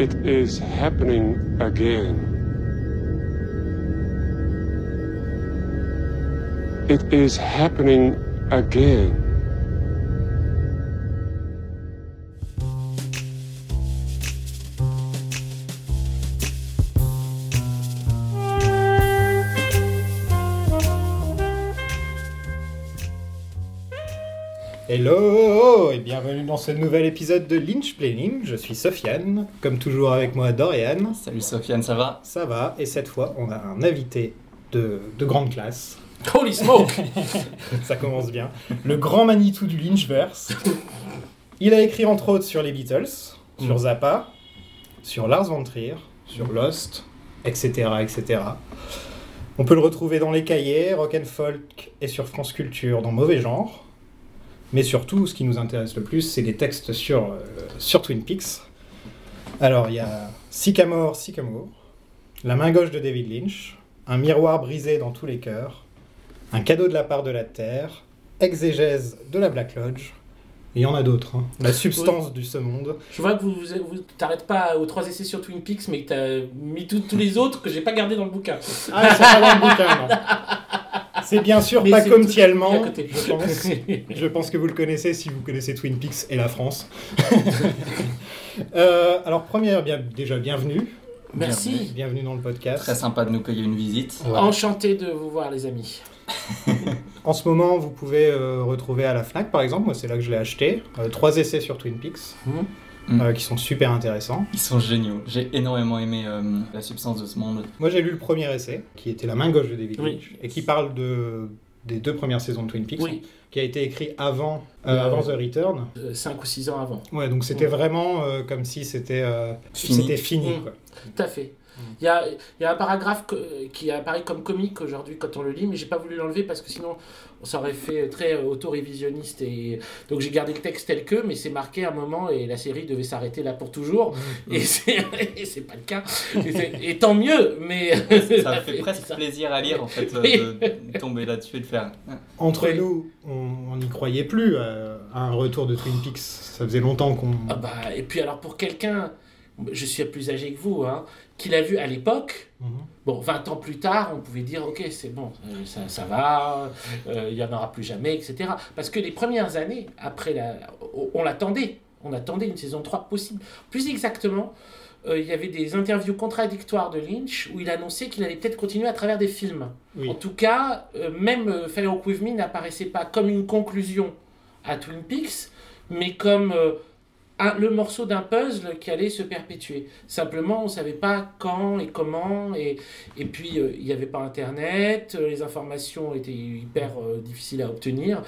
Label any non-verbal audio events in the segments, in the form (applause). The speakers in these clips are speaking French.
It is happening again. It is happening again. Hello et bienvenue dans ce nouvel épisode de Lynch Planning. Je suis Sofiane, comme toujours avec moi Dorian. Salut Sofiane, ça va? Ça va, et cette fois on a un invité de, de grande classe. Holy smoke (laughs) Ça commence bien. Le grand Manitou du Lynchverse. Il a écrit entre autres sur les Beatles, sur Zappa, sur Lars von Trier, sur Lost, etc. etc. On peut le retrouver dans les cahiers, rock and folk et sur France Culture dans Mauvais Genre. Mais surtout, ce qui nous intéresse le plus, c'est les textes sur, euh, sur Twin Peaks. Alors, il y a Sycamore, Sycamore, La main gauche de David Lynch, Un miroir brisé dans tous les cœurs, Un cadeau de la part de la terre, Exégèse de la Black Lodge. Et il y en a d'autres. hein. La substance du ce monde. Je vois que vous, vous, vous t'arrêtes pas aux trois essais sur Twin Peaks, mais que t'as mis tous les autres que j'ai pas gardé dans le bouquin. Ah, ils sont pas dans le bouquin, non. (laughs) C'est bien sûr Mais pas comme Tielman, je pense. (laughs) Je pense que vous le connaissez si vous connaissez Twin Peaks et la France. (laughs) Euh, alors, première, bien, déjà, bienvenue. Merci. Bienvenue dans le podcast. Très sympa de nous payer une visite. Ouais. Enchanté de vous voir, les amis. (laughs) En ce moment, vous pouvez euh, retrouver à la Fnac, par exemple, moi c'est là que je l'ai acheté, euh, trois essais sur Twin Peaks, Mhm. Mhm. euh, qui sont super intéressants. Ils sont géniaux. J'ai énormément aimé euh, la substance de ce monde. Moi j'ai lu le premier essai, qui était La main gauche de David Oui. Lynch, et qui parle de, des deux premières saisons de Twin Peaks, Oui, qui a été écrit avant, euh, Euh, avant The Return. euh, cinq ou six ans avant. Ouais, donc c'était Mhm. vraiment euh, comme si c'était euh, Fini. c'était fini. Quoi. Tout à fait. Il y a, il y a un paragraphe que- qui apparaît comme comique aujourd'hui quand on le lit, mais j'ai pas voulu l'enlever parce que sinon ça aurait fait très auto-révisionniste. Et... Donc j'ai gardé le texte tel que, mais c'est marqué à un moment et la série devait s'arrêter là pour toujours. Mhm. Et c'est (laughs) et c'est pas le cas. Et, tant mieux, mais. Ça (laughs) fait presque ça. plaisir à lire en fait euh, Oui. de tomber là-dessus et de faire. Entre Oui. nous, on n'y croyait plus euh, à un retour de Twin Peaks. Ça faisait longtemps qu'on... Ah bah, et puis alors pour quelqu'un, je suis plus âgé que vous, hein, qui l'a vu à l'époque, Mhm. Bon, 20 ans plus tard, on pouvait dire, ok, c'est bon, euh, ça, ça va, euh, il y en aura plus jamais, etc. Parce que les premières années, après la... On l'attendait, on attendait une saison 3 possible. Plus exactement, euh, il y avait des interviews contradictoires de Lynch où il annonçait qu'il allait peut-être continuer à travers des films. Oui. En tout cas, euh, même euh, Fire With Me n'apparaissait pas comme une conclusion à Twin Peaks, mais comme euh, le morceau d'un puzzle qui allait se perpétuer. Simplement, on ne savait pas quand et comment, et, et puis euh, il n'y avait pas Internet, euh, les informations étaient hyper euh, difficiles à obtenir.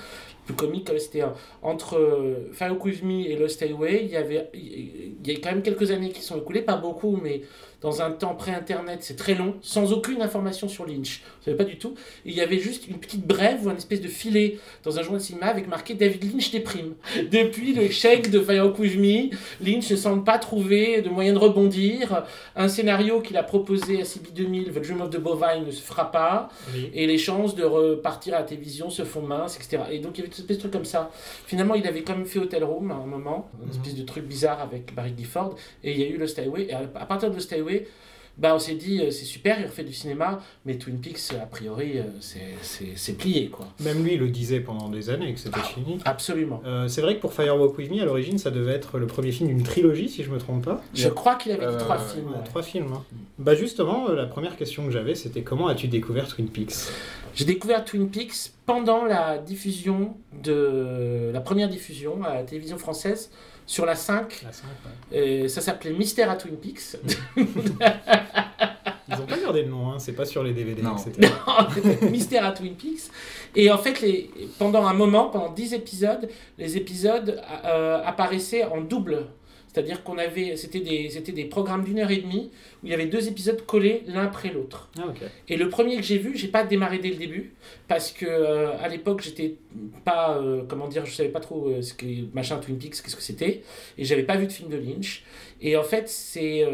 Plus comique, euh, c'était euh, entre euh, Fire Me et Lost Highway, il y avait il y a quand même quelques années qui sont écoulées, pas beaucoup, mais dans un temps pré-internet, c'est très long, sans aucune information sur Lynch. Je savais pas du tout. Et il y avait juste une petite brève ou un espèce de filet dans un journal de cinéma avec marqué David Lynch déprime. (laughs) Depuis l'échec de Fire Walk With Me, Lynch ne semble pas trouver de moyen de rebondir. Un scénario qu'il a proposé à CB 2000, The Dream of the Bovine, ne se fera pas. Oui. Et les chances de repartir à la télévision se font minces, etc. Et donc il y avait une espèce de truc comme ça. Finalement, il avait quand même fait Hotel Room à un moment, une espèce de truc bizarre avec Barry Gifford. Et il y a eu Lost Highway. Et à partir de Lost Bah, on s'est dit, euh, c'est super, il refait du cinéma, mais Twin Peaks, a priori, euh, c'est- c'est c'est plié, quoi. Même lui le disait pendant des années que c'était Ah. fini. Absolument. Euh, c'est vrai que pour Firewalk With Me, à l'origine, ça devait être le premier film d'une trilogie, si je me trompe pas. Je crois qu'il avait dit Euh, trois films. Ouais. Trois films. hein. Bah justement, euh, la première question que j'avais, c'était comment as-tu découvert Twin Peaks? J'ai découvert Twin Peaks pendant la diffusion de la première diffusion à la télévision française sur la 5. La cinq, ouais. Euh, ça s'appelait Mystère à Twin Peaks. (laughs) Ils ont pas gardé le nom, hein, c'est pas sur les DVD, Non. etc. (laughs) Mystère à Twin Peaks. Et en fait, les, pendant un moment, pendant 10 épisodes, les épisodes euh, apparaissaient en double. C'est-à-dire qu'on avait, c'était des, c'était des programmes d'une heure et demie où il y avait deux épisodes collés l'un après l'autre. Ah. Et le premier que j'ai vu, j'ai pas démarré dès le début parce que euh, à l'époque j'étais pas, euh, comment dire, je savais pas trop euh, ce que machin Twin Peaks, qu'est-ce que c'était, et j'avais pas vu de film de Lynch. Et en fait c'est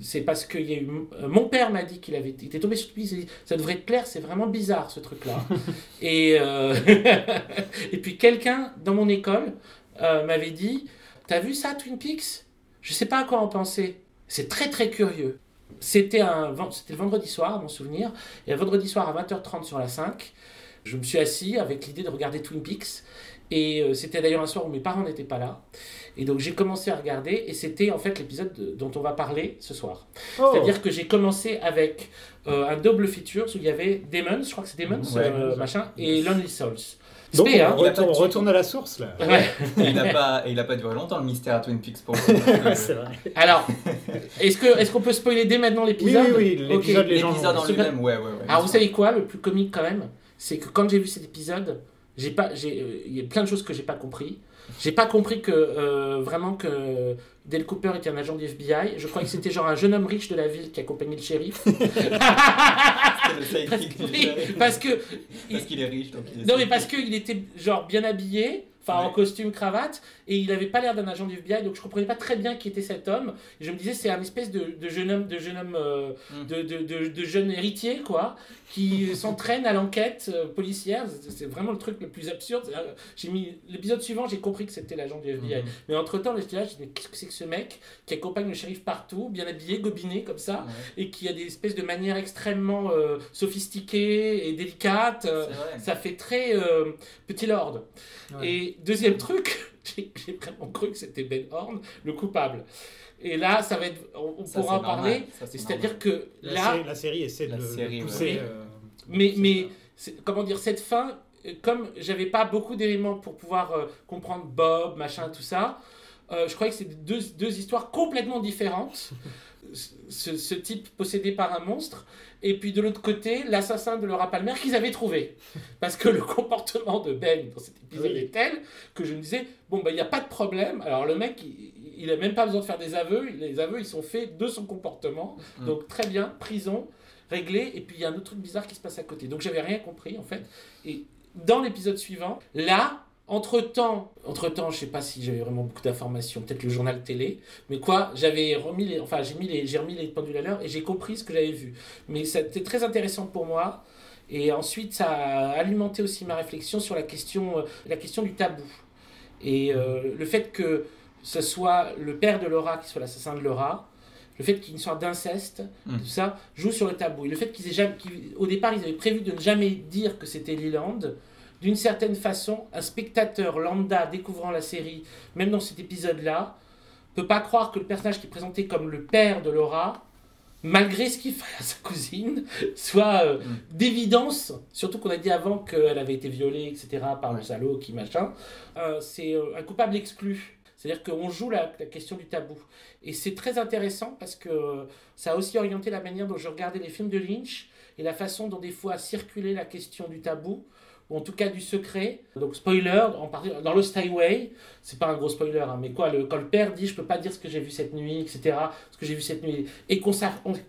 c'est parce que y a eu mon père m'a dit qu'il avait il était tombé sur a dit, ça devrait te plaire, c'est vraiment bizarre ce truc là. (laughs) et (laughs) et puis quelqu'un dans mon école m'avait dit, t'as vu ça Twin Peaks? Je sais pas à quoi en penser. C'est très très curieux. C'était un c'était le vendredi soir, à mon souvenir, et un vendredi soir à 20h30 sur la 5, je me suis assis avec l'idée de regarder Twin Peaks, et euh, c'était d'ailleurs un soir où mes parents n'étaient pas là, et donc j'ai commencé à regarder, et c'était en fait l'épisode de- dont on va parler ce soir. Oh. C'est-à-dire que j'ai commencé avec euh, un double feature où il y avait Demons, je crois que c'est Demons, Ouais. euh, machin, et Lonely Souls. Donc Spé, on, hein. Retourne, à la source là. Ouais. (laughs) Il n'a pas, et il a pas duré longtemps le mystère à Twin Peaks pour que- c'est vrai. Alors, est-ce que est-ce qu'on peut spoiler dès maintenant l'épisode oui, oui, l'épisode, Ok. les gens en lui-même, ouais, ouais, ouais. Alors vous savez quoi, le plus comique quand même, c'est que quand j'ai vu cet épisode, j'ai pas, j'ai, euh, il y a plein de choses que j'ai pas compris. J'ai pas compris que euh, vraiment que Dale Cooper était un agent du FBI. Je croyais que c'était genre un jeune homme riche de la ville qui accompagnait le shérif. (laughs) Parce, shérif. parce que Parce qu'il est riche, donc il est non mais parce qu'il était genre bien habillé, enfin en costume cravate, et il avait pas l'air d'un agent du FBI, donc je comprenais pas très bien qui était cet homme. Et je me disais c'est un espèce de, de jeune homme, de jeune homme, euh, Mm. de, de, de, jeune héritier quoi, qui (laughs) s'entraîne à l'enquête euh, policière. C'est- vraiment le truc le plus absurde. Euh, J'ai mis l'épisode suivant, j'ai compris que c'était l'agent du FBI. Mhm. Mais entre temps, j'étais là, je me qu'est-ce que c'est que ce mec qui accompagne le shérif partout, bien habillé, gobiné comme ça, Ouais, et qui a des espèces de manières extrêmement euh, sophistiquées et délicates. ça fait très petit lord. Ouais. Et deuxième truc, (laughs) j'ai vraiment cru que c'était Ben Horn, le coupable. Et là, ça va être, on, on Ça, pourra en parler. C'est-à-dire que La, là, série, la série essaie de La le série, pousser. ouais. euh, mais, mais comment dire, cette fin, euh, comme j'avais pas beaucoup d'éléments pour pouvoir euh, comprendre Bob, machin, tout ça, euh, je croyais que c'était deux, deux histoires complètement différentes. (laughs) ce, ce type possédé par un monstre, et puis de l'autre côté, l'assassin de Laura Palmer qu'ils avaient trouvé. (laughs) Parce que le comportement de Ben dans cet épisode Oui. est tel que je me disais, bon, bah, il n'y a pas de problème. Alors le mec, il, il a même pas besoin de faire des aveux. Les aveux, ils sont faits de son comportement. Mm. Donc très bien, prison, réglé. Et puis il y a un autre truc bizarre qui se passe à côté. Donc j'avais rien compris en fait. Et dans l'épisode suivant, là, entre temps, entre temps, je sais pas si j'avais vraiment beaucoup d'informations, peut-être le journal télé, mais quoi, j'avais remis les, enfin j'ai mis les, j'ai remis les pendules à l'heure et j'ai compris ce que j'avais vu. Mais c'était très intéressant pour moi. Et ensuite, ça a alimenté aussi ma réflexion sur la question, euh, la question du tabou. Et euh, le fait que ce soit le père de Laura qui soit l'assassin de Laura, le fait qu'il y ait une sorte d'inceste, Mm. tout ça, joue sur le tabou. Et le fait qu'ils aient jamais, au départ, ils avaient prévu de ne jamais dire que c'était Leland, d'une certaine façon, un spectateur lambda découvrant la série, même dans cet épisode-là, peut pas croire que le personnage qui est présenté comme le père de Laura, malgré ce qu'il fait à sa cousine, soit euh, Mm. d'évidence, surtout qu'on a dit avant qu'elle avait été violée, etc., par le salaud qui machin, euh, c'est euh, un coupable exclu. C'est-à-dire qu'on joue la, la question du tabou. Et c'est très intéressant parce que ça a aussi orienté la manière dont je regardais les films de Lynch et la façon dont des fois circulait la question du tabou, ou en tout cas du secret. Donc spoiler, en partie, dans Lost Highway, c'est pas un gros spoiler, hein, mais quoi, le, quand le père dit je peux pas dire ce que j'ai vu cette nuit, etc., ce que j'ai vu cette nuit, et qu'on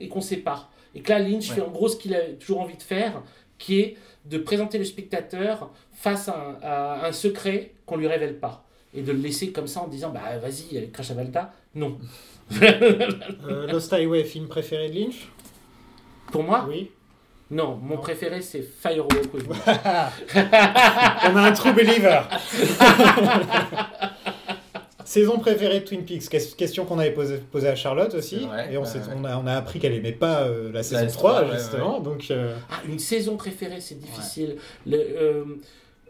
qu'on sépare. Et que là, Lynch Ouais. fait en gros ce qu'il a toujours envie de faire, qui est de présenter le spectateur face à un, à un secret qu'on lui révèle pas. Et de le laisser comme ça en disant bah vas-y, avec Crash Avalta. Non. Euh, Lost Highway, film préféré de Lynch? Pour moi, Oui. Non. Mon Non. préféré, c'est Firewalk with Me. (laughs) On a un true believer. (laughs) Saison préférée de Twin Peaks. Ques- Question qu'on avait posée posée à Charlotte aussi. Vrai, et on, ouais, a, on a appris qu'elle aimait pas euh, la saison S3, 3, ouais, justement. Donc, euh, Ah, une saison préférée, c'est difficile. Le, euh,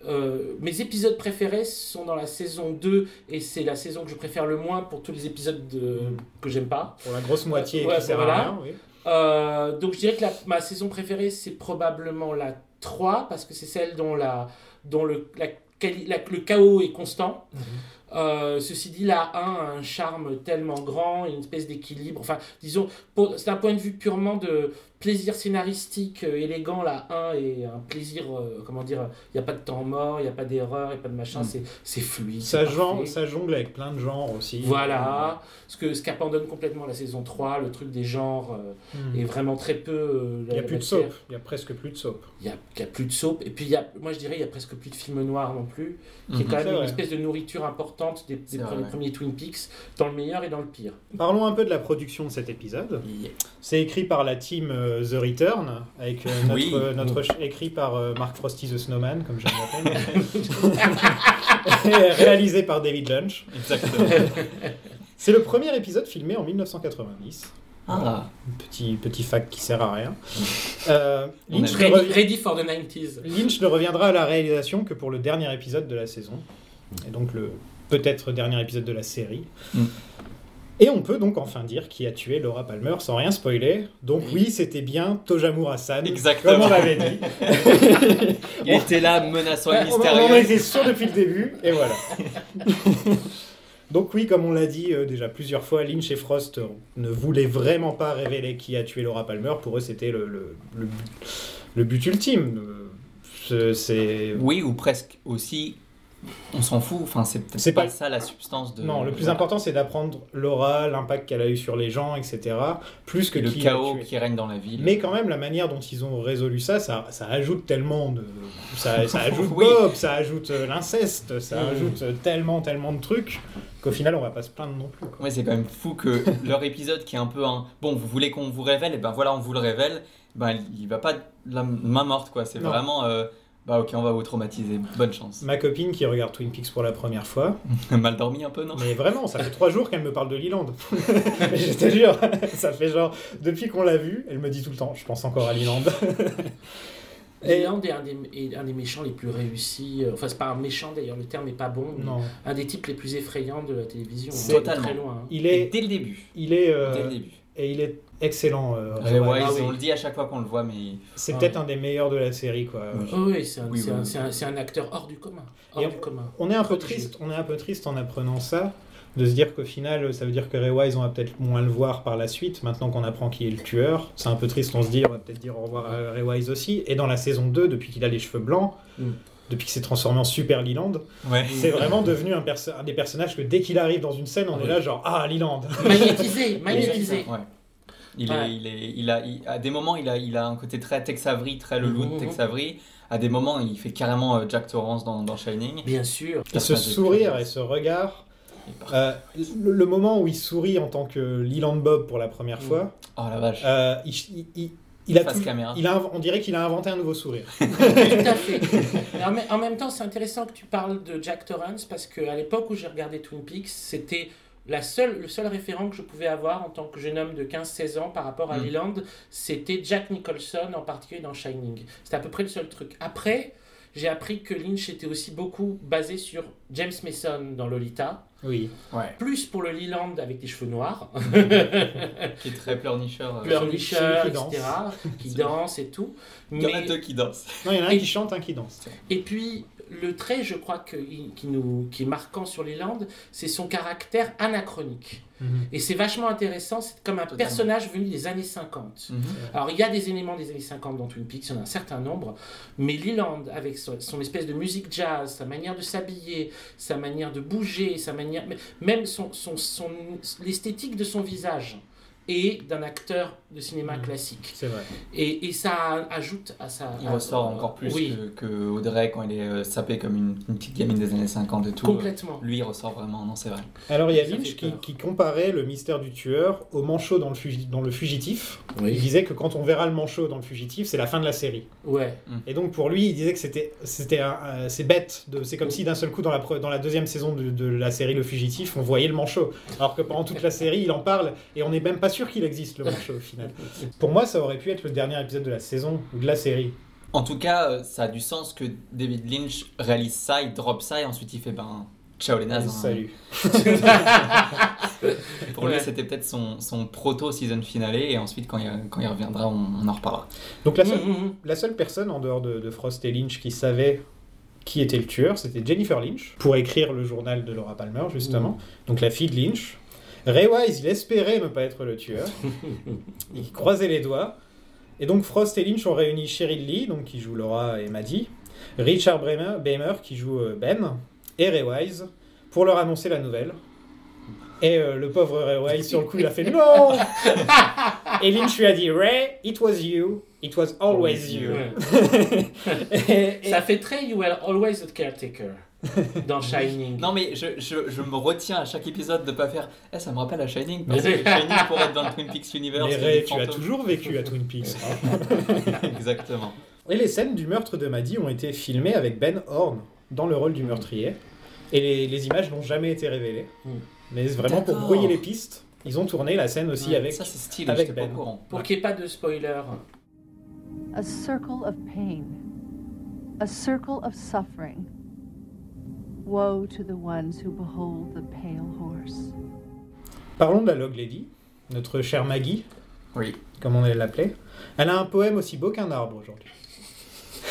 euh, mes épisodes préférés sont dans la saison 2 et c'est la saison que je préfère le moins pour tous les épisodes de- que j'aime pas. pour la grosse moitié Ouais, qui sert voilà. à rien. oui. Euh, donc je dirais que la- ma saison préférée c'est probablement la 3 parce que c'est celle dont, la, dont le, la quali- la- le chaos est constant. Mhm. Euh, ceci dit, la 1 a un charme tellement grand, une espèce d'équilibre. Enfin, disons, c'est un point de vue purement de plaisir scénaristique euh, élégant. La 1 est un plaisir, euh, comment dire, il n'y a pas de temps mort, il n'y a pas d'erreur, il n'y a pas de machin, Mm. c'est, c'est fluide. Ça, ça jongle avec plein de genres aussi. Voilà, ce que ce qu'abandonne complètement la saison 3, le truc des genres euh, Mhm. est vraiment très peu. euh, Il n'y a plus de soap. Il y a presque plus de soap. Il n'y a, il y a plus de soap. Et puis, il y a, moi, je dirais, il y a presque plus de films noirs non plus, qui est Mhm. quand même une espèce de nourriture importante des, premiers Twin Peaks, dans le meilleur et dans le pire. Parlons un peu de la production de cet épisode. C'est écrit par la team euh, The Return, avec euh, notre, Oui. euh, notre écrit par euh, Mark Frosty the Snowman, comme je l'appelle, (laughs) (laughs) réalisé par David Lynch. Exactement. (laughs) C'est le premier épisode filmé en 1990. Ah, Petit, petit fact qui sert à rien. Euh, Lynch, Ready, re- ready for the 90s. Lynch ne reviendra à la réalisation que pour le dernier épisode de la saison. Et donc le peut-être dernier épisode de la série. Mm. Et on peut donc enfin dire qui a tué Laura Palmer sans rien spoiler. Donc oui, c'était bien Tojamur Hassan. Exactement. Comme on l'avait dit. (laughs) il était là, menaçant et On- On mystérieux. était sûr depuis le début, et voilà. (laughs) Donc oui, comme on l'a dit euh, déjà plusieurs fois, Lynch et Frost euh, ne voulaient vraiment pas révéler qui a tué Laura Palmer. Pour eux, c'était le, le, le but- le but ultime. Euh, C'est... Oui, ou presque aussi. On s'en fout, enfin, c'est peut-être C'est pas, pas- ça la substance de. Non, le plus Voilà. important, c'est d'apprendre Laura, l'impact qu'elle a eu sur les gens, etc. Plus que Et le qui chaos qui règne dans la ville. Mais quand même, la manière dont ils ont résolu ça, ça, ça ajoute tellement de... Ça, ça (laughs) ajoute Oui. Bob, ça ajoute euh, l'inceste, ça Mm. ajoute tellement, tellement de trucs qu'au final, on va pas se plaindre non plus. quoi. Ouais, c'est quand même fou que (laughs) leur épisode qui est un peu un. Bon, vous voulez qu'on vous révèle, et ben voilà, on vous le révèle. Ben, il va pas de la main morte, quoi. C'est vraiment. euh, Bah, ok, on va vous traumatiser. Bonne chance. Ma copine qui regarde Twin Peaks pour la première fois, (laughs) Mal dormi un peu, non? Mais vraiment, ça fait trois jours qu'elle me parle de Leland. (laughs) Mais je te jure, (laughs) ça fait genre, depuis qu'on l'a vu, elle me dit tout le temps, je pense encore à Leland. Et- Leland est un des, est un des méchants les plus réussis. euh, Enfin, c'est pas un méchant d'ailleurs, le terme n'est pas bon. mais non, Un des types les plus effrayants de la télévision. C'est- hein, Totalement. Très loin. hein. il Et est, Dès le début. il est, euh, Dès le début. et il est excellent. euh, Ray Wise, Wise. on le dit à chaque fois qu'on le voit, mais. C'est Ah peut-être un des meilleurs de la série, quoi. Oui. Oh, oui, c'est un, Oui, c'est oui, un- un- c'est un acteur hors du commun. Hors du commun. On est un peu triste, on est un peu triste en apprenant ça, de se dire qu'au final, ça veut dire que Ray Wise, on va peut-être moins le voir par la suite, maintenant qu'on apprend qui est le tueur. C'est un peu triste, on se dit, on va peut-être dire au revoir à Ray Wise aussi. Et dans la saison 2, depuis qu'il a les cheveux blancs, Mm. depuis qu'il s'est transformé en Super Leland, Ouais. c'est vraiment devenu un, perso- un des personnages que dès qu'il arrive dans une scène, on Ah est là genre, ah, Leland Magnétisé, magnétisé. Ouais. Il, Ouais. est, il est, il a, il- à des moments, il a, il a un côté très Tex Avery, très le loup de Mhm. Tex Avery. À des moments, il fait carrément euh, Jack Torrance dans, dans Shining. Bien sûr. Et ce sourire et ce regard, euh, le, le moment où il sourit en tant que Leland Bob pour la première fois, Oh la vache. euh, il, il- il- il a tout- il a, on dirait qu'il a inventé un nouveau sourire. (laughs) Tout à fait. Mais en, même- en même temps, c'est intéressant que tu parles de Jack Torrance parce qu'à l'époque où j'ai regardé Twin Peaks, c'était la seule, le seul référent que je pouvais avoir en tant que jeune homme de 15-16 ans par rapport à Mm. Leland, c'était Jack Nicholson, en particulier dans Shining. C'était à peu près le seul truc. Après, j'ai appris que Lynch était aussi beaucoup basé sur James Mason dans Lolita, Oui. Ouais. plus pour le Leland avec des cheveux noirs, (laughs) Qui est très pleurnicheur. euh, qui etc., qui (laughs) danse et tout. Il y en a Mais- deux qui dansent. Non, il y en a un Et- qui chante, un qui danse. Et puis, le trait, je crois, que, qui, nous, qui est marquant sur Leland, c'est son caractère anachronique. Et c'est vachement intéressant, c'est comme un Totalement. personnage venu des années 50. Mhm. Alors, il y a des éléments des années 50 dans Twin Peaks, il y en a un certain nombre, mais Leland, avec son, son espèce de musique jazz, sa manière de s'habiller, sa manière de bouger, sa manière, même son, son, son- l'esthétique de son visage et d'un acteur de cinéma Mhm. classique. C'est vrai. Et, et ça ajoute à sa... Il à- ressort encore plus Oui, que, que Audrey quand elle est euh, sapée comme une, une petite gamine des années 50 et tout. complètement. Lui, il ressort vraiment, non, c'est vrai. Alors il y a Lynch qui, comparait le mystère du tueur au manchot dans le, fugi- dans le fugitif. Il disait que quand on verra le manchot dans le fugitif, c'est la fin de la série. Ouais. Et donc pour lui, il disait que c'était euh, c'est bête. de- C'est comme si d'un seul coup dans la pre- dans la deuxième saison de, de la série Le Fugitif, on voyait le manchot. Alors que pendant toute la série, il en parle et on n'est même pas sûr qu'il existe le manchot au final. (laughs) Pour moi, ça aurait pu être le dernier épisode de la saison ou de la série. En tout cas, euh, ça a du sens que David Lynch réalise ça, il drop ça et ensuite il fait ben. Ciao les nazes. hein. Salut. (laughs) Pour lui, Ouais. c'était peut-être son, son proto-season finale et ensuite, quand il, quand il reviendra, on, on en reparlera. Donc la seule, Mhm, mhm. la seule personne en dehors de, de Frost et Lynch qui savait qui était le tueur, c'était Jennifer Lynch, pour écrire le journal de Laura Palmer, justement. Donc la fille de Lynch. Ray Wise, il espérait ne pas être le tueur. (laughs) il croisait les doigts. Et donc Frost et Lynch ont réuni Cheryl Lee, donc qui joue Laura et Maddie, Richard Bremer, Bamer, qui joue euh, Ben, et Ray Wise, pour leur annoncer la nouvelle. Et euh, le pauvre Ray Wise, sur le coup, il a fait non (laughs) Et Lynch lui a dit Ray, it was you, it was always you. Ouais. (laughs) Et- et- Ça fait très You were always the caretaker (laughs) dans Shining. Non, mais je, je, je me retiens à chaque épisode de pas faire. Eh, ça me rappelle à Shining. Parce que Shining pourrait être dans le Twin Peaks (laughs) Universe. Mais Ray, tu as toujours vécu à Twin Peaks. hein. (laughs) Exactement. Et les scènes du meurtre de Maddie ont été filmées avec Ben Horn dans le rôle du meurtrier. Et les, les images n'ont jamais été révélées. Mm. Mais vraiment pour brouiller les pistes, ils ont tourné la scène aussi Ouais, avec. Ça, c'est stylé, avec j'étais pas Ben. Pour qu'il n'y ait pas de spoiler. A circle of pain, a circle of suffering. Woe to the ones who behold the pale horse. Parlons de la Log Lady, notre chère Maggie, Oui. comme on l'appeler. Elle a un poème aussi beau qu'un arbre aujourd'hui.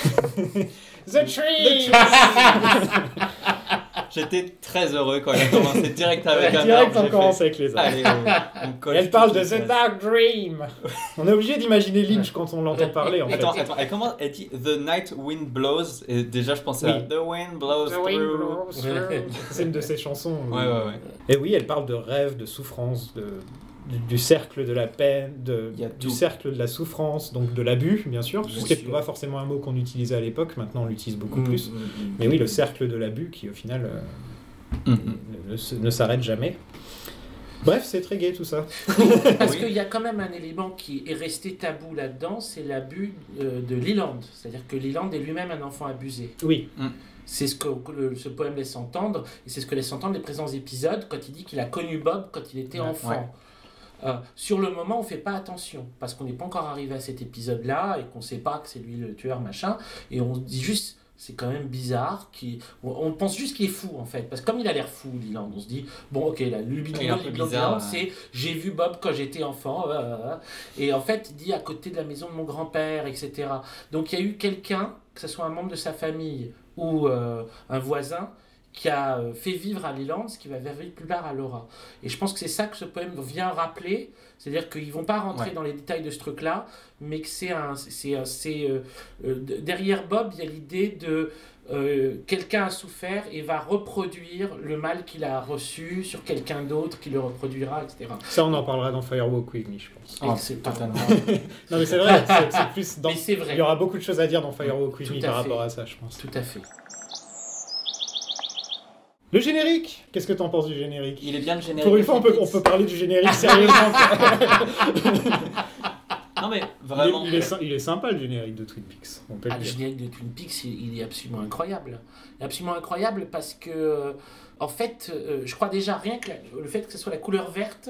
(laughs) The (laughs) tree! (laughs) J'étais très heureux quand elle a commencé direct avec un Direct, arbre, on commence fait, avec les arbres. Allez, on, on Et colle elle parle de The. Dark Dream. On est obligé d'imaginer Lynch quand on l'entend parler en fait. Attends, elle, commence, elle dit The night wind blows, et déjà je pensais à. The wind blows The wind through. blows. (laughs) C'est une de ses chansons. Ouais, ouais, ouais. Et oui, elle parle de rêve, de souffrance, de, du, du cercle de la peine, de, du cercle de la souffrance, donc de l'abus, bien sûr, ce qui n'est sûr. pas forcément un mot qu'on utilisait à l'époque, maintenant on l'utilise beaucoup Mm, plus. mm, mm. Mais oui, le cercle de l'abus qui au final euh, ne, ne s'arrête jamais. Bref, c'est très gai tout ça. (laughs) Parce Oui. qu'il y a quand même un élément qui est resté tabou là-dedans, c'est l'abus euh, de Leland. C'est-à-dire que Leland est lui-même un enfant abusé. Oui, C'est ce que que le- ce poème laisse entendre, et c'est ce que laissent entendre les présents épisodes quand il dit qu'il a connu Bob quand il était Ouais, enfant. ouais. Euh, sur le moment, on fait pas attention, parce qu'on n'est pas encore arrivé à cet épisode-là, et qu'on sait pas que c'est lui le tueur, machin, et on se dit juste, c'est quand même bizarre, qu'il- on, pense juste qu'il est fou, en fait, parce que comme il a l'air fou, Leland, on se dit, bon, ok, la lubie de Leland, c'est j'ai vu Bob quand j'étais enfant, euh. et en fait, il dit à côté de la maison de mon grand-père, etc. Donc il y a eu quelqu'un, que ce soit un membre de sa famille ou euh, un voisin, qui a euh, fait vivre à Leland ce qui va vivre plus tard à Laura. Et je pense que c'est ça que ce poème vient rappeler, c'est-à-dire qu'ils vont pas rentrer Ouais. dans les détails de ce truc-là, mais que c'est un, c'est, un- c'est euh, euh, d- derrière Bob, il y a l'idée de euh, quelqu'un a souffert et va reproduire le mal qu'il a reçu sur quelqu'un d'autre qui le reproduira, etc. ça on en parlera dans Firewalk With Me, je pense. Ah, c'est totalement. (laughs) Non mais c'est vrai, (laughs) c'est c'est plus dans... Mais c'est vrai. Il y aura beaucoup de choses à dire dans Firewalk With Tout Me par fait. rapport à ça, je pense. Tout à fait. Le générique Qu'est-ce que t'en penses du générique? Il est bien le générique. Pour une fois, on peut, on peut parler du générique (laughs) sérieusement. Non, mais il, est, vraiment. il est sy- il est sympa le générique de Twin Peaks, on peut Ah, le le dire. générique de Twin Peaks, il, il est absolument incroyable. Il est absolument incroyable parce que, euh, en fait, euh, je crois déjà rien que la- le fait que ce soit la couleur verte,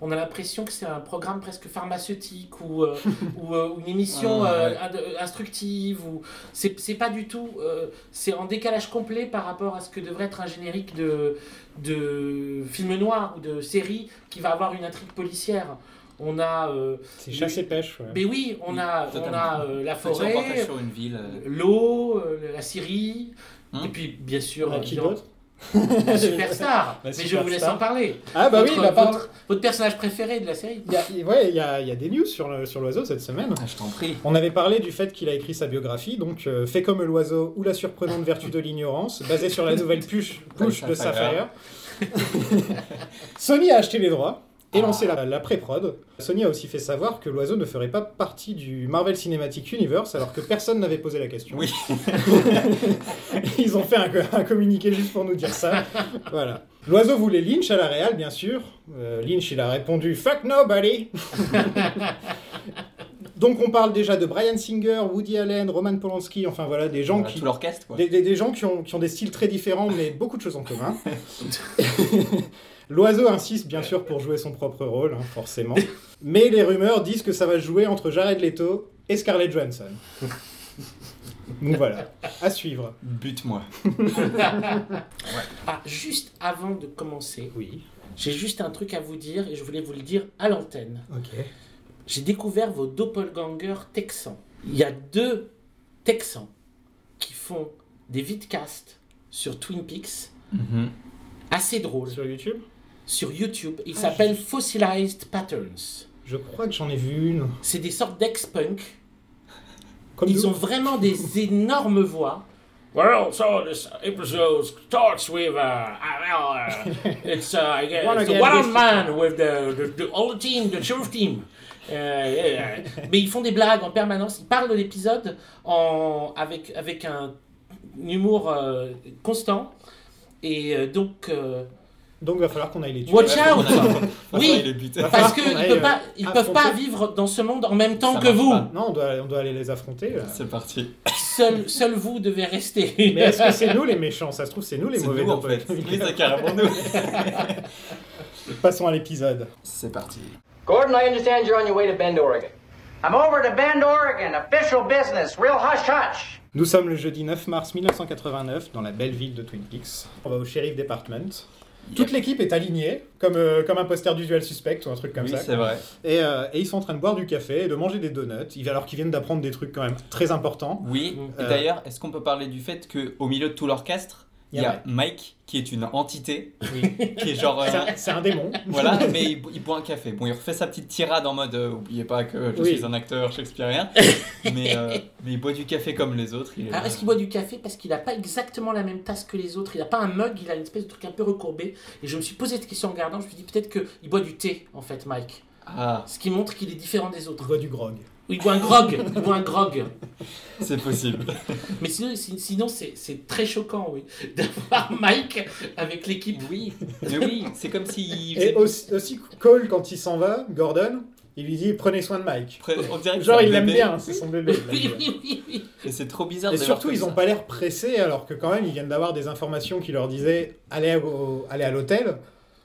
on a l'impression que c'est un programme presque pharmaceutique ou, euh, (laughs) ou, euh, une émission Ouais, euh, instructive. Ou c'est c'est pas du tout. euh, c'est en décalage complet par rapport à ce que devrait être un générique de, de film noir ou de série qui va avoir une intrigue policière. On a. euh, C'est chasse et pêche, ouais. mais oui, on a, on a euh, la forêt, sur une ville. l'eau, euh, la Syrie, Hum. et puis bien sûr Ah, qui d'autre? (laughs) superstar. Mais je vous laisse en parler. Ah bah oui, votre, bah, votre, votre personnage préféré de la série y a, ouais, il y a, il y a des news sur le- sur l'oiseau cette semaine. ah, je t'en prie. On avait parlé du fait qu'il a écrit sa biographie, donc euh, Fait comme l'oiseau ou la surprenante vertu de l'ignorance, basée sur la nouvelle push, push de. Sapphire. (laughs) Sony a acheté les droits et lancé la, la pré-prod. Sony a aussi fait savoir que l'oiseau ne ferait pas partie du Marvel Cinematic Universe, alors que personne n'avait posé la question. Oui. (laughs) Ils ont fait un, un communiqué juste pour nous dire ça. Voilà. L'oiseau voulait Lynch à la réal, bien sûr. Euh, Lynch, il a répondu Fuck nobody (laughs) Donc on parle déjà de Brian Singer, Woody Allen, Roman Polanski, enfin voilà, des gens Voilà, qui, Tout l'orchestre, quoi. des, des- des gens qui ont, qui ont des styles très différents, mais beaucoup de choses en commun. (laughs) L'oiseau insiste bien sûr pour jouer son propre rôle, hein, forcément. (laughs) Mais les rumeurs disent que ça va jouer entre Jared Leto et Scarlett Johansson. (laughs) Donc voilà, à suivre. Bute-moi. (laughs) Ah, juste avant de commencer, Oui, j'ai juste un truc à vous dire et je voulais vous le dire à l'antenne. ok. J'ai découvert vos doppelgangers texans. Il y a deux texans qui font des vidcasts sur Twin Peaks Mhm. assez drôles Sur YouTube? Sur YouTube. Ils Ah, s'appellent Fossilized Patterns. Je crois que j'en ai vu une. C'est des sortes d'ex-punk Comme Ils nous. ont vraiment des (laughs) énormes voix. Well, so this episode starts with uh, uh, well, uh, it's uh, I guess, it's one man with the, the, the all the team, the sheriff team. Uh, yeah, yeah. Mais ils font des blagues en permanence. Ils parlent de l'épisode en avec avec un humour euh, constant et euh, donc euh, Donc, va falloir qu'on aille les tuer. Watch out (laughs) Oui. Parce qu'ils aille, peuvent euh, pas, ils peuvent pas affronter. vivre dans ce monde en même temps Ça que vous. pas. Non, on doit, on doit aller les affronter. là. C'est parti. Seul, seul vous devez rester. Mais est-ce que c'est (laughs) nous les méchants? Ça se trouve, c'est nous les C'est mauvais nous en fait. C'est carrément nous. (laughs) Passons à l'épisode. C'est parti. Gordon, I understand you're on your way to Bend, Oregon. I'm over to Bend, Oregon. Official business. Real hush hush. Nous sommes le jeudi 9 mars 1989 dans la belle ville de Twin Peaks. On va au Sheriff Department. Toute l'équipe est alignée, comme, euh, comme un poster d'usual suspect ou un truc comme oui, ça. c'est vrai. Et, euh, et ils sont en train de boire du café et de manger des donuts, ils- alors qu'ils viennent d'apprendre des trucs quand même très importants. Oui. Et Euh, d'ailleurs, est-ce qu'on peut parler du fait qu'au milieu de tout l'orchestre, il y a Mike qui est une entité, (laughs) qui est genre. euh, C'est un- démon. (laughs) Voilà, mais il, bo- il boit un café. Bon, il refait sa petite tirade en mode euh, Oubliez pas que je Oui. suis un acteur shakespearien. (laughs) mais, euh, mais il boit du café comme les autres. Il est Alors, là. est-ce qu'il boit du café parce qu'il n'a pas exactement la même tasse que les autres? Il n'a pas un mug, il a une espèce de truc un peu recourbé. Et je me suis posé cette question en regardant, je me suis dit peut-être qu'il boit du thé, en fait, Mike. Ah, Ce qui montre qu'il est différent des autres. boit du grog. Ou il boit un grog. il boit un grog. c'est possible. Mais sinon, si- sinon c'est c'est très choquant, oui, d'avoir Mike avec l'équipe. oui, mais oui, c'est comme si. Et aussi, aussi Cole, quand il s'en va, Gordon, il lui dit prenez soin de Mike. On dirait que Genre, il l'aime bien, c'est son bébé. Oui, oui, oui. Et c'est trop bizarre Et de le surtout, voir ils comme ont ça. pas l'air pressés, alors que quand même, ils viennent d'avoir des informations qui leur disaient allez, au- allez à l'hôtel.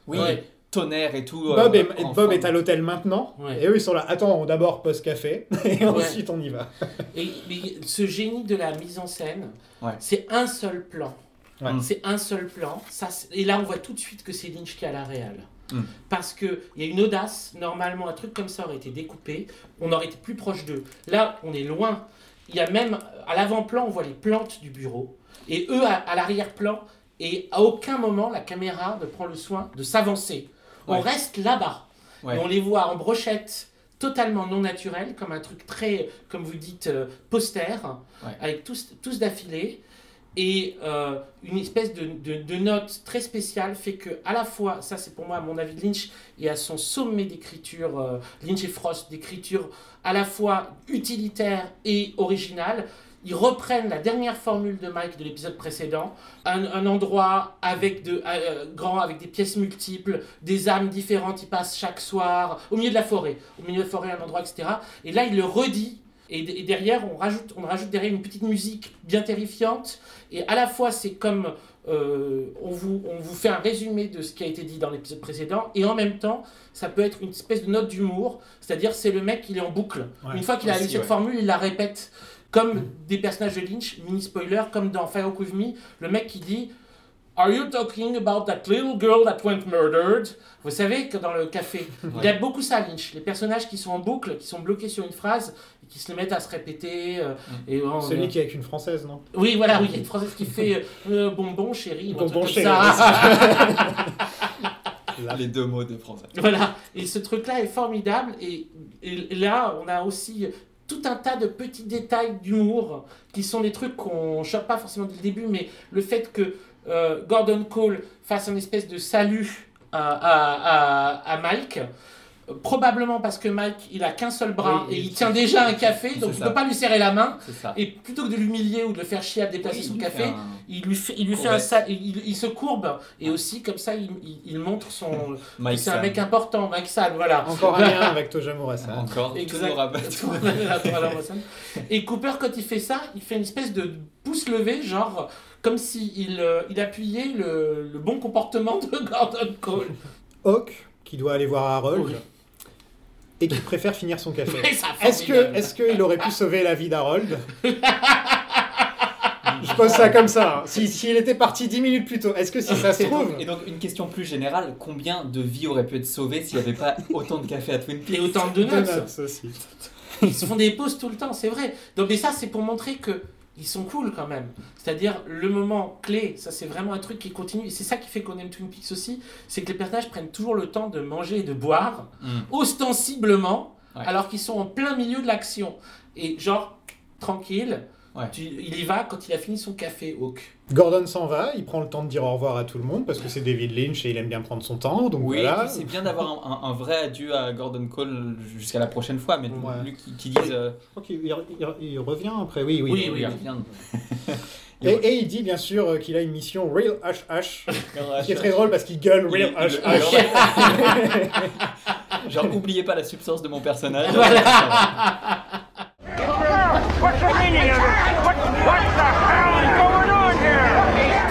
Oui, Ouais. Tonnerre et tout. Bob, euh. Bob est à l'hôtel maintenant. Ouais. Et eux, ils sont là. Attends, d'abord post café. (laughs) Et ensuite, on y va. Et, mais ce génie de la mise en scène, Ouais. c'est un seul plan. Ouais. C'est un seul plan. Ça, et là, on voit tout de suite que c'est Lynch qui a la réelle. Mm. Parce qu'il y a une audace. Normalement, un truc comme ça aurait été découpé. On aurait été plus proche d'eux. Là, on est loin. Il y a même, à l'avant-plan, on voit les plantes du bureau. Et eux, à, à l'arrière-plan. Et à aucun moment, la caméra ne prend le soin de s'avancer. On reste là-bas. Ouais. Et on les voit en brochette totalement non naturelle, comme un truc très, comme vous dites, euh, poster, Ouais. avec tous, tous d'affilée. Et euh, une espèce de, de, de note très spéciale fait que, à la fois, ça c'est pour moi à mon avis Lynch, et à son sommet d'écriture, euh, Lynch et Frost, d'écriture à la fois utilitaire et originale, ils reprennent la dernière formule de Mike de l'épisode précédent, un, un endroit avec de, euh, grand, avec des pièces multiples, des âmes différentes, ils passent chaque soir, au milieu de la forêt, au milieu de la forêt, un endroit, etc. Et là, il le redit, et, derrière, on rajoute, on rajoute derrière une petite musique bien terrifiante, et à la fois, c'est comme euh, on, vous, on vous fait un résumé de ce qui a été dit dans l'épisode précédent, et en même temps, ça peut être une espèce de note d'humour, c'est-à-dire c'est le mec, il est en boucle. Ouais. Une fois qu'il a eu cette ouais. formule, il la répète. Comme des personnages de Lynch, mini spoiler, comme dans Fire With Me, le mec qui dit Are you talking about that little girl that went murdered? Vous savez que dans le café, (laughs) il a beaucoup ça, Lynch. Les personnages qui sont en boucle, qui sont bloqués sur une phrase, et qui se le mettent à se répéter. euh, et bon, Celui euh, qui est avec une française, non? Oui, voilà, oui, il y a une française qui fait euh, euh, bonbon chérie. Bonbon chérie, ça. (laughs) Les deux mots des Français. Voilà, et ce truc-là est formidable. Et, et là, on a aussi tout un tas de petits détails d'humour qui sont des trucs qu'on chope pas forcément dès le début, mais le fait que euh, Gordon Cole fasse un espèce de salut à, à Mike. Probablement parce que Mike, il a qu'un seul bras Oui, et il tient déjà un café, donc il ça. peut pas lui serrer la main. Et plutôt que de l'humilier ou de le faire chier à déplacer Oui, son il café, un- il lui fait, il lui fait un sa- il, il se courbe et aussi comme ça il, il, il montre son Mike c'est un mec important Mike Sam voilà. Encore un (laughs) lien avec Tojamura San. Encore (laughs) et Cooper quand il fait ça il fait une espèce de pouce levé genre comme si il, euh, il appuyait le, le bon comportement de Gordon Cole. Hawk, qui doit aller voir Harold, Oui. Et qui préfère finir son café. (laughs) Est-ce que, est-ce qu'il aurait pu sauver la vie d'Harold? (laughs) Je pose ça comme ça. hein. Si- S'il était parti 10 minutes plus tôt, est-ce que si ça se trouve et donc, une question plus générale, combien de vies auraient pu être sauvées s'il n'y avait pas (laughs) autant de café à Twin Peaks? Et autant de aussi. ils se font des pauses tout le temps, c'est vrai. Donc, mais ça, c'est pour montrer que ils sont cool quand même. C'est-à-dire, le moment clé, ça c'est vraiment un truc qui continue. Et c'est ça qui fait qu'on aime Twin Peaks aussi, c'est que les personnages prennent toujours le temps de manger et de boire, Mm. ostensiblement, Ouais. alors qu'ils sont en plein milieu de l'action. Et genre, tranquille, Ouais. Tu- il y va quand il a fini son café, Hawk. Gordon s'en va, il prend le temps de dire au revoir à tout le monde parce que c'est David Lynch et il aime bien prendre son temps. Donc Oui, voilà. c'est bien d'avoir un, un- un vrai adieu à Gordon Cole jusqu'à la prochaine fois, mais Ouais. lui qui, qui dise. euh, Je crois qu'il- il, il- il revient après, oui, oui. Oui, il oui. revient. (laughs) Et, et il dit bien sûr euh, qu'il a une mission Real Hush Hush, Genre, qui est très drôle parce qu'il gueule Il- Real il- Hush il- Hush. (laughs) Genre, oubliez pas la substance de mon personnage. (laughs) What's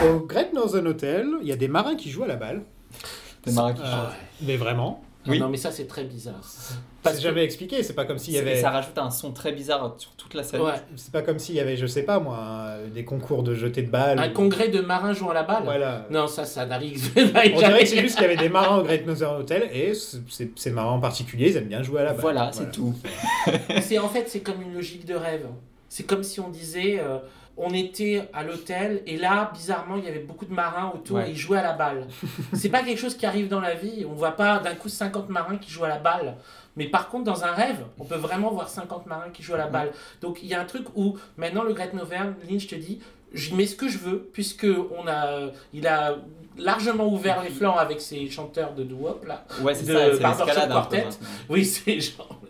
Au Great Northern Hotel, il y a des marins qui jouent à la balle. C'est marrant qu'il Euh, chante. mais vraiment, Ah Oui. Non, mais ça, c'est très bizarre. c'est jamais expliqué. C'est pas comme s'il y avait. Ça rajoute un son très bizarre sur toute la scène. Ouais. C'est pas comme s'il y avait, je sais pas moi, un- des concours de jeter de balles. Un ou- congrès de marins jouant à la balle Voilà. Non, ça, ça n'arrive (laughs) On jamais. dirait que c'est juste qu'il y avait des marins au Great Northern Hotel et ces marins en particulier, ils aiment bien jouer à la balle. Voilà, c'est tout. C'est en fait c'est comme une logique de rêve. C'est comme si on disait euh, on était à l'hôtel et là bizarrement il y avait beaucoup de marins autour Ouais. et ils jouaient à la balle. (laughs) c'est pas quelque chose qui arrive dans la vie. On voit pas d'un coup 50 marins qui jouent à la balle. Mais par contre dans un rêve on peut vraiment voir 50 marins qui jouent à la balle. Donc il y a un truc où maintenant le Great Northern Lynch te dit j'y mets ce que je veux puisque on a il a largement ouvert les flancs avec ses chanteurs de doo-wop là. Ouais, c'est ça, c'est l'escalade peu maintenant. Oui, (laughs) c'est genre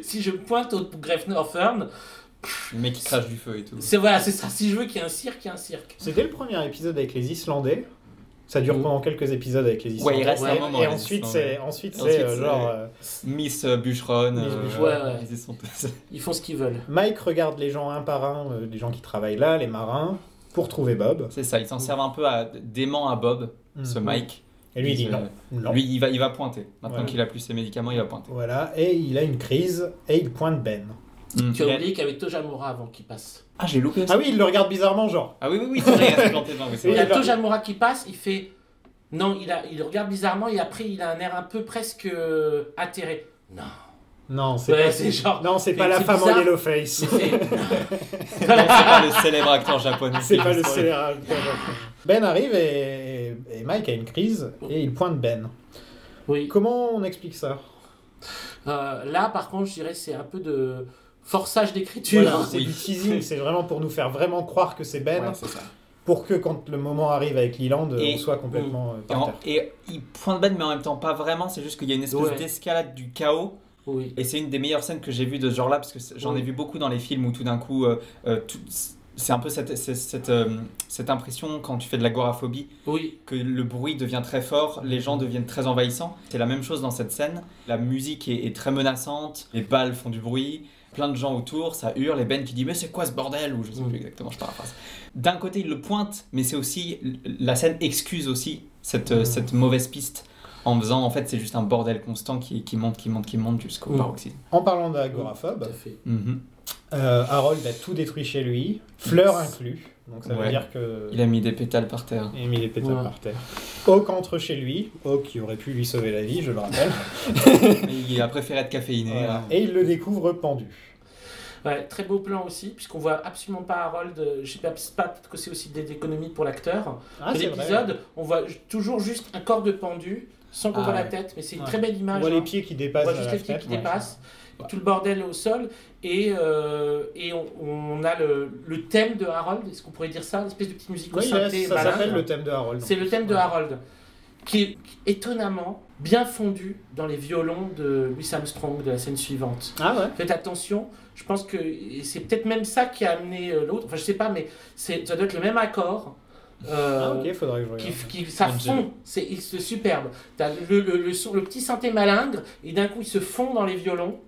si je pointe au Great Northern Le mec qui crache du feu et tout. c'est voilà, c'est ça. Si je veux qu'il y ait un cirque, il y a un cirque. C'était le premier épisode avec les Islandais. Ça dure Mm. pendant quelques épisodes avec les Islandais. Ouais, il reste Ouais, un moment. Et les ensuite, Islandais. c'est ensuite Ensuite, c'est euh, genre euh, Miss euh, Bûcheron. Miss euh, Bûcheron. Ouais, ouais. (laughs) ils font ce qu'ils veulent. Mike regarde les gens un par un, euh, les gens qui travaillent là, les marins, pour trouver Bob. C'est ça, ils s'en servent un peu à d'aimant à Bob, ce Mhm. Mike. Et lui il dit non, non. Lui, il va, il va pointer. Maintenant Voilà. qu'il a plus ses médicaments, il va pointer. Voilà, et il a une crise et il pointe Ben. Mm. Tu as oublié qu'il y avait Tojamura avant qu'il passe. Ah, j'ai loupé ça. Ah oui, il le regarde bizarrement, genre. Ah oui, oui, oui, (laughs) c'est vrai, il planté y a Tojamura qui passe, il fait. Non, il, a, il regarde bizarrement et après il a un air un peu presque euh, atterré. Non. Non, c'est Ouais, pas, c'est genre- non, c'est pas la femme en bizarre. yellow face. Il fait- (laughs) Non, c'est pas le célèbre acteur japonais. C'est pas le fait ça. scélérat. Ben arrive et, et Mike a une crise et il pointe Ben. oui. Comment on explique ça? Euh, là, par contre, je dirais c'est un peu de forçage d'écriture. Voilà, C'est Oui. du teasing, c'est vraiment pour nous faire vraiment croire que c'est Ben, Ouais, c'est ça. pour que quand le moment arrive avec Leland, Et- on soit complètement euh, Et, par terre. et il pointe Ben, mais en même temps pas vraiment. C'est juste qu'il y a une espèce Ouais. d'escalade du chaos. Oui. Et c'est une des meilleures scènes que j'ai vues de ce genre-là, parce que j'en ai Oui. vu beaucoup dans les films où tout d'un coup, euh, euh, tout- c'est un peu cette, cette, cette, euh, cette impression quand tu fais de l'agoraphobie, Oui. que le bruit devient très fort, les gens deviennent très envahissants. C'est la même chose dans cette scène. La musique est, est très menaçante, les balles font du bruit, plein de gens autour, ça hurle, et Ben qui dit mais c'est quoi ce bordel? Ou je sais Mm. plus exactement, je paraphrase. D'un côté il le pointe, mais c'est aussi la scène excuse aussi cette, euh, cette mauvaise piste en faisant en fait c'est juste un bordel constant qui, qui monte, qui monte, qui monte jusqu'au Mm. paroxysme. En parlant d'agoraphobe. Mhm. euh, Harold a tout détruit chez lui, fleurs inclus. Donc ça veut dire que. Il a mis des pétales par terre. Il a mis les pétales Ouais. par terre. Hawk entre chez lui, Hawk qui aurait pu lui sauver la vie, je le rappelle. (laughs) il a préféré être caféiné. Voilà. hein. Et il le découvre pendu. Ouais, très beau plan aussi, puisqu'on voit absolument pas Harold. euh, Je sais pas, peut-être que c'est aussi des économies pour l'acteur. Ah. L'épisode, on voit toujours juste un corps de pendu, sans qu'on Ah voit la ouais. tête, mais c'est une Ouais. très belle On image. voit hein. les pieds qui On dépassent. voit à juste la les pieds qui dépassent, tout le bordel au sol, et, euh, et on, on a le, le thème de Harold, est-ce qu'on pourrait dire ça L'espèce de petite musique au synthé ça s'appelle le thème de Harold. C'est le thème de. Harold, qui est étonnamment bien fondu dans les violons de Louis Armstrong de la scène suivante. Ah ouais Faites attention, je pense que c'est peut-être même ça qui a amené euh, l'autre, enfin je sais pas, mais c'est, ça doit être le même accord. euh, Ah ok, faudrait que je qui, regarde. qui, ça fond, c'est il- c'est superbe. T'as le, le, le, son- le petit synthé malingre, et d'un coup il se fond dans les violons.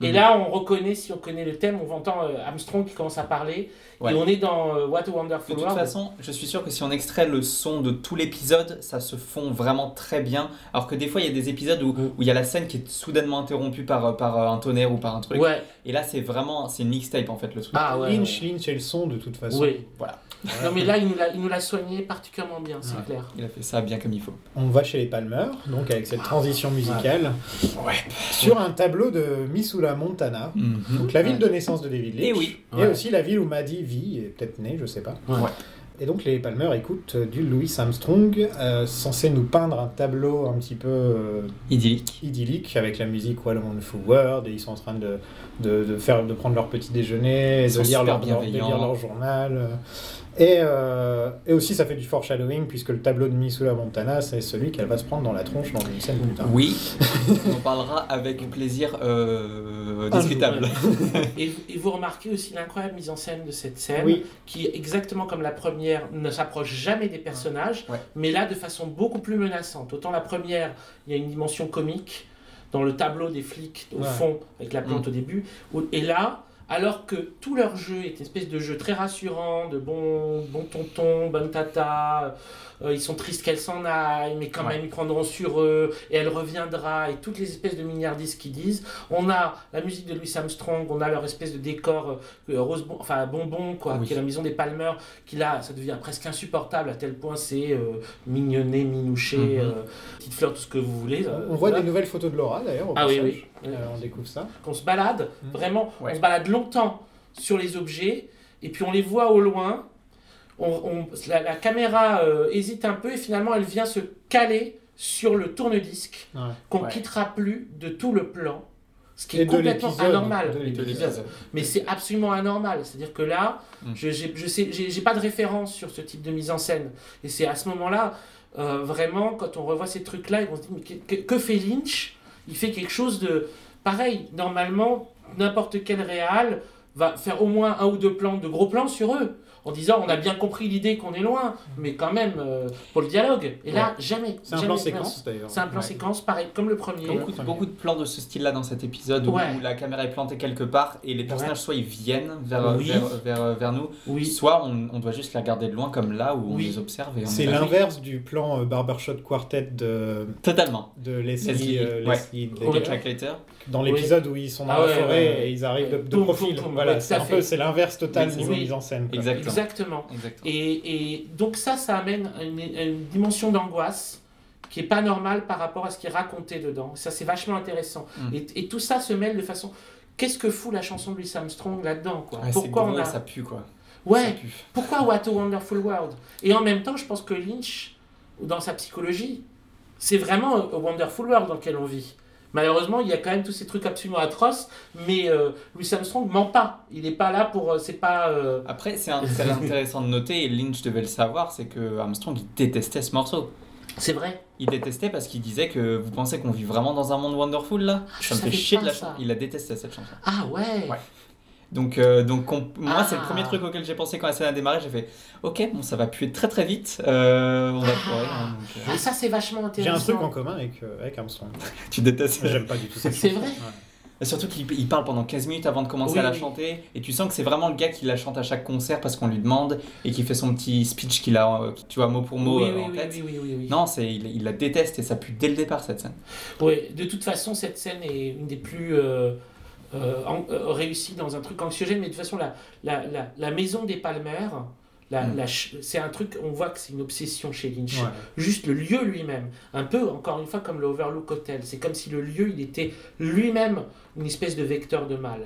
Et Mhm. là, on reconnaît, si on connaît le thème, on entend euh, Armstrong qui commence à parler. Ouais. Et on est dans euh, What a De Wonderful toute World. façon, je suis sûr que si on extrait le son de tout l'épisode, ça se fond vraiment très bien. Alors que des fois, il y a des épisodes où, où il y a la scène qui est soudainement interrompue par, par euh, un tonnerre ou par un truc. Ouais, Et là, c'est vraiment, c'est une mixtape en fait le truc. ah ouais. Lynch, ouais. Lynch et le son de toute façon. Oui. Voilà. Non mais là, il nous l'a- il nous l'a soigné particulièrement bien, c'est Ouais. clair. Il a fait ça bien comme il faut. On va chez les Palmer, donc avec cette transition musicale, sur un tableau de Missoula, Montana. Donc la ville de naissance de David Lynch. Eh oui. Et Ouais. aussi la ville où Maddie vit, et peut-être née, je sais pas. Ouais. Et donc les Palmer écoutent euh, du Louis Armstrong, euh, censé nous peindre un tableau un petit peu euh, Idyllique. idyllique avec la musique What a Wonderful World et ils sont en train de, de, de faire, de prendre leur petit déjeuner, et de lire, super leur, de lire bienveillants. leur journal. Et, euh, et aussi ça fait du foreshadowing puisque le tableau de Missoula Montana c'est celui qu'elle va se prendre dans la tronche dans une scène plus tard. Oui, on en parlera avec plaisir euh, discutable. (laughs) Et, et vous remarquez aussi l'incroyable mise en scène de cette scène, Oui. qui, exactement comme la première, ne s'approche jamais des personnages, Ouais. mais là de façon beaucoup plus menaçante. Autant la première, il y a une dimension comique dans le tableau des flics au Ouais. fond, avec la plante Mm. au début, où- et là, alors que tout leur jeu est une espèce de jeu très rassurant, de bon, bon tonton, bonne tata, euh, ils sont tristes qu'elle s'en aille, mais quand Ouais. même ils prendront sur eux, et elle reviendra, et toutes les espèces de milliardistes qui disent. On a la musique de Louis Armstrong, on a leur espèce de décor euh, rose, bon, enfin bonbon, quoi, Oui. qui est la maison des Palmer, qui là, ça devient presque insupportable à tel point c'est euh, mignonné, minouché, Mhm. euh, petite fleur, tout ce que vous voulez. euh, On voit des nouvelles photos de Laura d'ailleurs. Ah oui, oui. Euh, on découvre ça. qu'on se balade, Mhm. vraiment, Ouais. on se balade longtemps sur les objets, et puis on les voit au loin, on, on- la, la caméra euh, hésite un peu, et finalement elle vient se caler sur le tourne-disque, Ouais. qu'on Ouais. quittera plus de tout le plan, ce qui Et est complètement anormal. Mais c'est absolument anormal, c'est-à-dire que là, Mm. je j'ai je sais- j'ai- j'ai pas de référence sur ce type de mise en scène, et c'est à ce moment-là, euh, vraiment, quand on revoit ces trucs-là, et on se dit, mais que, que- que fait Lynch? Il fait quelque chose de... Pareil, normalement, n'importe quel réal va faire au moins un ou deux plans, de gros plans sur eux, en disant, on a bien compris l'idée qu'on est loin, mais quand même, euh, pour le dialogue. Et là, jamais. C'est un jamais plan séquence d'ailleurs. C'est un plan Ouais. séquence, pareil, comme le premier. Beaucoup, de- beaucoup de plans de ce style-là dans cet épisode où, Ouais. où la caméra est plantée quelque part et les personnages soit ils viennent vers, Oui. vers, vers, vers nous, Oui. soit on, on doit juste les regarder de loin comme là où on les observe. C'est l'inverse du plan euh, Barbershot Quartet de, Totalement. de Leslie, Leslie, euh. Leslie Dans l'épisode où ils sont dans Ah la ouais, forêt ouais, ouais. et ils arrivent de, de profil. Voilà, Ouais, c'est un fait. peu, c'est l'inverse total niveau mise en scène. quoi. Exactement. Exactement. Exactement. Et, et donc ça, ça amène une, dimension d'angoisse qui est pas normale par rapport à ce qui est raconté dedans. Ça, c'est vachement intéressant. Mm. Et, et tout ça se mêle de façon... Qu'est-ce que fout la chanson de Louis Armstrong là-dedans quoi? Pourquoi on a... ça pue quoi. Ouais, pue. pourquoi What a Wonderful World? Et en même temps, je pense que Lynch, dans sa psychologie, c'est vraiment a Wonderful World dans lequel on vit. Malheureusement, il y a quand même tous ces trucs absolument atroces, mais euh, Louis Armstrong ment pas. Il n'est pas là pour... euh, C'est pas... euh, Après, c'est intéressant de noter, et Lynch devait le savoir, c'est que Armstrong il détestait ce morceau. C'est vrai. Il détestait parce qu'il disait que vous pensez qu'on vit vraiment dans un monde wonderful là? Je Ça me fait chier de la chanson. Il a détesté cette chanson. Ah ouais, Ouais. Donc, euh, donc on- moi, Ah. c'est le premier truc auquel j'ai pensé quand la scène a démarré. J'ai fait Ok, bon, ça va puer très très vite. Euh, on va Ah. hein, donc, euh, Ah, ça c'est vachement J'ai intéressant. un truc en commun avec, euh, avec Armstrong. (laughs) tu détestes. J'aime pas du tout cette C'est vrai Ouais. Surtout qu'il il parle pendant 15 minutes avant de commencer Oui, à la oui. chanter. Et tu sens que c'est vraiment le gars qui la chante à chaque concert parce qu'on lui demande et qui fait son petit speech qu'il a, tu vois, mot pour mot oui, euh, oui, en oui, tête. oui, oui, oui, oui. Non, c'est, il, il la déteste et ça pue dès le départ cette scène. Ouais, de toute façon, cette scène est une des plus euh, en- euh, réussies dans un truc anxiogène, mais de toute façon, la, la, la, la maison des Palmer, la, Mm. la c'est un truc, on voit que c'est une obsession chez Lynch. Ouais. Juste le lieu lui-même, un peu, encore une fois, comme le Overlook Hotel. C'est comme si le lieu, il était lui-même une espèce de vecteur de mal.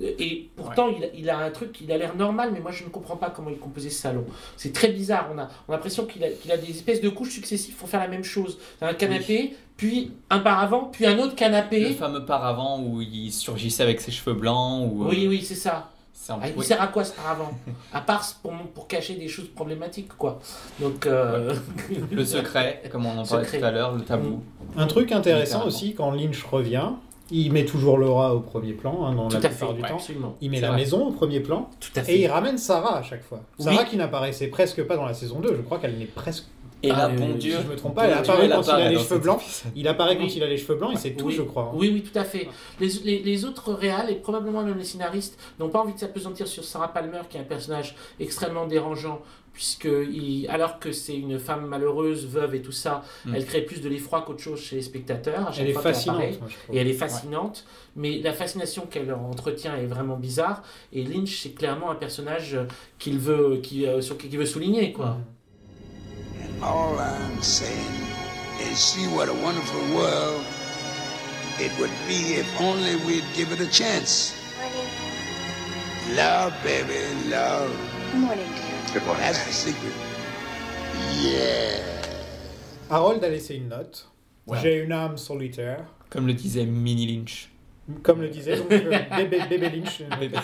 Et pourtant, il, a, il a un truc, il a l'air normal, mais moi je ne comprends pas comment il composait ce salon. C'est très bizarre. On a, on a l'impression qu'il a, qu'il a des espèces de couches successives pour faire la même chose. Un canapé, puis un paravent, puis un autre Le canapé. fameux paravent où il surgissait avec ses cheveux blancs. Ou, euh, Oui, oui, c'est ça. un- Ah, il oui. sert à quoi ce paravent À part pour, pour cacher des choses problématiques, quoi. Donc, euh, (laughs) Le secret, comme on en parlait Secret. tout à l'heure, le tabou. Un truc intéressant aussi, quand Lynch revient, il met toujours Laura au premier plan, hein, dans tout la plupart fait, du ouais, temps. absolument. Il met la vrai. maison au premier plan Tout à et il ramène Sarah à chaque fois. Oui. Sarah qui n'apparaissait presque pas dans la saison 2, je crois qu'elle n'est presque. Et Ah, bon Dieu. si je me trompe pas, elle apparaît quand il a les cheveux blancs. Il apparaît quand il a les cheveux blancs et c'est tout, je crois. hein. Oui, oui, tout à fait. Les, les, les autres réals et probablement même les scénaristes n'ont pas envie de s'apesantir sur Sarah Palmer, qui est un personnage extrêmement dérangeant, puisque il- alors que c'est une femme malheureuse, veuve et tout ça, Mm. elle crée plus de l'effroi qu'autre chose chez les spectateurs. Elle est fascinante. Et elle est fascinante, mais la fascination qu'elle entretient est vraiment bizarre. Et Lynch, c'est clairement un personnage qu'il veut, qui, euh, sur, veut souligner, quoi. And all I'm saying is see what a wonderful world it would be if only we'd give it a chance. Love, baby, love. Good morning, dear. Good morning. That's the secret. Yeah. Harold a laissé une note. Ouais. J'ai une âme solitaire. Comme le disait Minnie Lynch. Comme le disait donc, euh, (laughs) bébé, bébé Lynch, Bébé.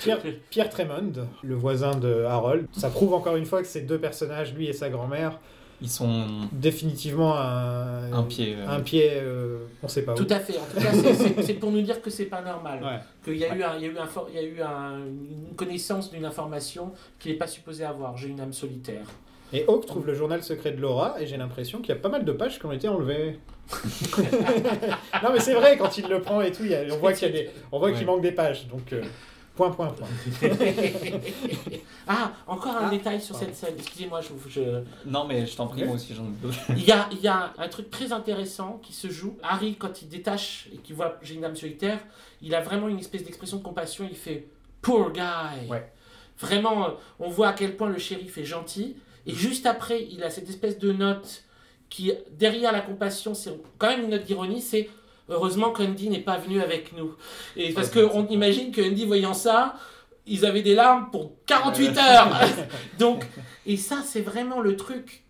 Pierre, Pierre Tremond, le voisin de Harold. Ça prouve encore une fois que ces deux personnages, lui et sa grand-mère, Ils sont définitivement un, un pied. euh, un pied, euh, on sait pas où. Tout à fait. En tout cas, c'est- pour nous dire que c'est pas normal. Ouais. Qu'il y a eu, y a eu, un for- il y a eu un- une connaissance d'une information qu'il n'est pas supposé avoir. J'ai une âme solitaire. Et Hawk trouve le journal secret de Laura et j'ai l'impression qu'il y a pas mal de pages qui ont été enlevées. Non mais c'est vrai, quand il le prend et tout, y a- on voit qu'il y a des, on voit qu'il Ouais. manque des pages. Donc euh, point point point. ah, encore un Ah, détail sur pardon. cette scène. Excusez-moi, je, je- Non, mais je t'en prie, moi aussi j'en ai deux. Il y a, il y a un truc très intéressant qui se joue. Harry, quand il détache et qu'il voit J'ai une âme solitaire, il a vraiment une espèce d'expression de compassion. Il fait Poor guy. Ouais. Vraiment, on voit à quel point le shérif est gentil. Et juste après, il a cette espèce de note qui, derrière la compassion, c'est quand même une note d'ironie c'est heureusement qu'Andy n'est pas venu avec nous. Et parce qu'on imagine que Andy, voyant ça, ils avaient des larmes pour 48 heures. (laughs) Donc, et ça, c'est vraiment le truc.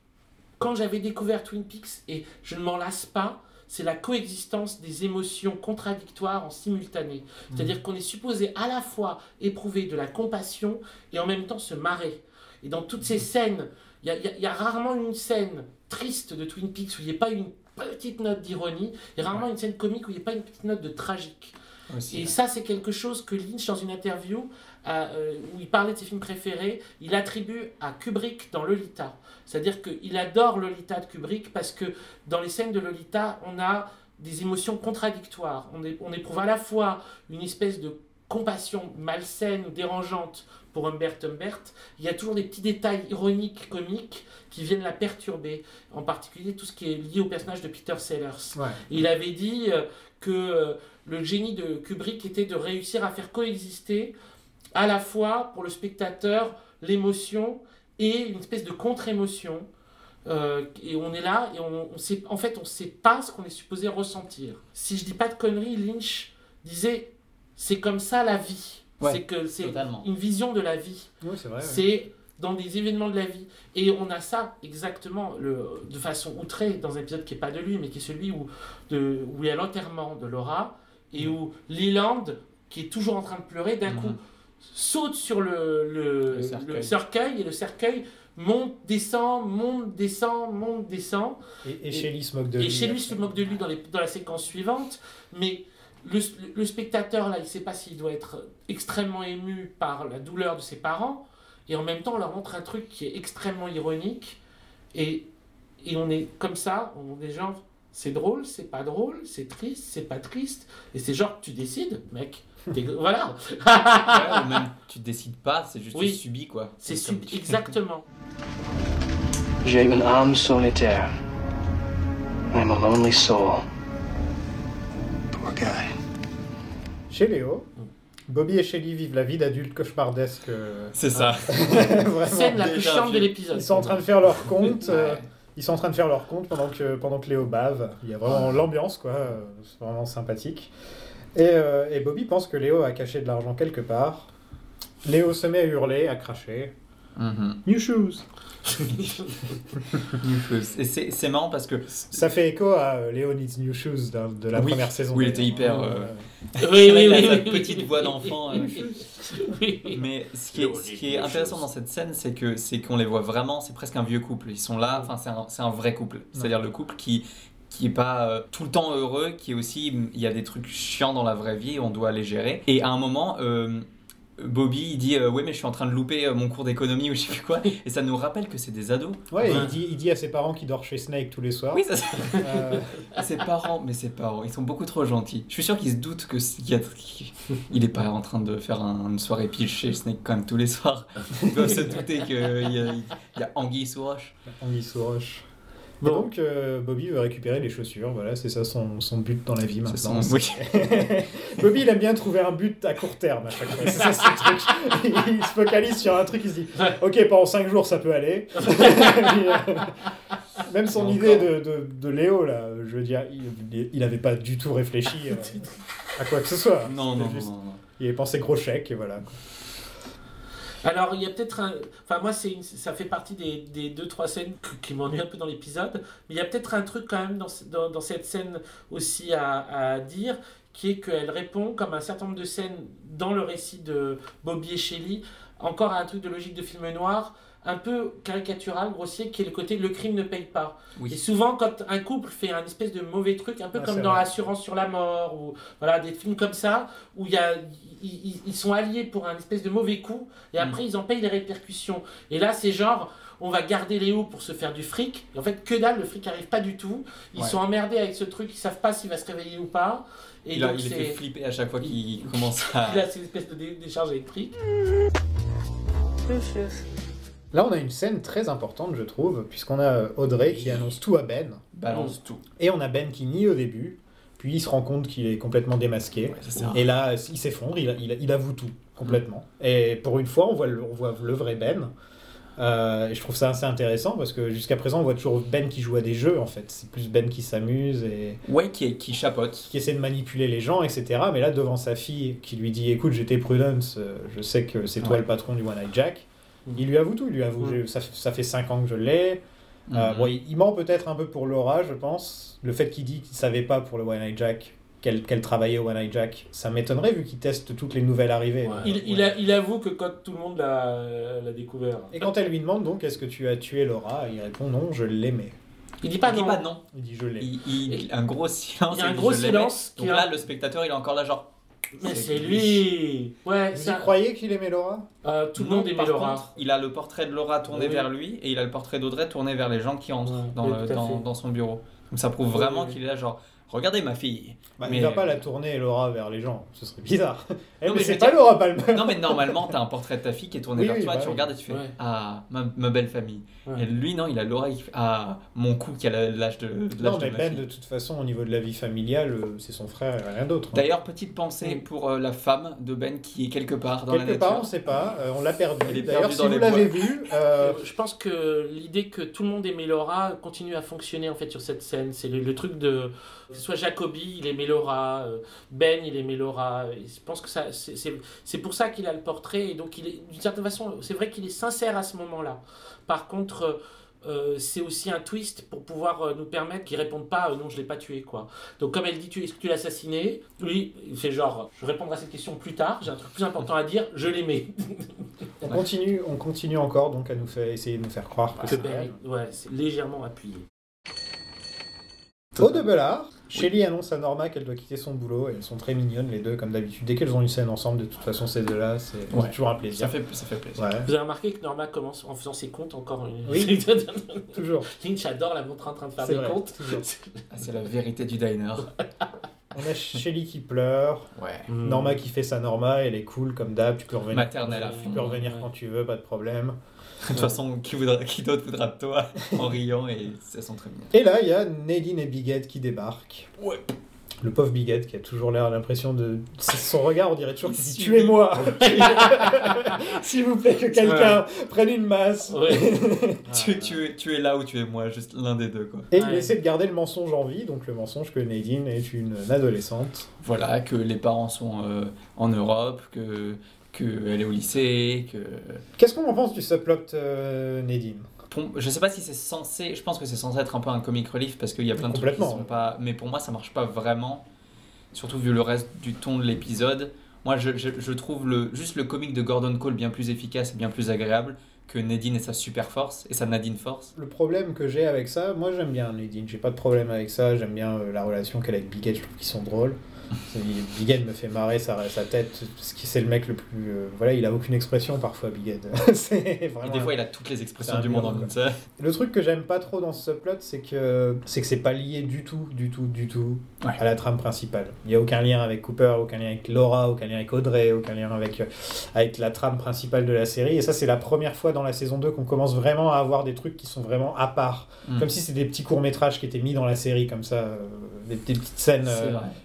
Quand j'avais découvert Twin Peaks, et je ne m'en lasse pas, c'est la coexistence des émotions contradictoires en simultané. C'est-à-dire qu'on est supposé à la fois éprouver de la compassion et en même temps se marrer. Et dans toutes ces scènes, il y a, y y rarement une scène triste de Twin Peaks où il n'y a pas une petite note d'ironie, il y a rarement une scène comique où il n'y a pas une petite note de tragique. Aussi. Et ça, c'est quelque chose que Lynch, dans une interview euh, où il parlait de ses films préférés, il attribue à Kubrick dans Lolita. C'est-à-dire qu'il adore Lolita de Kubrick parce que dans les scènes de Lolita, on a des émotions contradictoires. On, est- on éprouve à la fois une espèce de compassion malsaine ou dérangeante pour Humbert Humbert. Il y a toujours des petits détails ironiques, comiques, qui viennent la perturber. En particulier tout ce qui est lié au personnage de Peter Sellers. Ouais. Il avait dit euh, que euh, le génie de Kubrick était de réussir à faire coexister à la fois pour le spectateur l'émotion et une espèce de contre-émotion. Euh, et on est là et on, on sait, en fait on sait pas ce qu'on est supposé ressentir. Si je dis pas de conneries, Lynch disait c'est comme ça la vie. Ouais, c'est que c'est totalement. une vision de la vie. Oui, c'est vrai. ouais. C'est dans des événements de la vie. Et on a ça exactement le, de façon outrée dans un épisode qui n'est pas de lui, mais qui est celui où, de, où il y a l'enterrement de Laura et où Leland, qui est toujours en train de pleurer, d'un Mhm. coup saute sur le, le, Le cercueil. le cercueil et le cercueil monte, descend, monte, descend, monte, descend. Et, et Shelley se moque de Et lui. chez lui se moque de lui dans, les, dans la séquence suivante, mais le, le spectateur, là, il ne sait pas s'il doit être extrêmement ému par la douleur de ses parents, et en même temps, on leur montre un truc qui est extrêmement ironique, et, et on est comme ça, on est genre, c'est drôle, c'est pas drôle, c'est triste, c'est pas triste, et c'est genre, tu décides, mec. (laughs) Voilà. Ouais, même tu décides pas, c'est juste Oui. tu subis quoi. C'est comme sub- tu- exactement. J'ai une âme solitaire. I'm a lonely soul. Chez Léo, Bobby et Shelley vivent la vie d'adultes cauchemardesques. euh, C'est ça. (laughs) Vraiment. Scène la plus déjà chiante de l'épisode. Ils sont en train de faire leur compte. euh, Ouais. ils sont en train de faire leur compte pendant que, pendant que Léo bave. Il y a vraiment l'ambiance, quoi. euh, C'est vraiment sympathique. Et, euh, et Bobby pense que Léo a caché de l'argent quelque part. Léo se met à hurler, à cracher. Mhm. New shoes (laughs) New shoes. Et c'est c'est marrant parce que Ça fait écho à euh, Léo needs new shoes de, de la Oui, première saison. où il était hyper, Euh, euh, Oui, oui, oui, oui, petite oui. voix d'enfant, euh, Oui. Mais ce qui est, ce qui est intéressant dans cette scène, c'est que c'est qu'on les voit vraiment, c'est presque un vieux couple. Ils sont là, enfin c'est un, c'est un vrai couple. C'est-à-dire le couple qui qui est pas euh, tout le temps heureux, qui est aussi il y a des trucs chiants dans la vraie vie, on doit les gérer. Et à un moment. euh, Bobby il dit euh, ouais mais je suis en train de louper euh, mon cours d'économie ou je sais plus quoi. (laughs) Et ça nous rappelle que c'est des ados. Ouais, il dit, il dit à ses parents qu'il dort chez Snake tous les soirs. oui ça Euh, (laughs) ses parents mais ses parents ils sont beaucoup trop gentils. Je suis sûr qu'ils se doutent que qu'il est pas en train de faire un- une soirée pitch chez Snake quand même tous les soirs. Ils doivent se douter qu'il y a, il y a Anguille sous roche. Anguille sous roche. Et donc, euh, Bobby veut récupérer les chaussures. Voilà, c'est ça son, son but dans la vie maintenant. son- oui. (laughs) Bobby, il aime bien trouver un but à court terme à chaque fois. C'est ça son truc. Il se focalise sur un truc, il se dit Ok, pendant 5 jours, ça peut aller. (laughs) Puis, euh, Même son idée de, de, de Léo, là, je veux dire, il, il avait pas du tout réfléchi euh, (laughs) à quoi que ce soit. non non, juste- non non Il avait pensé gros chèque et voilà. Alors, il y a peut-être un. Enfin, moi, c'est une- ça fait partie des, des deux, trois scènes qui m'ennuient un peu dans l'épisode. Mais il y a peut-être un truc quand même dans, dans cette scène aussi à, à dire, qui est qu'elle répond, comme un certain nombre de scènes dans le récit de Bobby et Shelley, encore à un truc de logique de film noir, un peu caricatural, grossier, qui est le côté le crime ne paye pas. Oui. Et souvent, quand un couple fait un espèce de mauvais truc, un peu Ah, comme dans vrai. Assurance sur la mort, ou voilà, des films comme ça, où il y a, ils, ils- ils sont alliés pour un espèce de mauvais coup, et Mm. après ils en payent les répercussions. Et là, c'est genre, on va garder Léo pour se faire du fric, et en fait, que dalle, le fric arrive pas du tout. Ils Ouais. sont emmerdés avec ce truc, ils savent pas s'il va se réveiller ou pas. Et Il, a, donc, il fait flipper à chaque fois qu'il (laughs) commence à. il a cette espèce de dé- décharge électrique. Là, on a une scène très importante, je trouve, puisqu'on a euh, Audrey qui annonce tout à Ben, balance tout. et on a Ben qui nie au début, puis il se rend compte qu'il est complètement démasqué, Ouais, ça, et là, il s'effondre, il, il- il avoue tout, complètement. Et pour une fois, on voit le, on voit le vrai Ben. Euh, et je trouve ça assez intéressant parce que jusqu'à présent on voit toujours Ben qui joue à des jeux en fait. C'est plus Ben qui s'amuse et Ouais, qui, qui chapote. qui essaie de manipuler les gens, etc. Mais là, devant sa fille qui lui dit Écoute, j'étais Prudence, euh, je sais que c'est toi Ouais. le patron du One Eye Jack. Il lui avoue tout, il lui avoue ça, fait- ça fait 5 ans que je l'ai. Euh, Mhm. bon, il, il ment peut-être un peu pour Laura, je pense. Le fait qu'il dit qu'il savait pas pour le One Eye Jack qu'elle qu'elle travaillait au One Eye Jack, ça m'étonnerait vu qu'il teste toutes les nouvelles arrivées. Ouais. Il, il a- il avoue que quand tout le monde l'a découvert. Et quand elle lui demande donc est-ce que tu as tué Laura, il répond non, je l'aimais. Il dit pas il dit non. pas non. Il dit je l'ai. Un gros silence. Il y a un dit, gros silence Donc là, le spectateur, il est encore là, genre. Mais c'est lui Ouais, Vous ça- y croyez qu'il aimait Laura? Euh, tout le Non, monde aimait par Laura. contre, il a le portrait de Laura tourné Oui. vers lui et il a le portrait d'Audrey tourné vers les gens qui entrent Ouais, dans, oui, le- dans, dans son bureau. Donc ça prouve vraiment Oui. qu'il est là, genre, regardez ma fille. Bah, Mais- Il va pas la tourner Laura vers les gens, ce serait bizarre. (laughs) Eh, Non, mais c'est pas dire- Laura Palmer. (laughs) Non, mais normalement, t'as un portrait de ta fille qui est tourné Oui, vers oui, toi, bah tu oui. regardes et tu fais Ouais. Ah, ma, ma belle famille. Ouais. Et lui, non, il a Laura, il fait Ah, mon cou qui a la- l'âge de, Non, de mais ma Ben, fille. de toute façon, au niveau de la vie familiale, euh, c'est son frère et rien d'autre. hein. D'ailleurs, petite pensée Mm. pour euh, la femme de Ben qui est quelque part dans la Quelque nature. part, on sait pas, euh, on l'a perdu. Elle est D'ailleurs, perdue si vous l'avez bois. vu, euh, Je pense que l'idée que tout le monde aimait Laura continue à fonctionner en fait sur cette scène. C'est le, le truc de que ce soit Jacobi, il aimait Laura, euh, Ben, il aimait Laura. Je pense que ça, c'est- c'est c'est pour ça qu'il a le portrait et donc d'une certaine façon, c'est vrai qu'il est sincère à ce moment-là. Par contre. euh, euh, c'est aussi un twist pour pouvoir euh, nous permettre qu'il réponde pas euh, non je l'ai pas tué quoi donc comme elle dit tu est-ce que tu l'as assassiné? Lui il fait genre je répondrai à cette question plus tard j'ai un truc plus important à dire je l'aimais on, continue, on continue encore donc à nous faire, essayer de nous faire croire que que c'est Ben, ouais c'est légèrement appuyé Au double art, Shelly annonce à Norma qu'elle doit quitter son boulot et elles sont très mignonnes les deux comme d'habitude. Dès qu'elles ont une scène ensemble, de toute façon ces deux-là, c'est Ouais. toujours un plaisir. Ça fait, ça fait plaisir. Ouais, Vous avez remarqué que Norma commence en faisant ses comptes encore une... Oui. (laughs) toujours. Lynch adore la montre en train de faire C'est des vrai, comptes. (laughs) Ah, c'est la vérité du diner. (laughs) On a Shelly qui pleure, Ouais. Norma qui fait sa Norma, elle est cool comme d'hab, tu peux revenir. Maternelle à Tu peux revenir Ouais. quand tu veux, pas de problème. De toute façon, qui, voudra, qui d'autre voudra de toi (laughs) en riant et elles sont très mignonnes. Et là, il y a Nadine et Big Ed qui débarquent. Ouais. Le pauvre Big Ed qui a toujours l'air l'impression de. c'est Son regard, on dirait toujours Il qu'il dit subit. Tuez-moi (laughs) (laughs) S'il vous plaît, que quelqu'un prenne une masse Ouais. Tu, tu, es, tu es là où tu es moi, juste l'un des deux quoi. Et il essaie de garder le mensonge en vie, donc le mensonge que Nadine est une adolescente. Voilà, que les parents sont euh, en Europe, que qu'elle est au lycée, que... Qu'est-ce qu'on en pense du subplot euh, Nadine Pour- je sais pas si c'est censé, je pense que c'est censé être un peu un comic relief parce qu'il y a plein de trucs qui Complètement, sont pas... Mais pour moi ça marche pas vraiment, surtout vu le reste du ton de l'épisode. Moi je, je, je trouve le, juste le comic de Gordon Cole bien plus efficace et bien plus agréable que Nadine et sa super force et sa Nadine force. Le problème que j'ai avec ça, moi j'aime bien Nadine, j'ai pas de problème avec ça, j'aime bien euh, la relation qu'elle a avec Big Ed, je trouve qu'ils sont drôles. Big me fait marrer sa, sa tête, parce que c'est le mec le plus... euh, voilà, il a aucune expression parfois, Big (laughs) des fois il a toutes les expressions du monde en. Le truc que j'aime pas trop dans ce subplot, c'est que c'est que c'est pas lié du tout, du tout, du tout Ouais. à la trame principale. Il y a aucun lien avec Cooper, aucun lien avec Laura, aucun lien avec Audrey, aucun lien avec euh, avec la trame principale de la série. Et ça, c'est la première fois dans la saison 2 qu'on commence vraiment à avoir des trucs qui sont vraiment à part, Mm. comme si c'était des petits courts métrages qui étaient mis dans la série comme ça, euh, des, des petites scènes,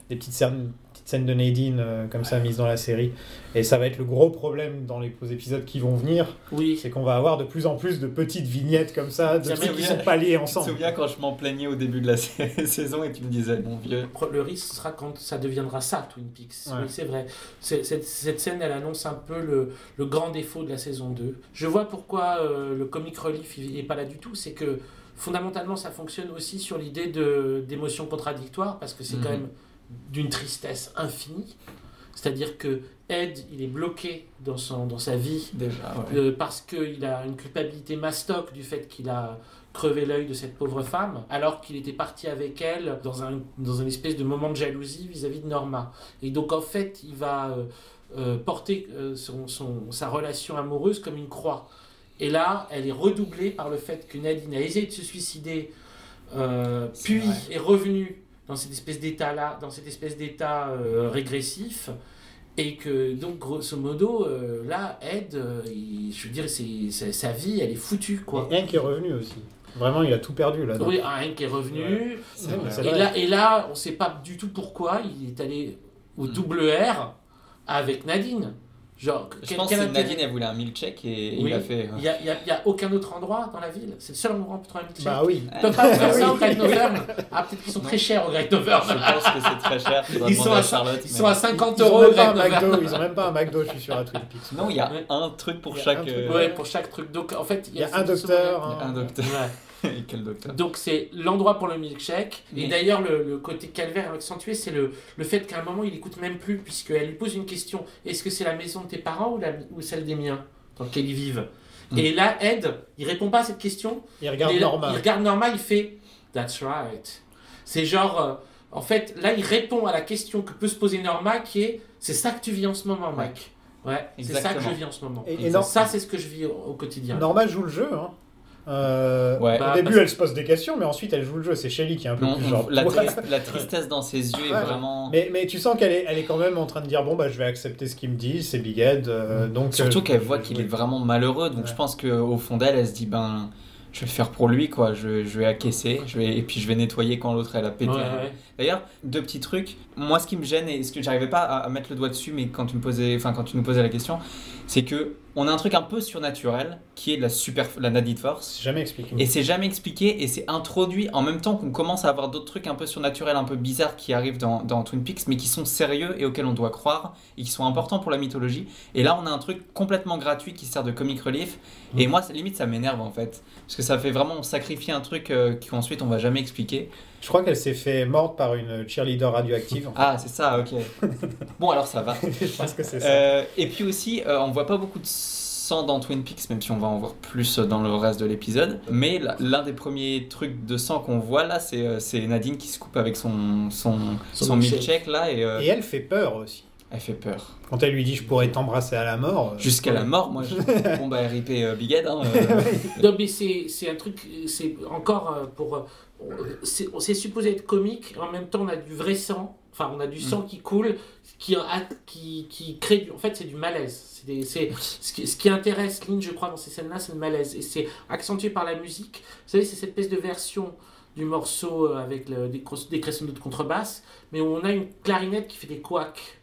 des petites scènes, petites petite scène de Nadine euh, comme ça mise dans la série. Et ça va être le gros problème dans les épisodes qui vont venir. Oui. C'est qu'on va avoir de plus en plus de petites vignettes comme ça, de trucs qui sont pas liés Tu te ensemble. souviens quand je m'en plaignais au début de la (laughs) saison et tu me disais, mon vieux. Le risque sera quand ça deviendra ça, Twin Peaks. Ouais. Oui, c'est vrai. Cette, cette scène, elle annonce un peu le, le grand défaut de la saison 2. Je vois pourquoi euh, le comic relief n'est pas là du tout. C'est que fondamentalement, ça fonctionne aussi sur l'idée de- d'émotions contradictoires, parce que c'est quand Mhm. même d'une tristesse infinie. C'est-à-dire que Ed, il est bloqué dans, son, dans sa vie Déjà, ouais. euh, parce qu'il a une culpabilité mastoc du fait qu'il a crevé l'œil de cette pauvre femme, alors qu'il était parti avec elle dans un, dans une espèce de moment de jalousie vis-à-vis de Norma. Et donc en fait, il va euh, euh, porter son, son- sa relation amoureuse comme une croix. Et là, elle est redoublée par le fait que Nadine a essayé de se suicider, puis vrai. est revenue dans cette espèce d'état-là, dans cette espèce d'état euh, régressif. Et que donc grosso modo, euh, là, Ed, euh, il- je veux dire, c'est, c'est- sa vie, elle est foutue quoi. Et Hank est revenu aussi. Vraiment, il a tout perdu là. Oui, un Hank est revenu. C'est vrai, c'est Et vrai. là, et là, on ne sait pas du tout pourquoi il est allé au double R avec Nadine. Genre, Je pense que intérêt- Nadine, elle voulait un milkshake et Oui. il a fait. Il n'y a, y a- il y a aucun autre endroit dans la ville. C'est le seul endroit pour trouver un milkshake. Bah oui. Ils peuvent pas faire Ah ça oui. au Great (laughs) Northern. Ah, peut-être qu'ils sont très chers au Great Northern. Je pense que c'est très cher. (laughs) Ils sont à, Charlotte. ils mais- sont à 50 Ils ont euros au Great Northern. ils ont même pas un McDo, je suis sûr, à Twin Peaks. Non, il y a un truc pour chaque. truc, euh, Ouais, pour chaque truc. Donc, en fait, Il y a docteur, Un docteur. (laughs) Ouais. Quel docteur Donc c'est l'endroit pour le milkshake. Et Mais- d'ailleurs, le, le côté calvaire accentué, c'est le, le fait qu'à un moment, il écoute même plus, puisqu'elle lui pose une question. Est-ce que c'est la maison de tes parents ou, la, ou celle des miens dans laquelle ils vivent Mm. Et là, Ed, il répond pas à cette question. Il regarde il, Norma. Il regarde Norma, il fait That's right. C'est genre, euh, en fait, là, il répond à la question que peut se poser Norma, qui est C'est ça que tu vis en ce moment, Mike. Ouais, c'est ça que je vis en ce moment. Et, et Et Ça, c'est ce que je vis au, au quotidien. Norma joue le jeu. Hein. Euh, Ouais. Bah, au début, elle se pose des questions, mais ensuite, elle joue le jeu. C'est Shelly qui est un peu Non, plus genre. la, tristesse dans ses yeux est Ouais. vraiment. Mais, mais tu sens qu'elle est, elle est quand même en train de dire bon, bah, je vais accepter ce qu'il me dit, c'est Big Ed. euh, donc, Surtout euh, qu'elle voit qu'il est vraiment malheureux, donc Ouais. je pense qu'au fond d'elle, elle se dit ben, je vais le faire pour lui, quoi. Je, je vais acquiescer, je vais, et puis je vais nettoyer quand l'autre elle a pété. Ouais, ouais. D'ailleurs, deux petits trucs. Moi, ce qui me gêne et ce que j'arrivais pas à, à mettre le doigt dessus, mais quand tu me posais, enfin quand tu nous posais la question, c'est que on a un truc un peu surnaturel qui est la super, la Force. C'est jamais expliqué. Et c'est jamais expliqué et c'est introduit en même temps qu'on commence à avoir d'autres trucs un peu surnaturels, un peu bizarres qui arrivent dans, dans Twin Peaks, mais qui sont sérieux et auxquels on doit croire et qui sont importants pour la mythologie. Et là, on a un truc complètement gratuit qui sert de comic relief. Et moi, ça- limite, ça m'énerve en fait. Parce que ça fait vraiment sacrifier un truc euh, qu'ensuite on va jamais expliquer. Je crois qu'elle s'est fait morte par une cheerleader radioactive. Ah, c'est ça, ok. (laughs) bon, alors ça va. je pense que c'est ça. Euh, et puis aussi, euh, on voit pas beaucoup de sang dans Twin Peaks, même si on va en voir plus dans le reste de l'épisode. Mais l'un des premiers trucs de sang qu'on voit là, c'est euh, c'est Nadine qui se coupe avec son, son, Son milkshake là et, euh, Et elle fait peur aussi. Elle fait peur. Quand elle lui dit je pourrais t'embrasser à la mort. euh, Jusqu'à la mort, moi je. bon bah RIP euh, Big Ed. Hein, euh, (laughs) Non, mais c'est c'est un truc, c'est encore euh, pour. euh, C'est c'est supposé être comique, en même temps on a du vrai sang, enfin on a du sang qui coule, qui, qui, qui crée du. En fait, c'est du malaise. C'est des- c'est- ce, qui, ce qui intéresse Lynn, je crois, dans ces scènes-là, c'est le malaise. Et c'est accentué par la musique. Vous savez, c'est cette espèce de version du morceau avec le- des, des crescendos de contrebasse, mais où on a une clarinette qui fait des couacs.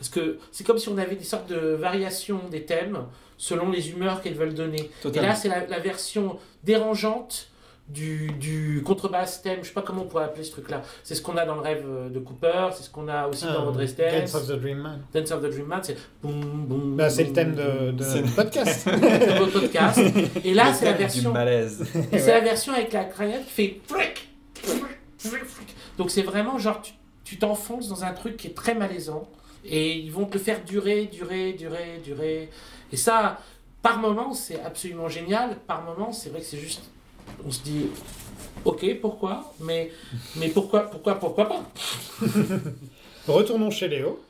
Parce que c'est comme si on avait des sortes de variations des thèmes selon les humeurs qu'elles veulent donner. Et Totalement. là, c'est la, la version dérangeante du, du contrebasse thème. Je sais pas comment on pourrait appeler ce truc-là. C'est ce qu'on a dans le rêve de Cooper, c'est ce qu'on a aussi dans euh, Dresden. Dance of the Dream Man. Dance of the Dream Man, c'est boum boum. Bah, c'est le thème de, de C'est- podcast. (laughs) de votre podcast. Et là, le c'est la du version. malaise. Et c'est la version avec la crânière qui fait. Donc c'est vraiment genre tu tu t'enfonces dans un truc qui est très malaisant et ils vont te le faire durer, durer, durer, durer. Et ça, par moment, c'est absolument génial. Par moment, c'est vrai que c'est juste, on se dit, ok, pourquoi, mais mais pourquoi, pourquoi, pourquoi pas? (laughs) Retournons chez Léo.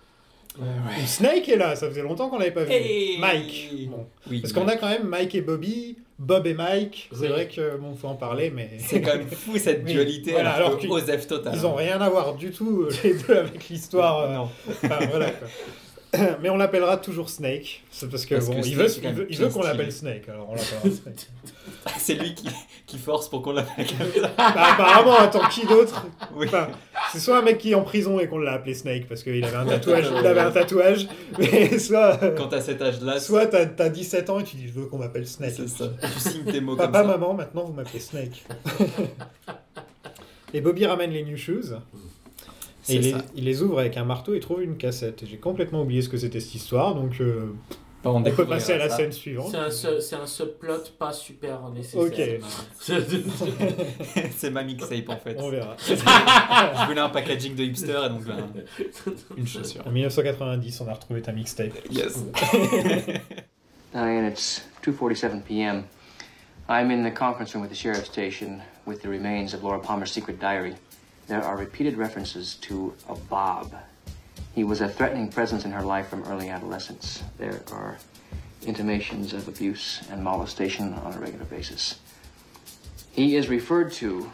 Où Snake est là, ça faisait longtemps qu'on l'avait pas vu. Hey Mike. Bon. Oui, Parce qu'on a quand même Mike et Bobby, Bob et Mike. C'est Oui. vrai que bon, faut en parler, mais (laughs) C'est quand même fou cette (laughs) dualité voilà, alors, que Osef total. ils ont rien à voir du tout euh, les deux avec l'histoire. euh, Non. enfin, voilà, quoi. (laughs) (coughs) Mais on l'appellera toujours Snake. C'est parce que Parce bon, que il Snake, veut, il il qu'on l'appelle Snake. Alors on l'appellera (laughs) Snake. C'est lui qui, qui force pour qu'on l'appelle. Bah, apparemment, attends, qui d'autre (laughs) Oui. Enfin, C'est soit un mec qui est en prison et qu'on l'a appelé Snake parce qu'il avait un tatouage, il avait un tatouage, mais soit, euh, Quand t'as cet âge-là, soit t'as t'as 17 ans et tu dis je veux qu'on m'appelle Snake. c'est ça. Tu signes tes mots comme Papa, ça. maman, maintenant vous m'appelez Snake. (laughs) et Bobby ramène les new shoes. Et il les, il les ouvre avec un marteau et trouve une cassette. Et J'ai complètement oublié ce que c'était cette histoire, donc euh, Bah, on peut passer à la ça. scène suivante. C'est un, un subplot pas super nécessaire. Ok. (laughs) C'est ma mixtape en fait. On verra. (laughs) Je voulais un packaging de hipster et donc ben, une chaussure. En 1990, on a retrouvé ta mixtape. Yes. (laughs) Diane, it's 2:47 p.m. I'm in the conference room with the sheriff's station with the remains of Laura Palmer's secret diary. There are repeated references to a Bob. He was a threatening presence in her life from early adolescence. There are intimations of abuse and molestation on a regular basis. He is referred to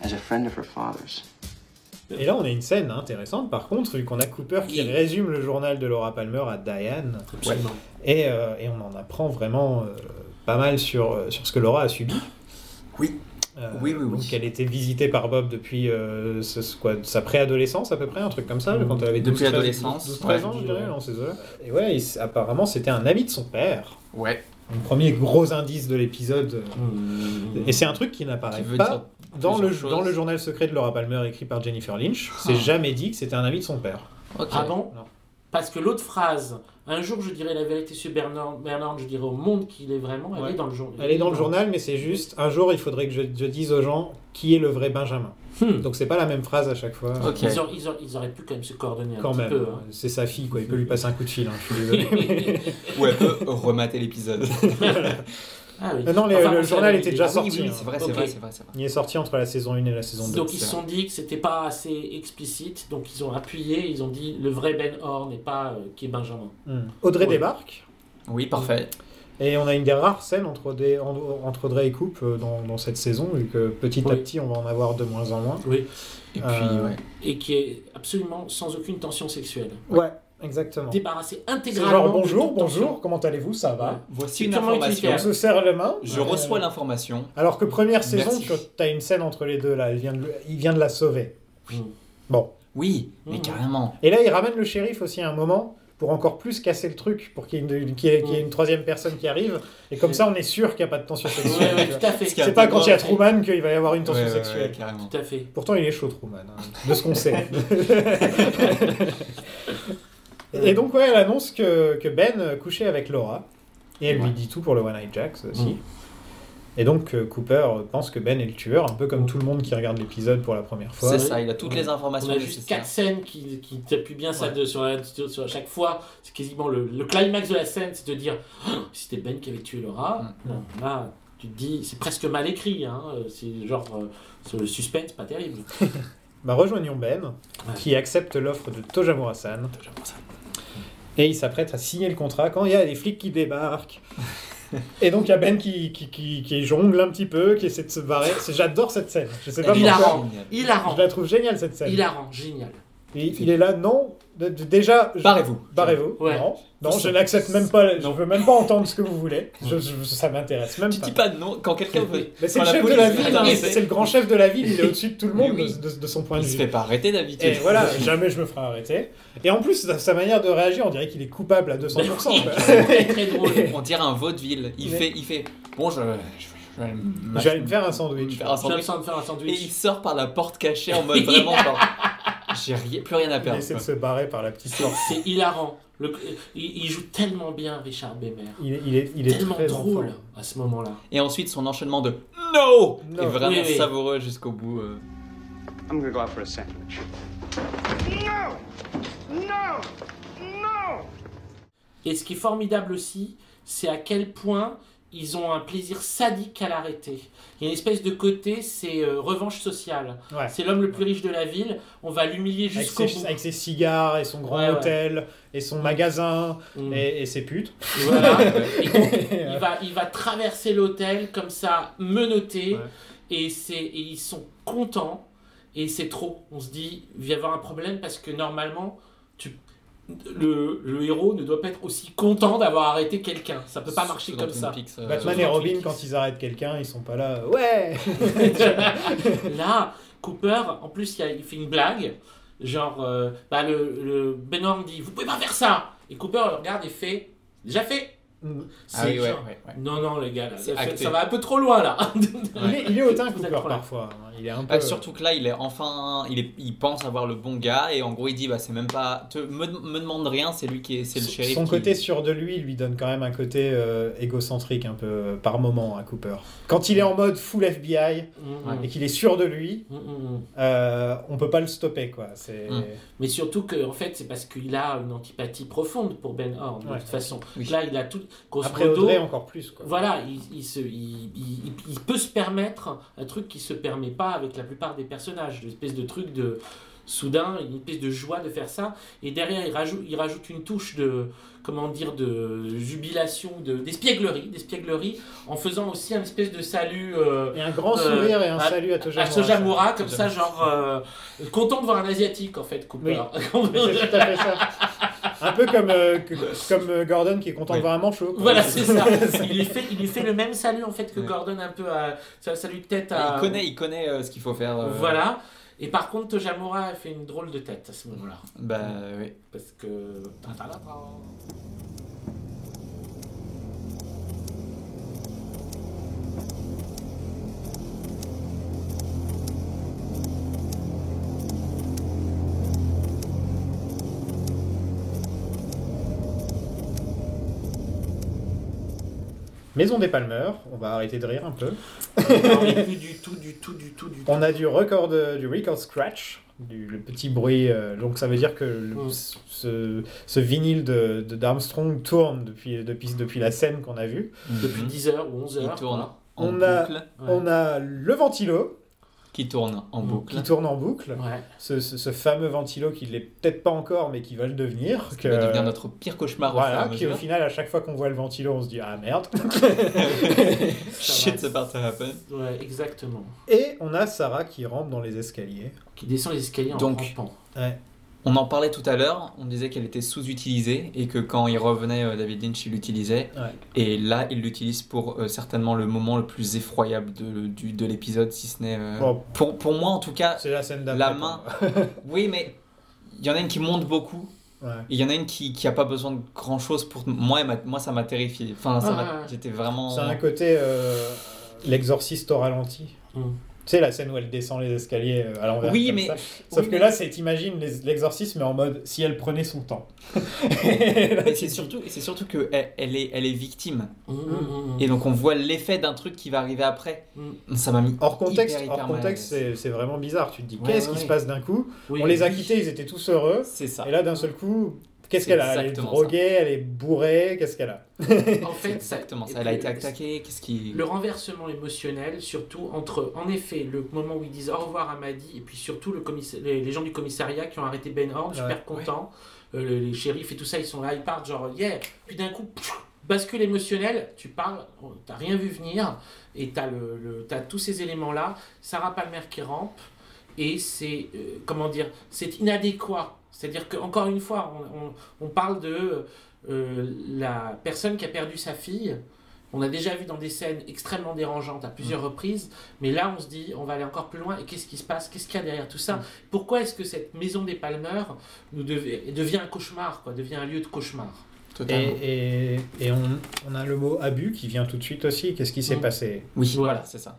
as a friend of her father's. Et là, on a une scène intéressante, par contre, vu qu'on a Cooper qui résume le journal de Laura Palmer à Diane. Absolument. Et, euh, et on en apprend vraiment euh, pas mal sur, euh, sur ce que Laura a subi. Oui. Euh, Oui, oui, oui. Donc elle était visitée par Bob depuis euh, ce- quoi, sa préadolescence à peu près, un truc comme ça, quand elle avait 12, Depuis 13, l'adolescence, 12, 13 ouais. ans, je dirais, dans ces eaux-là. Et ouais, il- apparemment c'était un ami de son père. Ouais. Le premier gros indice de l'épisode. Mmh. Et c'est un truc qui n'apparaît pas dans le, dans journal secret de Laura Palmer écrit par Jennifer Lynch. C'est Ah. jamais dit que c'était un ami de son père. Ah bon Non. Parce que l'autre phrase, un jour je dirai la vérité sur Bernard, Bernard je dirai au monde qu'il est vraiment, elle Ouais. est dans le journal. Elle est dans le journal, mais c'est juste un jour il faudrait que je, je dise aux gens qui est le vrai Benjamin. Hmm. Donc c'est pas la même phrase à chaque fois. Ils, auraient, ils auraient- ils auraient pu quand même se coordonner un Quand petit même, peu. hein. c'est sa fille quoi, il peut lui passer un coup de fil, hein, je suis désolé. (laughs) Ou elle peut remater l'épisode. (laughs) Ah oui. Non, les- Enfin, le journal était déjà Ah sorti. oui, oui, hein. c'est vrai, c'est Ok. vrai. Il est sorti entre la saison 1 et la saison 2. Donc ils se sont dit que c'était pas assez explicite, donc ils ont appuyé, ils ont dit le vrai Ben Horn n'est pas euh, qui est Benjamin. Hmm. Audrey débarque. Oui, parfait. Et on a une des rares scènes entre, Audrey- en- entre Audrey et Coupe euh, dans, dans cette saison, vu que petit à petit on va en avoir de moins en moins. Oui. Et puis, Euh, ouais. Et qui est absolument sans aucune tension sexuelle. Ouais, exactement. Débarrassé C'est intégralement. genre bonjour, bonjour, comment allez-vous, ça va Voici une information. On se serre la main. Je Euh, reçois l'information. Alors que première saison, tu as une scène entre les deux là, il vient de, il vient de la sauver. Mm. Bon. Oui, mais Mhm. carrément. Et là, il ramène le shérif aussi à un moment pour encore plus casser le truc, pour qu'il y ait une, qu'il y ait- qu'il y ait une troisième personne qui arrive. Et comme ça, on est sûr qu'il n'y a pas de tension sexuelle. ouais, tout à fait. C'est pas quand il y a Truman qu'il va y avoir une tension Ouais, ouais, sexuelle. ouais, carrément. Tout à fait. Pourtant, il est chaud, Truman, hein, de ce qu'on sait. (laughs) Et donc, ouais, elle annonce que, que Ben couchait avec Laura. Et elle lui dit tout pour le One Night Jacks aussi. Mm. Et donc, euh, Cooper pense que Ben est le tueur, un peu comme tout le monde qui regarde l'épisode pour la première fois. C'est ça, il a toutes les On informations a juste quatre scènes qui, qui t'appuient bien ça de, sur, la, sur, sur chaque fois. C'est quasiment le, le climax de la scène, c'est de dire Oh, si c'était Ben qui avait tué Laura. Mm. Là, tu te dis, c'est presque mal écrit. Hein. C'est genre, euh, sur le suspense, pas terrible. (laughs) Bah, rejoignons Ben, Ouais. qui accepte l'offre de Tojamura-san. Et il s'apprête à signer le contrat quand il y a des flics qui débarquent. Et donc il y a Ben qui, qui, qui, qui jongle un petit peu, qui essaie de se barrer. C'est- J'adore cette scène. Je sais pas Elle est pourquoi. Hilarant. géniale. Hilarant. Je la trouve géniale cette scène. Hilarant, génial. Et il est là, non. déjà, Barrez-vous. barrez-vous. Ouais. Non, non, je n'accepte même pas. Je Non. veux même pas entendre ce que vous voulez. Je, je- ça m'intéresse même Tu pas. dis pas non quand quelqu'un veut. Mais c'est le chef de la ville. hein, C'est le grand chef de la ville. Il est (laughs) au-dessus de tout le monde oui. de, son point de Il se vue. fait pas arrêter d'habitude. Et voilà, jamais je me ferai arrêter. Et en plus, sa, manière de réagir, on dirait qu'il est coupable à 200%. quoi. (laughs) Très très drôle. On dirait un vaudeville. Il Mais- fait, il fait. Bon, je, je, je vais, Je vais aller me faire un sandwich. faire un J'ai sandwich. l'impression de faire un Et il sandwich. sort par la porte cachée en mode (laughs) vraiment genre. J'ai plus rien à Il perdre. essaie de se barrer par la petite C'est porte. c'est hilarant. Le- il, il joue tellement bien, Richard Bemer. Il, est- il est, il est Tellement très drôle enfant. à ce moment-là. Et ensuite, son enchaînement de No No. est vraiment Oui, oui. savoureux jusqu'au bout. euh. I'm gonna go out for a sandwich. No! No! No! Et ce qui est formidable aussi, c'est à quel point ils ont un plaisir sadique à l'arrêter. Il y a une espèce de côté, c'est euh, revanche sociale. Ouais. C'est l'homme le plus riche de la ville, on va l'humilier jusqu'au bout. avec ses cigares et son grand Ouais, ouais. hôtel et son magasin Mm. et, et ses putes. Et voilà. (laughs) Et donc, il, va, il va traverser l'hôtel comme ça, menotté, et, c'est, et ils sont contents, et c'est trop. On se dit, il va y avoir un problème parce que normalement, le, le héros ne doit pas être aussi content d'avoir arrêté quelqu'un. Ça peut pas marcher comme ça. Peaks, euh, Batman et Robin, Peaks. quand ils arrêtent quelqu'un, ils sont pas là. Ouais (laughs) Là, Cooper, en plus, il, y a- il fait une blague. Genre, euh, bah, le, le Ben Horn dit Vous pouvez pas faire ça Et Cooper le regarde et fait Déjà fait Ah C'est oui, ouais, genre, ouais, ouais. Non, non, les gars, là, ça, va un peu trop loin là. (laughs) il, est, il est hautain, Cooper, parfois. Il est un peu. Ah, surtout que là, il est enfin, il, est, il pense avoir le bon gars et en gros, il dit bah c'est même pas, te, me, me demande rien, c'est lui qui est, c'est le shérif. Son qui- côté sûr de lui lui donne quand même un côté euh, égocentrique un peu euh, par moment à Cooper. Quand il est en mode full FBI Mhm. et qu'il est sûr de lui, mhm. euh, on peut pas le stopper quoi. C'est Mm. Mais surtout que, en fait, c'est parce qu'il a une antipathie profonde pour Ben Horn, de Ouais. toute façon. Oui. Là, il a tout. Grosso après modo, Audrey encore plus quoi. Voilà, il, il se, il, il- il peut se permettre un truc qui se permet pas avec la plupart des personnages, une espèce de truc de soudain, une espèce de joie de faire ça. Et derrière, il rajoute, il rajoute une touche de, comment dire, de jubilation, de d'espièglerie, d'espièglerie, en faisant aussi un espèce de salut. euh, Et un grand euh, sourire et un à- salut à à Tojamura. Comme ça, genre euh, content de voir un asiatique en fait, Cooper. Mais (laughs) c'est tout à fait ça. Un peu comme, euh, que- comme euh, Gordon qui est content de voir un manchot. quoi. Voilà, (laughs) c'est ça. Il lui, fait, il lui fait le même salut en fait que Gordon, un peu à. Ça, salut de tête à. Il connaît, il connaît euh, ce qu'il faut faire. euh, Voilà. Et par contre, Tojamura a fait une drôle de tête à ce moment-là. Bah oui. Parce que. Maison des Palmeurs, on va arrêter de rire un peu. Plus (laughs) du tout, du tout, du tout, du tout. On a du record, de- du record scratch, du, le petit bruit. euh, donc ça veut dire que le- Mm. ce, ce vinyle de, de- d'Armstrong tourne depuis, depuis, depuis la scène qu'on a vue. Depuis 10h ou 11h. Il tourne On a, boucle. on a le ventilo Qui tourne en boucle. qui tourne en boucle. Ouais. Ce, ce- ce fameux ventilo qui l'est peut-être pas encore, mais qui va le devenir. Qui va devenir notre pire cauchemar au Voilà, à qui au final, à chaque fois qu'on voit le ventilo, on se dit Ah merde. Shit's about to happen. Ouais, exactement. Et on a Sarah qui rampe dans les escaliers. Qui descend les escaliers en Donc, rampant. Ouais. On en parlait tout à l'heure, on disait qu'elle était sous-utilisée et que quand il revenait, euh, David Lynch, il l'utilisait. Ouais. Et là, il l'utilise pour euh, certainement le moment le plus effroyable de, du- de l'épisode, si ce n'est. euh, Bon. pour, pour moi, en tout cas, C'est la scène la main. (laughs) Oui, mais il y en a une qui monte beaucoup. Ouais. Il y en a une qui, qui a pas besoin de grand chose pour moi. Moi, ça m'a terrifié. Enfin, Ah, ouais. j'étais vraiment. C'est un côté euh, l'exorciste au ralenti. Mm. Tu sais, la scène où elle descend les escaliers euh, à l'envers. Oui, comme mais- ça. Sauf oui, que mais- là, c'est t'imagines les- l'exorcisme, mais en mode si elle prenait son temps. (laughs) Et c'est surtout, c'est surtout que elle, elle est, elle est victime. Mmh, mmh, mmh. Et donc on voit l'effet d'un truc qui va arriver après. Ça m'a mis Hors contexte, hyper, hyper hors contexte c'est c'est vraiment bizarre. Tu te dis, Ouais, qu'est-ce ouais, qui se passe d'un coup? Oui, On les a oui. quittés, ils étaient tous heureux. C'est ça. Et là, d'un seul coup, qu'est-ce qu'elle a? Elle est droguée, elle est bourrée, qu'est-ce qu'elle a? En fait, ça- (laughs) Exactement ça. Elle a été attaquée. Qu'est-ce qui. Le renversement émotionnel, surtout entre, en effet, le moment où ils disent au revoir à Maddy, et puis surtout le commissaire- les, les gens du commissariat qui ont arrêté Ben Horn, super Ouais. contents, Euh, les, les shérifs et tout ça, ils sont là, ils partent genre yeah, puis d'un coup, pff, bascule émotionnel, tu parles, oh, t'as rien vu venir, et t'as le, le- t'as tous ces éléments-là, Sarah Palmer qui rampe, et c'est, euh, comment dire, c'est inadéquat. C'est-à-dire que encore une fois, on, on- on parle de euh, la personne qui a perdu sa fille. On a déjà vu dans des scènes extrêmement dérangeantes à plusieurs Mm. reprises, mais là on se dit on va aller encore plus loin et qu'est-ce qui se passe? Qu'est-ce qu'il y a derrière tout ça? Mm. Pourquoi est-ce que cette maison des Palmer nous devait- devient un cauchemar, quoi, devient un lieu de cauchemar? Totalement. Et, et, et on, on a le mot abus qui vient tout de suite aussi. Qu'est-ce qui s'est Mm. passé? Oui, Voilà. voilà, c'est ça.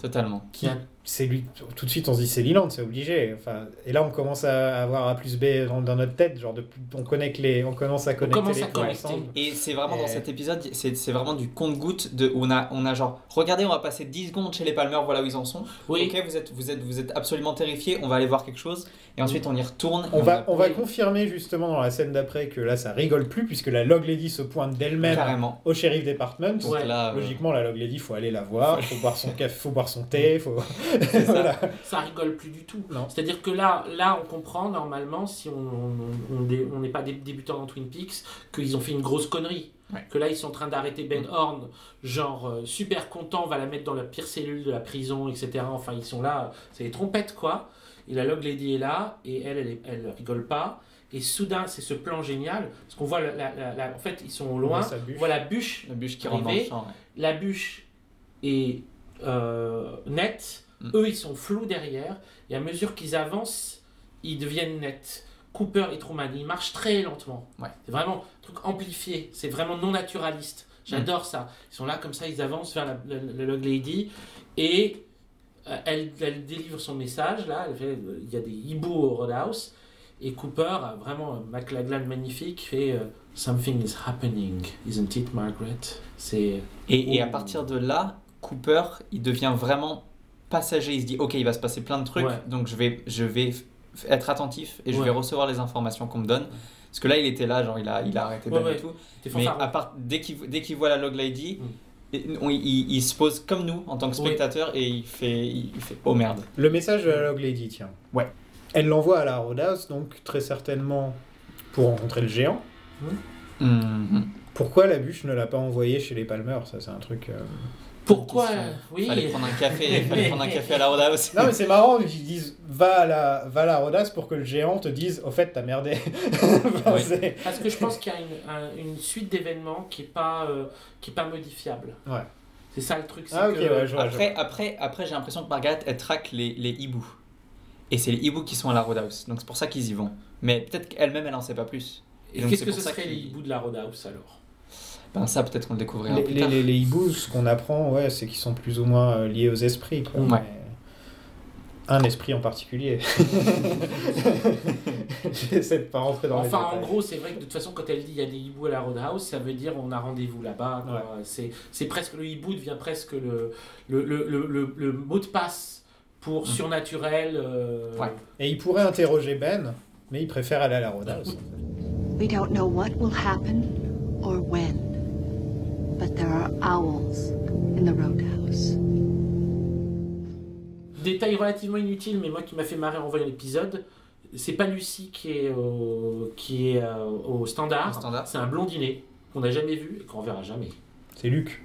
Totalement. qui, c'est lui tout de suite on se dit c'est Leland c'est obligé enfin et là on commence à avoir A plus B dans, dans notre tête genre de, on connecte les on commence à connecter commence les à connecter. Et c'est vraiment dans Et- cet épisode, c'est c'est vraiment du compte-goutte de où on a, on a genre, regardez, on va passer 10 secondes chez les Palmer, voilà où ils en sont. Oui. Ok, vous êtes, vous êtes, vous êtes absolument terrifiés, on va aller voir quelque chose. Et ensuite on y retourne. on va, on va confirmer justement dans la scène d'après que là ça rigole plus puisque la Log Lady se pointe d'elle-même au shérif Ouais. là, euh, Logiquement, la Log Lady, faut aller la voir, faut boire son (laughs) café, faut boire son thé, faut. Ça. voilà. Ça rigole plus du tout. C'est-à-dire que là, là, on comprend normalement, si on n'est pas des débutants dans Twin Peaks, qu'ils ont fait une grosse connerie. Ouais. Que là, ils sont en train d'arrêter Ben Mm. Horn, genre euh, super content, on va la mettre dans la pire cellule de la prison, etc. Enfin, ils sont là, c'est des trompettes, quoi. Et la Log Lady est là, et elle, elle, elle rigole pas. Et soudain, c'est ce plan génial, parce qu'on voit, la, la- en fait, ils sont au loin, on voit la bûche, La bûche qui rentre dans le arriver. champ. ouais. la bûche est euh, nette, Mm. eux ils sont flous derrière, et à mesure qu'ils avancent, ils deviennent nets. Cooper et Truman, ils marchent très lentement. Ouais. C'est vraiment un truc amplifié, c'est vraiment non naturaliste. J'adore Mm. ça. Ils sont là comme ça, ils avancent vers la, la- la Log Lady, et euh, elle, elle délivre son message, là, elle fait, euh, il y a des hiboux au Roadhouse, et Cooper, a vraiment un McLaglan magnifique, fait euh, Something is happening, isn't it, Margaret? C'est Et, et à Ouh. partir de là, Cooper, il devient vraiment passager. Il se dit, ok, il va se passer plein de trucs, Ouais. donc je vais, je vais être attentif et je Ouais. vais recevoir les informations qu'on me donne. Parce que là, il était là, genre, il a, il a arrêté Ouais, et tout. Mais à part, dès qu'il dès qu'il voit la Log Lady, Mm. il, il se pose comme nous en tant que Oui. spectateur et il fait, il fait oh merde. Le message de la Log Lady, tiens. Ouais. Elle l'envoie à la Roadhouse, donc très certainement pour rencontrer le géant. Mhm. Pourquoi la bûche ne l'a pas envoyé chez les Palmer Ça, c'est un truc. euh, Pourquoi. Oui. Fallait prendre un café, fallait prendre un café à la Roadhouse. Non, mais c'est marrant, ils disent va à la, va à la Roadhouse pour que le géant te dise au fait, t'as merdé. (laughs) Enfin, Oui. c'est- Parce que je pense qu'il y a une, un- une suite d'événements qui est pas euh, qui est pas modifiable. Ouais. C'est ça le truc. Ah, ok, que- ouais, je vois. je Après, après, après j'ai l'impression que Margaret, elle traque les, les hiboux. Et c'est les hiboux qui sont à la Roadhouse. Donc c'est pour ça qu'ils y vont. Mais peut-être qu'elle-même, elle en sait pas plus. Et qu'est-ce que ce ça serait les hiboux de la Roadhouse alors? Ben ça, peut-être qu'on le découvrira Les, plus les, tard. les, les hiboux, ce qu'on apprend, ouais, c'est qu'ils sont plus ou moins euh, liés aux esprits. Quoi. Ouais. Mais Un esprit en particulier. (laughs) J'essaie de pas rentrer dans Enfin, les en gros, c'est vrai que de toute façon, quand elle dit il y a des hiboux à la Roadhouse, ça veut dire on a rendez-vous là-bas. C'est, c'est presque le hibou devient presque le, le, le, le, le- le mot de passe pour surnaturel. euh, Ouais. Et il pourrait interroger Ben, mais il préfère aller à la Roadhouse. We don't know what will happen or when, but there are owls in the roadhouse. Détail relativement inutile, mais moi qui m'a fait marrer en voyant l'épisode, c'est pas Lucie qui est, au- qui est euh, au standard, standard. c'est un blondinet qu'on n'a jamais vu et qu'on verra jamais. C'est Luc,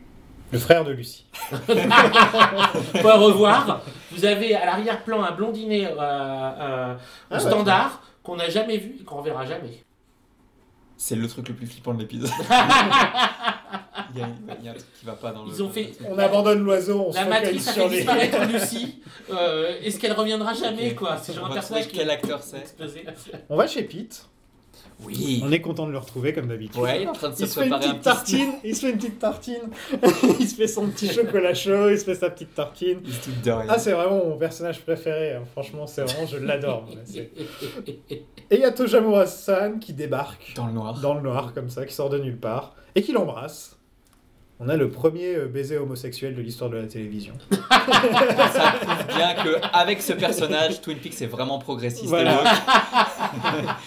le frère de Lucie. (laughs) À revoir. Vous avez à l'arrière-plan un blondinet euh, euh, au Ah ouais. standard qu'on n'a jamais vu et qu'on verra jamais. C'est le truc le plus flippant de l'épisode. (laughs) il, y a, il y a un truc qui va pas dans le. Ils ont fait On abandonne l'oiseau, on la se matrice a fait les... disparaître (laughs) Lucie. Euh, Est-ce qu'elle reviendra jamais quoi C'est genre On un personnage qui quel acteur c'est. On va chez Pete. Oui. On est content de le retrouver comme d'habitude. Ouais, il est en train de se Il se fait une un petite petit tartine, il se fait une petite tartine, (laughs) il se fait son petit chocolat chaud, il se fait sa petite tartine. Il se doute de rien. Ah, c'est vraiment mon personnage préféré, hein. franchement, c'est vraiment, je l'adore. Et il y a Tojamura-san qui débarque Dans le noir. dans le noir, comme ça, qui sort de nulle part, et qui l'embrasse. On a le premier euh, baiser homosexuel de l'histoire de la télévision. (laughs) Ça prouve bien que avec ce personnage, Twin Peaks est vraiment progressiste. Voilà. (laughs)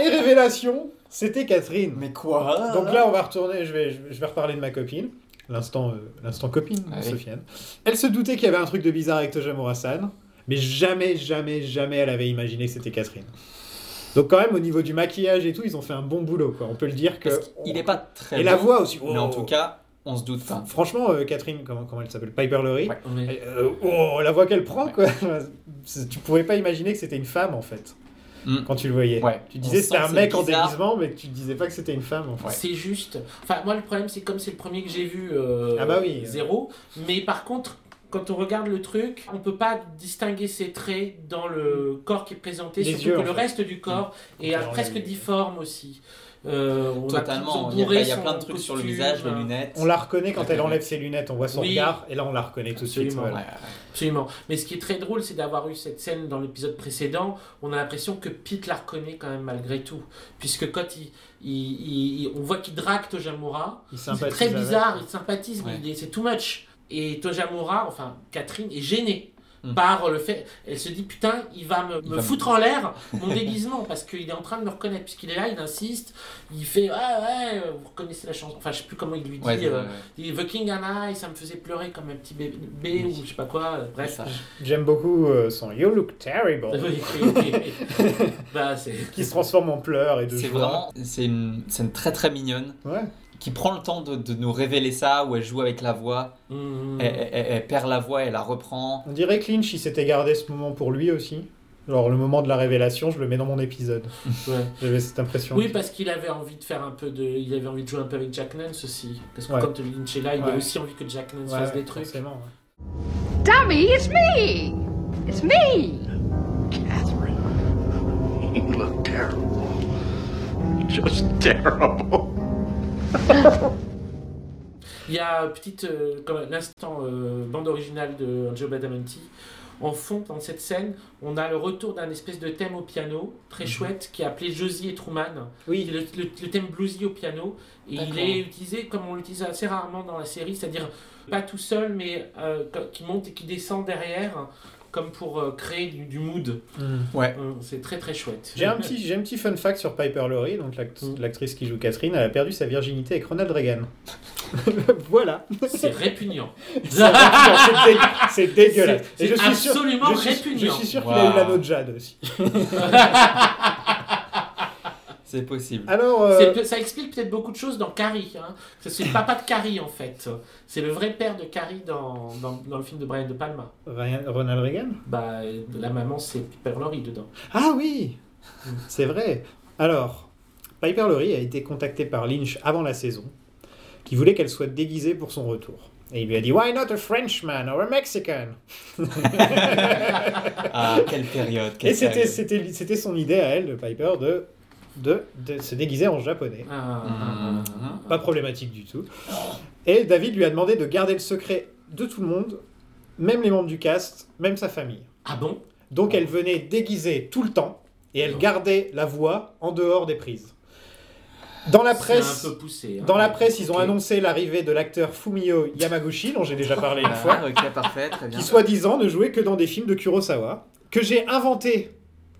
et révélation, c'était Catherine. Mais quoi? Donc là, on va retourner, je vais, je vais- reparler de ma copine. L'instant, euh, l'instant copine, Ah oui. Sofiane. Elle se doutait qu'il y avait un truc de bizarre avec Tojamura-san, mais jamais, jamais, jamais elle avait imaginé que c'était Catherine. Donc quand même, au niveau du maquillage et tout, ils ont fait un bon boulot, quoi. On peut le dire que... Parce qu'il est pas très. Et la voix aussi. Mais oh. en tout cas, on se doute pas. Franchement, euh, Catherine, comment, comment elle s'appelle? Piper Laurie? Ouais. Est- Euh, oh, la voix qu'elle prend, quoi. (laughs) Tu pouvais pas imaginer que c'était une femme, en fait, Mm. quand tu le voyais. Ouais. Tu disais c'était un mec en déguisement, mais tu disais pas que c'était une femme, en fait. C'est juste. Enfin, moi, le problème, c'est comme c'est le premier que j'ai vu, euh, Ah bah oui. zéro. Mais par contre, quand on regarde le truc, on peut pas distinguer ses traits dans le corps qui est présenté, Les surtout yeux, que le fait. reste du corps est Alors, presque les- difforme aussi. Euh, on a Totalement. Il y a, bourré, il y a son plein de trucs sur le visage, les euh, lunettes. On la reconnaît quand elle enlève ses lunettes, on voit son Oui. regard, et là on la reconnaît tout de suite. Absolument. voilà. Ouais, ouais, ouais. Absolument. Mais ce qui est très drôle, c'est d'avoir eu cette scène dans l'épisode précédent. On a l'impression que Pete la reconnaît quand même malgré tout. Puisque quand il, il- il- il- on voit qu'il drague Tojamura, Il c'est très avec. bizarre, il sympathise, mais Ouais. c'est too much. Et Tojamura, enfin Catherine, est gênée. Mm. Par le fait, elle se dit putain, il va me, Il me va me- foutre en l'air mon déguisement parce qu'il est en train de me reconnaître. Puisqu'il est là, il insiste, il fait ah ouais, vous reconnaissez la chanson. Enfin, je sais plus comment il lui dit. Ouais, euh, il dit, The King and I, ça me faisait pleurer comme un petit bébé ou je sais pas quoi. euh, Bref. Ça. J'aime beaucoup euh, son You look terrible, (laughs) Oui, oui, oui, oui. (laughs) bah, qui se transforme en pleurs et de C'est vraiment, c'est une scène très très mignonne Ouais. Qui prend le temps de, de nous révéler ça où elle joue avec la voix, Mm. elle, elle- elle perd la voix, elle la reprend. On dirait que Lynch, il s'était gardé ce moment pour lui aussi. Genre le moment de la révélation, je le mets dans mon épisode. (laughs) Ouais. J'avais cette impression. Oui, parce qu'il avait envie de faire un peu de. Il avait envie de jouer un peu avec Jack Nance aussi. Parce que Ouais. quand Lynch est là, il Ouais. a aussi envie que Jack Nance Ouais, fasse des trucs. forcément, ouais. Dummy, it's me! It's me! (laughs) You look terrible. (laughs) Just terrible. Il y a petite, euh, l'instant euh, bande originale de Joe Badamanti. En fond, dans cette scène, on a le retour d'un espèce de thème au piano très chouette qui est appelé Josie et Truman. Oui. Le, le- le thème bluesy au piano. Et il est utilisé comme on l'utilise assez rarement dans la série, c'est-à-dire pas tout seul, mais euh, qui monte et qui descend derrière, comme pour euh, créer du, du mood. Ouais. Euh, C'est très très chouette. J'ai un petit, j'ai un petit fun fact sur Piper Laurie, donc l'act- Mm. l'actrice qui joue Catherine, elle a perdu sa virginité avec Ronald Reagan. (laughs) voilà. (laughs) C'est répugnant. C'est dé- C'est dégueulasse. C'est- Et je c'est suis sûr- absolument je suis- répugnant. Je suis sûr qu'il a eu l'anneau de Jade aussi. (laughs) C'est possible. Alors, euh, Ça explique peut-être beaucoup de choses dans Carrie. Hein. C'est le papa de Carrie en fait. C'est le vrai père de Carrie dans, dans, dans le film de Brian De Palma. Ryan- Ronald Reagan? Bah, la maman c'est Piper Laurie dedans. Ah oui C'est vrai. Alors, Piper Laurie a été contactée par Lynch avant la saison, qui voulait qu'elle soit déguisée pour son retour. Et il lui a dit Why not a Frenchman or a Mexican? (laughs) Ah, quelle période. Quelle Et c'était, période. c'était, c'était son idée à elle, de Piper, de, de, de se déguiser en japonais. Ah, Mhm. Pas problématique du tout. Et David lui a demandé de garder le secret de tout le monde, même les membres du cast, même sa famille. Ah bon? Donc elle venait déguisée tout le temps et elle gardait la voix en dehors des prises. Dans la presse, C'est un peu poussé. hein. dans la presse, ils ont annoncé l'arrivée de l'acteur Fumio Yamaguchi, dont j'ai déjà parlé une fois, Ah, ok, parfait, très bien. qui soi-disant ne jouait que dans des films de Kurosawa, que j'ai inventé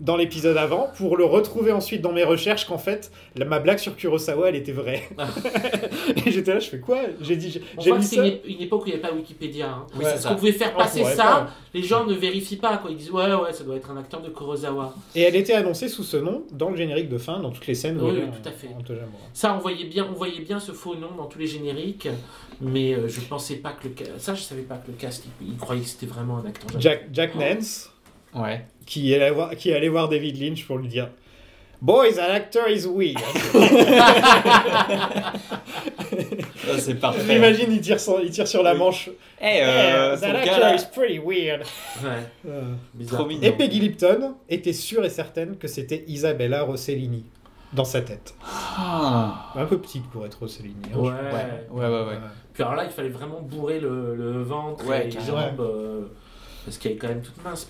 dans l'épisode avant pour le retrouver ensuite dans mes recherches qu'en fait la- ma blague sur Kurosawa elle était vraie. (laughs) et j'étais là, je fais quoi? J'ai dit, j'ai mis c'est ça. une, ép- une époque où il n'y avait pas Wikipédia. hein. Oui, Ouais. pouvait faire passer ça, pas. les gens ne vérifient pas. Quoi. Ils disent ouais, ouais, ça doit être un acteur de Kurosawa. Et elle était annoncée sous ce nom dans le générique de fin, dans toutes les scènes Oui, tout à fait. Ça, on voyait bien, on voyait bien ce faux nom dans tous les génériques, mais euh, je pensais pas que le ça, je savais pas que le cast, il, il croyait que c'était vraiment un acteur. Jack, Jack Nance, Ouais. qui est, allé voir, qui est allé voir David Lynch pour lui dire Boys, an actor is weird. C'est (laughs) parfait. J'imagine, il tire, sur- il tire sur la manche. Eh, euh, Eh, ton that gars, actor là, is pretty weird. Ouais, Euh, trop mignon. Et Peggy Lipton était sûre et certaine que c'était Isabella Rossellini dans sa tête. Ah. Un peu petite pour être Rossellini. hein, Ouais. je- Ouais, ouais, ouais. Puis alors là, il fallait vraiment bourrer le, le ventre Ouais, et les jambes, euh, parce qu'elle est quand même toute mince.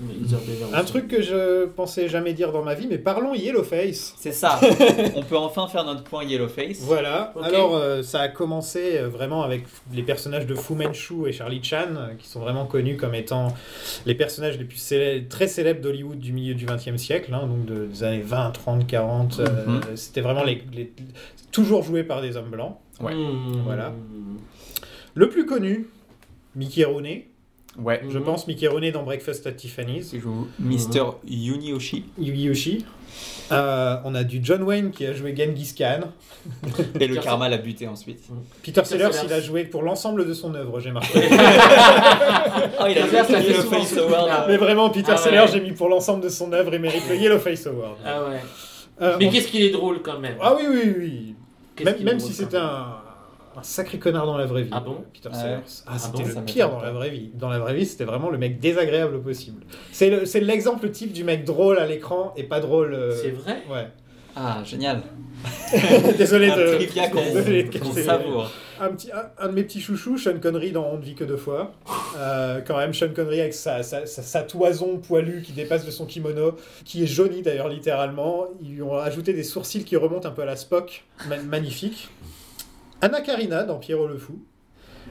Un truc que je pensais jamais dire dans ma vie, mais parlons Yellowface. C'est ça. (laughs) On peut enfin faire notre point Yellowface. Voilà. Alors, euh, ça a commencé euh, vraiment avec les personnages de Fu Manchu et Charlie Chan, euh, qui sont vraiment connus comme étant les personnages les plus célèbres, très célèbres d'Hollywood du milieu du XXe siècle, hein, donc de- des années 20, 30, 40. euh, Mhm. C'était vraiment les, les- toujours joué par des hommes blancs. Ouais. Mmh. Voilà. Le plus connu, Mickey Rooney. Ouais. Je Mhm. pense Mickey Rooney dans Breakfast at Tiffany's. Il joue Mr. Yunioshi. Yu Yoshi. Euh, on a du John Wayne qui a joué Genghis Khan. Et le karma l'a buté ensuite. Peter Peter Sellers, Sellers. il a joué pour l'ensemble de son œuvre, j'ai marqué. (laughs) Oh, il a fait fait le Face ce Award. Mais vraiment, Peter Ah Sellers, j'ai mis pour l'ensemble de son œuvre, il mérite le Yellow Face Award. Ah ouais. Euh, Mais on- qu'est-ce qu'il est drôle quand même. Ah oui, oui, oui. Même, même si même. un, un sacré connard dans la vraie vie. Ah bon Peter Ah Sellers. ouais. Ah, c'était bon, le pire dans la vraie vie. Dans la vraie vie, c'était vraiment le mec désagréable au possible. C'est le- c'est l'exemple type du mec drôle à l'écran et pas drôle. euh, C'est vrai Ouais. Ah, génial. (laughs) Désolé Un de. trivia qu'on (laughs) savoure. Un, petit, un, un de mes petits chouchous, Sean Connery dans On ne vit que deux fois. Euh, quand même, Sean Connery avec sa, sa, sa- sa toison poilue qui dépasse de son kimono, qui est jaunie d'ailleurs littéralement. Ils lui ont ajouté des sourcils qui remontent un peu à la Spock. Ma- magnifique. Anna Karina dans Pierrot le Fou.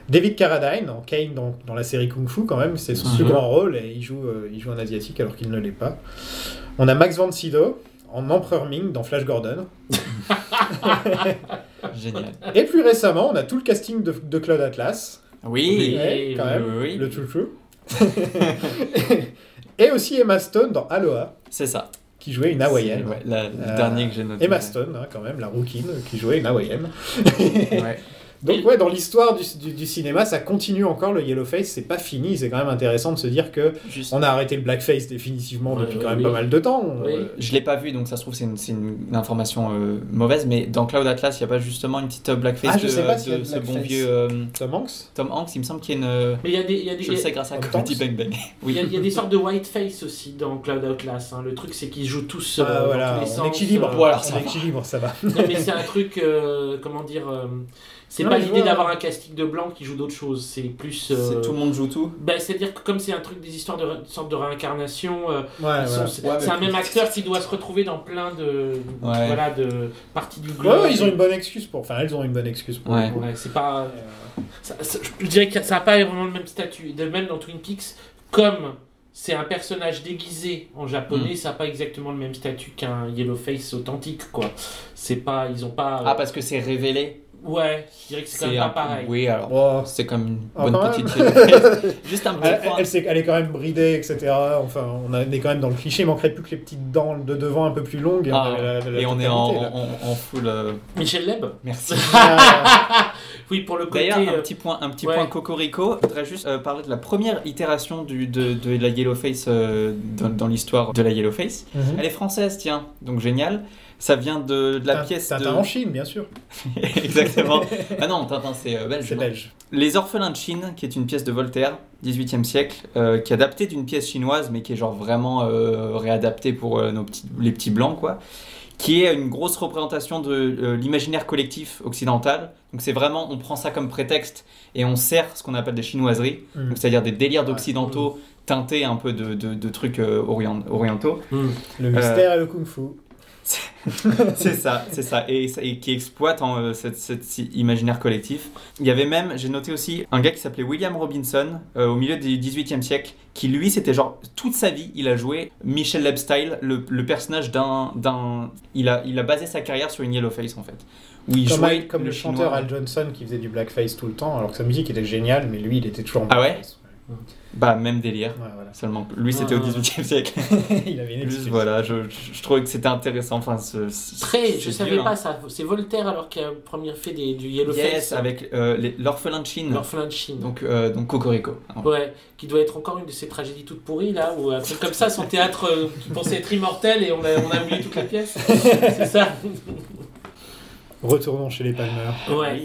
David Carradine dans Kane dans, dans la série Kung Fu quand même, c'est son Mhm. plus grand rôle et il joue, euh, il joue un asiatique alors qu'il ne l'est pas. On a Max von Sydow en Empereur Ming dans Flash Gordon. (laughs) Génial. Et plus récemment, on a tout le casting de, de Claude Atlas. Oui. Ouais, quand même. Oui, oui. Le chouchou. (laughs) et aussi Emma Stone dans Aloha, C'est ça. Qui jouait une hawaïenne. Ouais, la- le Euh, dernier que j'ai noté. Emma Stone, hein, quand même, la rouquine, qui jouait une hawaïenne. Ouais. (laughs) Donc ouais, dans l'histoire du, du- du cinéma, ça continue encore le yellowface, c'est pas fini, c'est quand même intéressant de se dire que Juste- on a arrêté le blackface définitivement Ouais, depuis ouais, quand même oui. pas mal de temps. Oui. Euh, Je l'ai pas vu, donc ça se trouve c'est une, c'est une- une information euh, mauvaise, mais dans Cloud Atlas, il y a pas justement une petite euh, blackface Ah, je de, sais pas de a de ce bon vieux euh, Tom Hanks Tom Hanks Il me semble qu'il y a une. Mais il y a des, il y a des, Je le sais grâce à Hanks Bang Bang. (laughs) il y, Oui. a, il y a des sortes de whiteface aussi dans Cloud Atlas. hein. Le truc, c'est qu'ils jouent tous euh, Ah, dans voilà, tous les on sens. équilibre, euh, Voilà, ça on va. équilibre, ça va. Non, mais c'est (laughs) un truc, comment dire, c'est pas l'idée d'avoir un casting de blanc qui joue d'autres choses, c'est plus. euh, tout le monde joue tout. ben, C'est-à-dire que comme c'est un truc des histoires de ré- sorte de réincarnation, euh, Ouais, sont- c'est Ouais, un plus- même acteur qui doit se retrouver dans plein de, Ouais. voilà, de parties du globe. ouais, ils ont une bonne excuse pour. Enfin, elles ont une bonne excuse pour. Ouais. Ouais, c'est pas. ça- ça- je dirais que ça n'a pas vraiment le même statut. De même dans Twin Peaks, comme c'est un personnage déguisé en japonais, ça n'a pas exactement le même statut qu'un Yellowface authentique, quoi. C'est pas. Ils ont pas. Ah, parce que c'est révélé. Ouais, je dirais que c'est quand même un pas peu- pareil. Oui, alors. Oh. C'est comme une Ah, bonne quand petite. (laughs) Juste un petit Elle, point. elle, est quand même bridée, etc. Enfin, on est quand même dans le cliché. Il manquerait plus que les petites dents de devant un peu plus longues. Et Ah, on, a la- la et on est en, en, en full. euh, Michel Leb Merci. (laughs) Ah, (laughs) Oui, pour le côté. D'ailleurs, un euh, petit point, un petit ouais. point cocorico. Je voudrais juste euh, parler de la première itération du, de, de la Yellowface euh, dans, dans l'histoire de la Yellowface. mhm. Elle est française, tiens, donc génial. Ça vient de, de la pièce Tintin de. en Chine, bien sûr. (laughs) Exactement. (laughs) ah non, Tintin, c'est euh, belge. C'est non belge. Les Orphelins de Chine, qui est une pièce de Voltaire, 18e siècle, euh, qui est adaptée d'une pièce chinoise, mais qui est genre vraiment euh, réadaptée pour euh, nos petits, les petits blancs, quoi. Qui est une grosse représentation de euh, l'imaginaire collectif occidental. Donc c'est vraiment, on prend ça comme prétexte et on sert ce qu'on appelle des chinoiseries, Mm. donc c'est-à-dire des délires d'occidentaux teintés un peu de, de- de trucs euh, orient- orientaux. hmm. Le mystère et le kung-fu. (laughs) c'est ça, c'est ça, et, qui exploite hein, euh, si- imaginaire collectif. Il y avait même, j'ai noté aussi, un gars qui s'appelait William Robinson, euh, au milieu du 18e siècle, qui lui, c'était genre, toute sa vie, il a joué Michel Leb style, le, le personnage d'un... d'un il, a, il a basé sa carrière sur une Yellowface, en fait. Où il Comme, jouait comme le, chanteur Al Johnson qui faisait du blackface tout le temps, alors que sa musique était géniale, mais lui, il était toujours en Ah ouais blackface. Bah, même délire. Ouais, voilà. Seulement, lui, c'était au Ah. 18e siècle. (laughs) il avait une excuse. voilà, je, je, je trouvais que c'était intéressant. Enfin, ce- ce- Très, je c'est savais vieux, pas hein. ça. C'est Voltaire alors qui a premier fait des, du Yellowface. Yes, avec euh, l'orphelin de Chine. L'orphelin de Chine. Donc, euh, donc Cocorico. Ouais, qui doit être encore une de ces tragédies toutes pourries là, ou un truc comme ça, son théâtre euh, qui pensait être immortel et on a, on a oublié toutes les pièces. (laughs) C'est ça Retournons chez les Palmer. Ouais.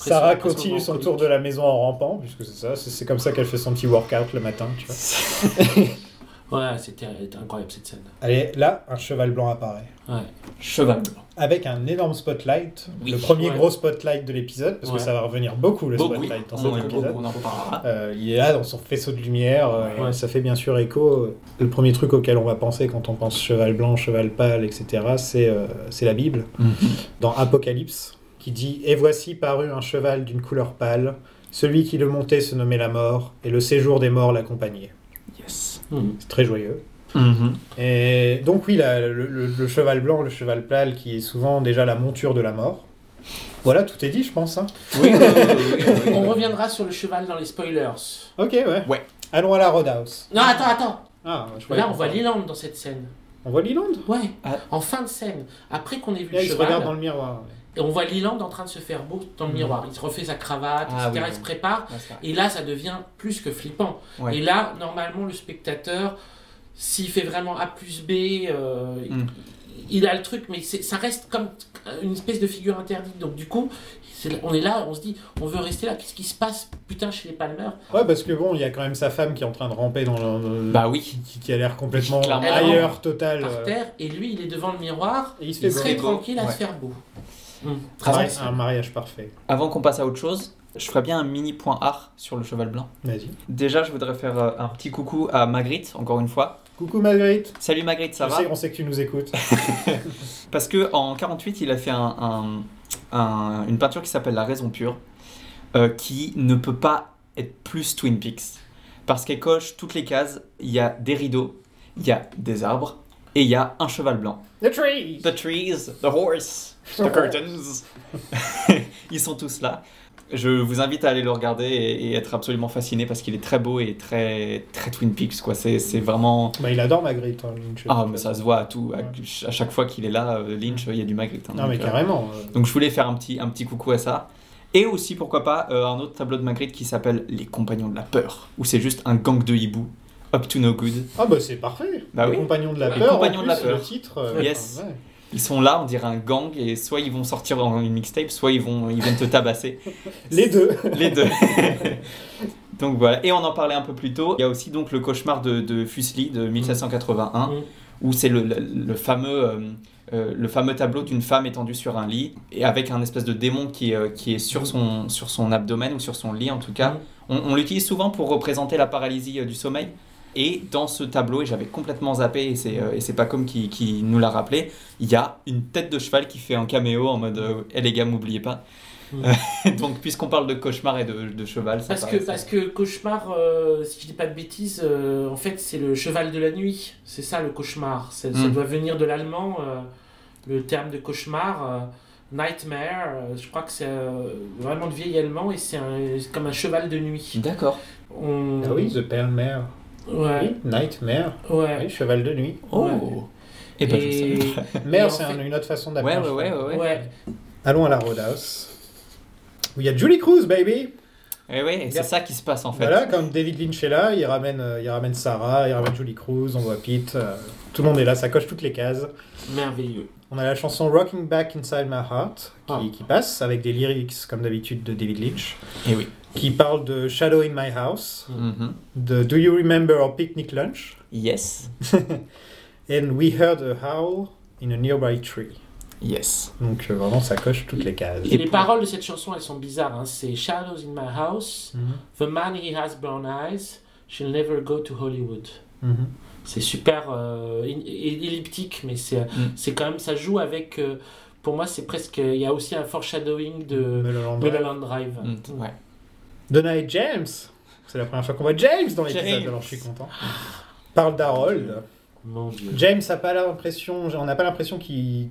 Après, Sarah continue son tour de la maison en rampant, puisque c'est ça, c'est comme ça qu'elle fait son petit workout le matin, tu vois. (laughs) Ouais, c'était incroyable cette scène. Allez, là, un cheval blanc apparaît. Ouais. Cheval blanc. Avec un énorme spotlight, Oui. le premier Ouais. gros spotlight de l'épisode, parce Ouais. que ça va revenir beaucoup le Beaucoup, spotlight oui. dans cet épisode. on en reparlera. Euh, il est là dans son faisceau de lumière, euh, et Ouais. ça fait bien sûr écho. Le premier truc auquel on va penser quand on pense cheval blanc, cheval pâle, etc., c'est euh, c'est la Bible, dans Apocalypse, qui dit Et voici parut un cheval d'une couleur pâle, celui qui le montait se nommait la mort, et le séjour des morts l'accompagnait. Yes. Mhm. C'est très joyeux. Mhm. Et donc, oui, la- le, le- le cheval blanc, le cheval pâle, qui est souvent déjà la monture de la mort. Voilà, tout est dit, je pense. hein. Oui. On reviendra sur le cheval dans les spoilers. Ok, ouais. Ouais. Allons à la Roadhouse. Non, attends, attends. Ah, je Là, on voit Leland dans cette scène. On voit Leland Ouais. Ah. En fin de scène, après qu'on ait vu Là, le il se cheval, regarde dans le miroir. Et on voit Leland en train de se faire beau dans le Mhm. miroir. Il se refait sa cravate, Ah etc. oui, il se prépare. Vrai. Et là, ça devient plus que flippant. Ouais. Et là, normalement, le spectateur, s'il fait vraiment A plus B, euh, Mm. il a le truc, mais ça reste comme une espèce de figure interdite. Donc, du coup, on est là, on se dit, on veut rester là. Qu'est-ce qui se passe, putain, chez les Palmer Ouais, parce que bon, il y a quand même sa femme qui est en train de ramper dans le. Bah oui. qui, qui a l'air complètement ailleurs, total. par euh, terre et lui, il est devant le miroir, Et il se fait très tranquille à Ouais. se faire beau. Mm. un, mariage parfait. Avant qu'on passe à autre chose, je ferais bien un mini point art sur le cheval blanc. Vas-y. Déjà, je voudrais faire euh, un petit coucou à Magritte, encore une fois. Coucou Marguerite. Salut Magritte, ça Je va sais, on sait que tu nous écoutes. (laughs) (laughs) Parce que en 48, il a fait un- un- un- une peinture qui s'appelle La Raison Pure, euh, qui ne peut pas être plus Twin Peaks. Parce qu'elle coche toutes les cases. Il y a des rideaux, il y a des arbres, et il y a un cheval blanc. The trees. The trees, the horse, the curtains. (laughs) Ils sont tous là. Je vous invite à aller le regarder et, et être absolument fasciné parce qu'il est très beau et très, très Twin Peaks. Quoi. C'est, c'est vraiment. Bah, il adore Magritte. hein, Lynch. Ah, mais ça se voit à tout. À, à chaque fois qu'il est là, euh, Lynch, il y a du Magritte. hein. Non, mais Donc, euh, carrément. euh, donc je voulais faire un petit, un petit coucou à ça. Et aussi, pourquoi pas, euh, un autre tableau de Magritte qui s'appelle Les Compagnons de la Peur, où c'est juste un gang de hiboux, up to no good. Ah bah c'est parfait. Bah les oui. compagnons de la Les peur. compagnons en de la peur. Le titre. euh, Yes. enfin, ouais. Ils sont là, on dirait un gang, et soit ils vont sortir en une mixtape, soit ils, vont, ils viennent te tabasser. (laughs) Les deux. Les deux. (laughs) donc voilà, et on en parlait un peu plus tôt. Il y a aussi donc le cauchemar de, de Fuseli de 1781, Mm. où c'est le, le- le fameux, euh, euh, le fameux tableau d'une femme étendue sur un lit, et avec un espèce de démon qui, euh, qui est sur son, sur son abdomen, ou sur son lit en tout cas. Mm. On, on l'utilise souvent pour représenter la paralysie du sommeil. Et dans ce tableau, et j'avais complètement zappé, et c'est, euh, et c'est pas comme qui, qui nous l'a rappelé, il y a une tête de cheval qui fait un caméo en mode euh, Eh les gars, m'oubliez pas. (laughs) Donc, puisqu'on parle de cauchemar et de, de cheval, ça Parce que, parce que cauchemar, euh, si je dis pas de bêtises, euh, en fait c'est le cheval de la nuit. C'est ça le cauchemar. Ça, ça Mm. doit venir de l'allemand, euh, le terme de cauchemar. euh, nightmare, euh, je crois que c'est euh, vraiment de vieil allemand et c'est un- c'est comme un cheval de nuit. D'accord. On... Ah oui, The Pale Mare. Ouais. Oui, Nightmare. Ouais. Oui, cheval de nuit. Oh Ouais. Et ben, Et- (laughs) pas. Mare, en c'est fait- une autre façon d'appeler. ouais, ouais, ouais. ouais. Ouais. Allons à la Roadhouse. Où il y a Julie Cruz, baby. Et ouais, et c'est Yep. ça qui se passe en fait. Voilà, comme David Lynch est là, il ramène, euh, il ramène Sarah, il ramène Julie Cruz, on voit Pete. euh, tout le monde est là, ça coche toutes les cases. Merveilleux. On a la chanson Rocking Back Inside My Heart qui, Ah. qui passe avec des lyrics comme d'habitude de David Lynch Et oui. Qui parle de Shadow in My House, Mhm. de Do You Remember Our Picnic Lunch? Yes. (laughs) and We Heard a Howl in a Nearby Tree. Yes. Donc euh, vraiment ça coche toutes les cases. Et les paroles de cette chanson, elles sont bizarres. hein. C'est Shadows in my house, Mhm. The man he has brown eyes, she'll never go to Hollywood. Mhm. C'est super euh, elliptique, mais c'est Mm. c'est quand même, ça joue avec. euh, pour moi, c'est presque. Il y a aussi un foreshadowing de Mulholland Drive. Mulholland Drive. Mm, ouais. Donna et James, c'est la première fois qu'on voit James dans l'épisode, alors je suis content. Parle d'Harold. Mon dieu. James a pas l'impression, on n'a pas l'impression qu'il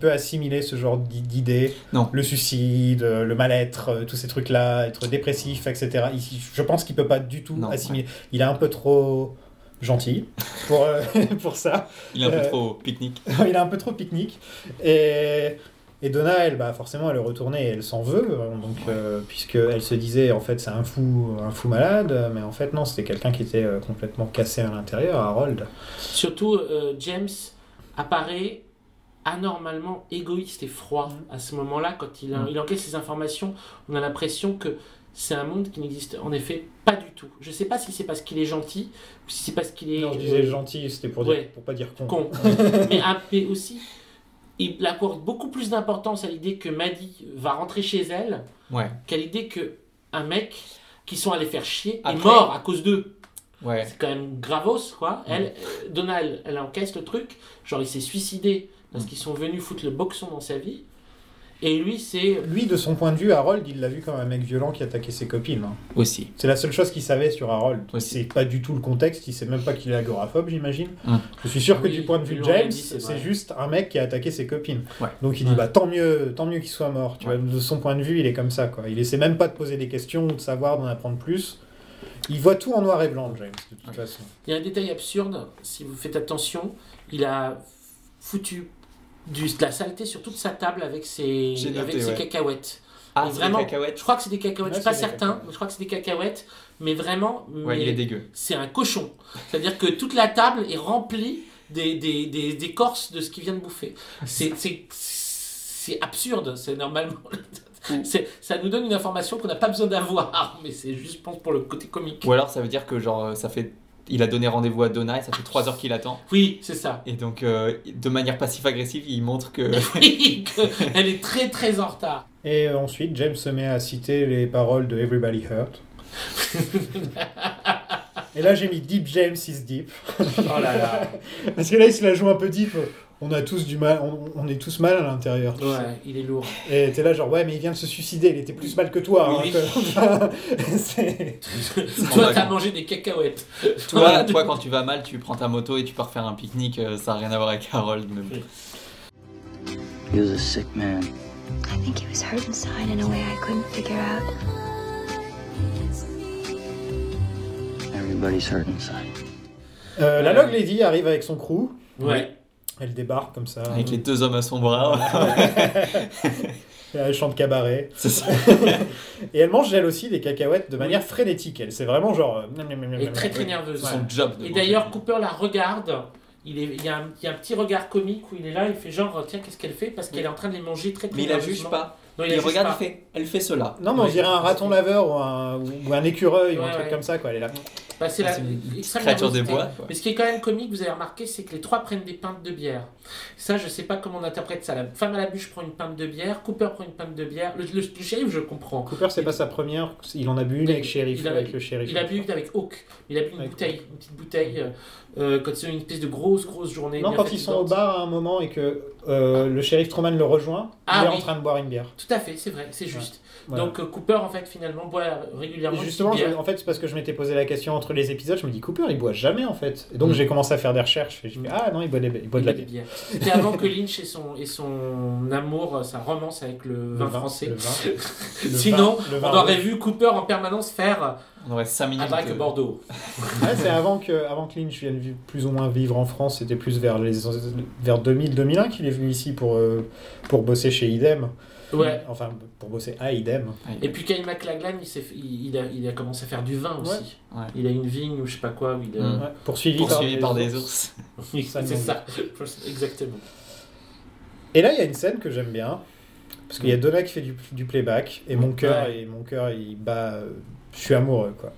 peut, assimiler ce genre d'i- d'idées. Non. Le suicide, euh, le mal-être, euh, tous ces trucs-là, être dépressif, etc. Il- je pense qu'il peut pas du tout Non, assimiler. Il est un peu trop gentil pour, euh, (laughs) pour ça. Il est un peu Euh, trop pique-nique. (laughs) il est un peu trop pique-nique. Et, et Donna, elle, bah, forcément, elle est retournée et elle s'en veut. euh, Donc, euh, puisqu'elle se disait, en fait, c'est un fou, un fou malade. Mais en fait, non, c'était quelqu'un qui était euh, complètement cassé à l'intérieur, Harold. Surtout, euh, James apparaît anormalement égoïste et froid à ce moment-là. Quand il, Mm. il encaisse ces informations, on a l'impression que c'est un monde qui n'existe en effet pas du tout. Je sais pas si c'est parce qu'il est gentil ou si c'est parce qu'il est. Non, je disais gentil, c'était pour, dire, ouais. pour pas dire con. con. (laughs) mais, mais aussi, il accorde beaucoup plus d'importance à l'idée que Maddie va rentrer chez elle Ouais. qu'à l'idée que un mec qui sont allés faire chier est mort à cause d'eux. Ouais. C'est quand même gravos, quoi. Elle, euh, Donna, elle, elle encaisse le truc. Genre, il s'est suicidé parce Mm. qu'ils sont venus foutre le boxon dans sa vie. Et lui, c'est. Lui, de son point de vue, Harold, il l'a vu comme un mec violent qui attaquait ses copines. hein. Aussi. C'est la seule chose qu'il savait sur Harold. Sait pas du tout le contexte, il sait même pas qu'il est agoraphobe, j'imagine. Hum. Je suis sûr que du point de vue de James, c'est c'est juste un mec qui a attaqué ses copines. Ouais. Donc il dit Ouais. bah tant mieux, tant mieux qu'il soit mort. Tu Ouais. vois, de son point de vue, il est comme ça quoi. Il essaie même pas de poser des questions ou de savoir d'en apprendre plus. Il voit tout en noir et blanc, James, de toute Ouais. façon. Il y a un détail absurde, si vous faites attention. Il a foutu du, de la saleté sur toute sa table avec ses, noté, avec ses ouais. cacahuètes. Ah, vraiment, des cacahuètes Je crois que c'est des cacahuètes, je suis pas certain, mais je crois que c'est des cacahuètes. Mais vraiment, Ouais, mais il est dégueu. c'est un cochon. C'est-à-dire que toute la table est remplie des, des, des, des corses de ce qu'il vient de bouffer. C'est, c'est, c'est absurde, c'est normalement. C'est, ça nous donne une information qu'on n'a pas besoin d'avoir, mais c'est juste, je pense, pour le côté comique. Ou alors ça veut dire que genre ça fait il a donné rendez-vous à Donna et ça fait 3 heures qu'il attend Oui, c'est ça. et donc euh, de manière passive-agressive il montre (laughs) que Elle est très très en retard. Et ensuite, James se met à citer les paroles de Everybody Hurt. (laughs) et là, j'ai mis Deep James is deep. Oh là là. (laughs) Parce que là, il se la joue un peu deep. On a tous du mal, on, on est tous mal à l'intérieur. sais. Ouais, il est lourd. Et t'es là genre ouais mais il vient de se suicider, il était plus mal que toi. hein, Oui. que- (laughs) c'est- (laughs) Toi, t'as mangé des cacahuètes. toi, toi quand tu vas mal tu prends ta moto et tu pars faire un pique-nique euh, ça n'a rien à voir avec Harold mais bon. He was a sick man. I think he was hurt inside in a way I couldn't figure out. Everybody's hurt inside. Euh, la Log Lady arrive avec son crew. Ouais. Elle débarque comme ça. avec les deux hommes à son bras (laughs) Elle chante cabaret. (laughs) C'est ça. (laughs) Et elle mange elle aussi des cacahuètes de manière frénétique. Elle, c'est vraiment genre. euh, Elle est très très nerveuse. C'est son job. de Et d'ailleurs, Cooper la regarde. Il, est, il, y a un, il y a un petit regard comique où il est là, il fait genre, tiens, qu'est-ce qu'elle fait? Parce qu'elle est en train de les manger très très Mais il la nerveusement. juge pas. Non, il il la juge regarde, pas. il fait, elle fait cela. Non, mais on Ouais. dirait un raton laveur ou un, ou un écureuil ou un Ouais, truc ouais. comme ça, quoi. Elle est là. Bah, c'est Ah, la une créature des bois. Mais ce qui est quand même comique, vous avez remarqué, c'est que les trois prennent des pintes de bière. Ça, je sais pas comment on interprète ça. La femme à la bûche prend une pinte de bière, Cooper prend une pinte de bière. Le, le- le shérif, je comprends. Cooper, c'est pas sa première. Il en a bu une avec shérif, a- avec le shérif. Il a bu avec Hawk. Il a bu une Avec bouteille, une petite bouteille, euh, euh, quand c'est une espèce de grosse, grosse journée. Non, quand ils sont au bar à un moment et que euh, le shérif Truman le rejoint, Ah il est oui. en train de boire une bière. Tout à fait, c'est vrai, c'est juste. Voilà. Donc Cooper, en fait, finalement, boit régulièrement. Et une justement, je- bière. en fait, c'est parce que je m'étais posé la question entre les épisodes, je me dis Cooper, il boit jamais en fait. Et donc Mm. j'ai commencé à faire des recherches et je me dis ah non, il boit, des- il boit de la bière. C'était avant que Lynch et son, et son amour, sa romance avec le vin, vin, français. le vin. (laughs) Le Sinon, vin- le vin on aurait vu Cooper en permanence faire On aurait 5 minutes. un bac de- Bordeaux. (laughs) Ouais, c'est avant que, avant que Lynch vienne vi- plus ou moins vivre en France, c'était plus vers, les, vers 2000-2001 qu'il est venu ici pour, euh, pour bosser chez Idem. Ouais. Enfin, pour bosser à Idem. Et puis Kyle MacLachlan, il, il, il a, il a commencé à faire du vin aussi. Ouais. Il a une vigne ou je sais pas quoi. Où il a... Mm. Ouais, poursuivi, Poursuivi par, par des des ours. c'est ça. Exactement. Et là, il y a une scène que j'aime bien. Parce qu'il y a Donna qui fait du, du playback. Et mon cœur, Ouais. et mon cœur il bat. euh, je suis amoureux, quoi.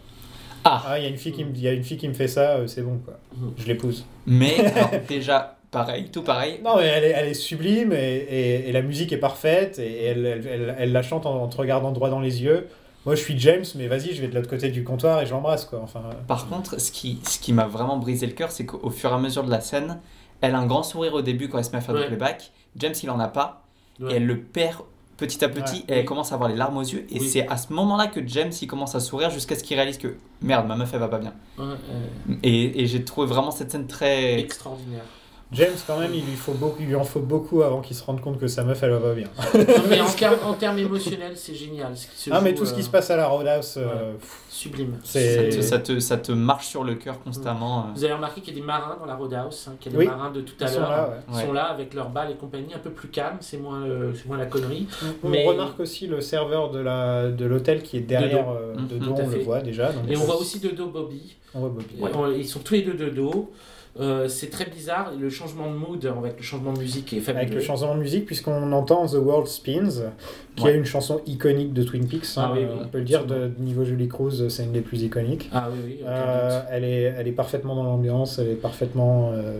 Ah. il y a une fille qui me, il y a une fille qui me fait ça, euh, c'est bon, quoi. Je l'épouse. Mais alors, (laughs) déjà, pareil, tout pareil. Non, mais elle est, elle est sublime et, et- et la musique est parfaite et elle, elle, elle- elle la chante en, en te regardant droit dans les yeux. Moi, je suis James, mais vas-y, je vais de l'autre côté du comptoir et je l'embrasse, quoi. Enfin, Par contre, ce qui, ce qui m'a vraiment brisé le cœur, c'est qu'au fur et à mesure de la scène, elle a un grand sourire au début quand elle se met à faire Ouais. du playback. James, il en a pas. Ouais. Et elle le perd petit à petit Ouais. et elle commence à avoir les larmes aux yeux. Et Oui. c'est à ce moment-là que James, il commence à sourire jusqu'à ce qu'il réalise que merde, ma meuf, elle va pas bien. Ouais, euh, Et, et j'ai trouvé vraiment cette scène très. extraordinaire. James, quand même, il lui, faut beaucoup, il lui en faut beaucoup avant qu'il se rende compte que sa meuf, elle va bien. Non, mais (laughs) en, termes- en termes émotionnels, c'est génial. Ce qui se Ah, mais tout ce qui euh, se passe à la Roadhouse, euh, Sublime. Ça te, ça, te, ça te marche sur le cœur constamment. euh. Vous avez remarqué qu'il y a des marins dans la Roadhouse, hein, qu'il y a Oui. des marins de tout à Ils sont l'heure. là, ouais. Ils sont là avec leurs balles et compagnie, un peu plus calme, c'est moins, c'est moins la connerie. On Mais- remarque aussi le serveur de la de l'hôtel qui est derrière dos. euh, Mhm, de dos, à on le voit déjà. Et on voit aussi de dos Bobby. on voit Bobby. Ils sont tous les deux de dos. Euh, c'est très bizarre. Le changement de mood avec le changement de musique est fabuleux. Avec le changement de musique, puisqu'on entend The World Spins, qui Ouais. est une chanson iconique de Twin Peaks. hein, Ah oui, oui, on peut le dire, de niveau Julie Cruz, c'est une des plus iconiques. Ah oui, oui, aucun Euh, elle, est, elle est parfaitement dans l'ambiance, elle est parfaitement. euh,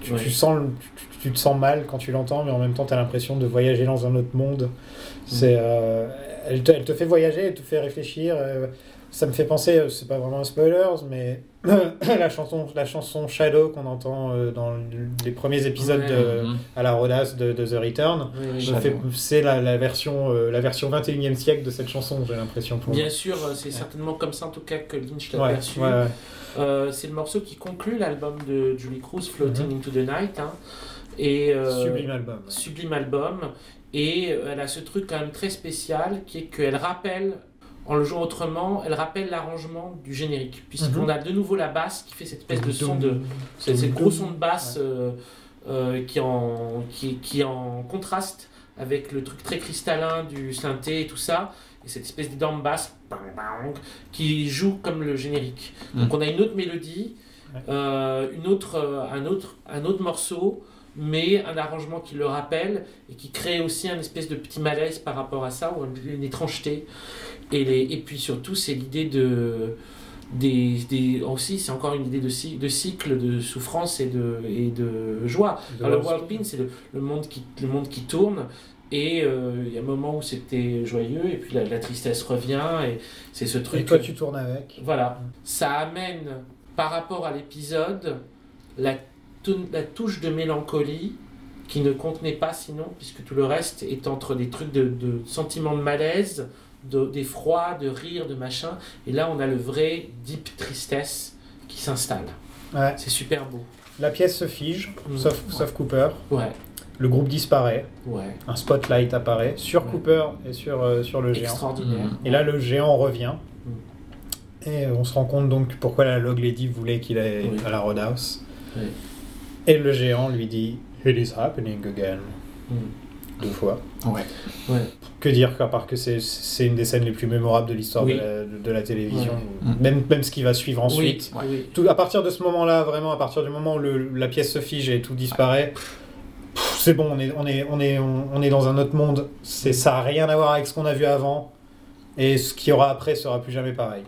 tu, Ouais. tu sens, tu, tu te sens mal quand tu l'entends, mais en même temps, tu as l'impression de voyager dans un autre monde. C'est, euh, elle, te, elle te fait voyager, elle te fait réfléchir. euh, ça me fait penser, euh, c'est pas vraiment un spoiler, mais (coughs) la, chanson, la chanson Shadow qu'on entend euh, dans les premiers épisodes Ouais. de, Mhm. à la Rodas de, de The Return. C'est la, la version, euh, la version 21e siècle de cette chanson, j'ai l'impression. pour Bien moi. sûr, euh, c'est certainement comme ça en tout cas que Lynch l'a Ouais, perçu. ouais, ouais. Euh, c'est le morceau qui conclut l'album de Julie Cruz, Floating into the Night. hein. Et. Sublime album. sublime album. Et elle a ce truc quand même très spécial qui est qu'elle rappelle, en le jouant autrement, elle rappelle l'arrangement du générique. Puisqu'on Mhm. a de nouveau la basse qui fait cette espèce de son de. C'est c'est le gros son de basse euh, euh, qui, en, qui, qui en contraste avec le truc très cristallin du synthé et tout ça. Et cette espèce d'énorme basse qui joue comme le générique. Donc on a une autre mélodie, Ouais. euh, une autre, un, autre, un autre morceau, mais un arrangement qui le rappelle et qui crée aussi un espèce de petit malaise par rapport à ça, ou une, étrangeté. Et, les, et puis surtout, c'est l'idée de. Des, des, aussi, c'est encore une idée de, de cycle de souffrance et de, et de joie. De Alors, le World World Pin, c'est le, le, monde qui, le monde qui tourne. Et euh, il y a un moment où c'était joyeux, et puis la, la tristesse revient, et c'est ce truc. Et toi, tu tournes avec. Voilà. Ça amène, par rapport à l'épisode, la, la touche de mélancolie qui ne contenait pas sinon, puisque tout le reste est entre des trucs de, de sentiments de malaise, de- d'effroi, de rire, de machin. Et là, on a le vrai deep tristesse qui s'installe. Ouais. C'est super beau. La pièce se fige, Mm. sauf, sauf Cooper. Ouais, Le groupe disparaît. ouais. Un spotlight apparaît sur Ouais. Cooper et sur, euh, sur le géant. Extraordinaire. Et là, le géant revient. Mm. Et on se rend compte donc pourquoi la Log Lady voulait qu'il aille Oui. à la Roadhouse. Oui. Et le géant lui dit It is happening again. Mm. deux fois. Ouais. Ouais. Que dire qu'à part que c'est- c'est une des scènes les plus mémorables de l'histoire Oui. de, la, de la télévision. Ouais. Même, même ce qui va suivre ensuite. Oui. Tout, à partir de ce moment-là, vraiment, à partir du moment où le- la pièce se fige et tout disparaît, c'est bon, on est, on, est, on, est, on, est dans un autre monde. C'est, ça n'a rien à voir avec ce qu'on a vu avant. Et ce qu'il y aura après sera plus jamais pareil.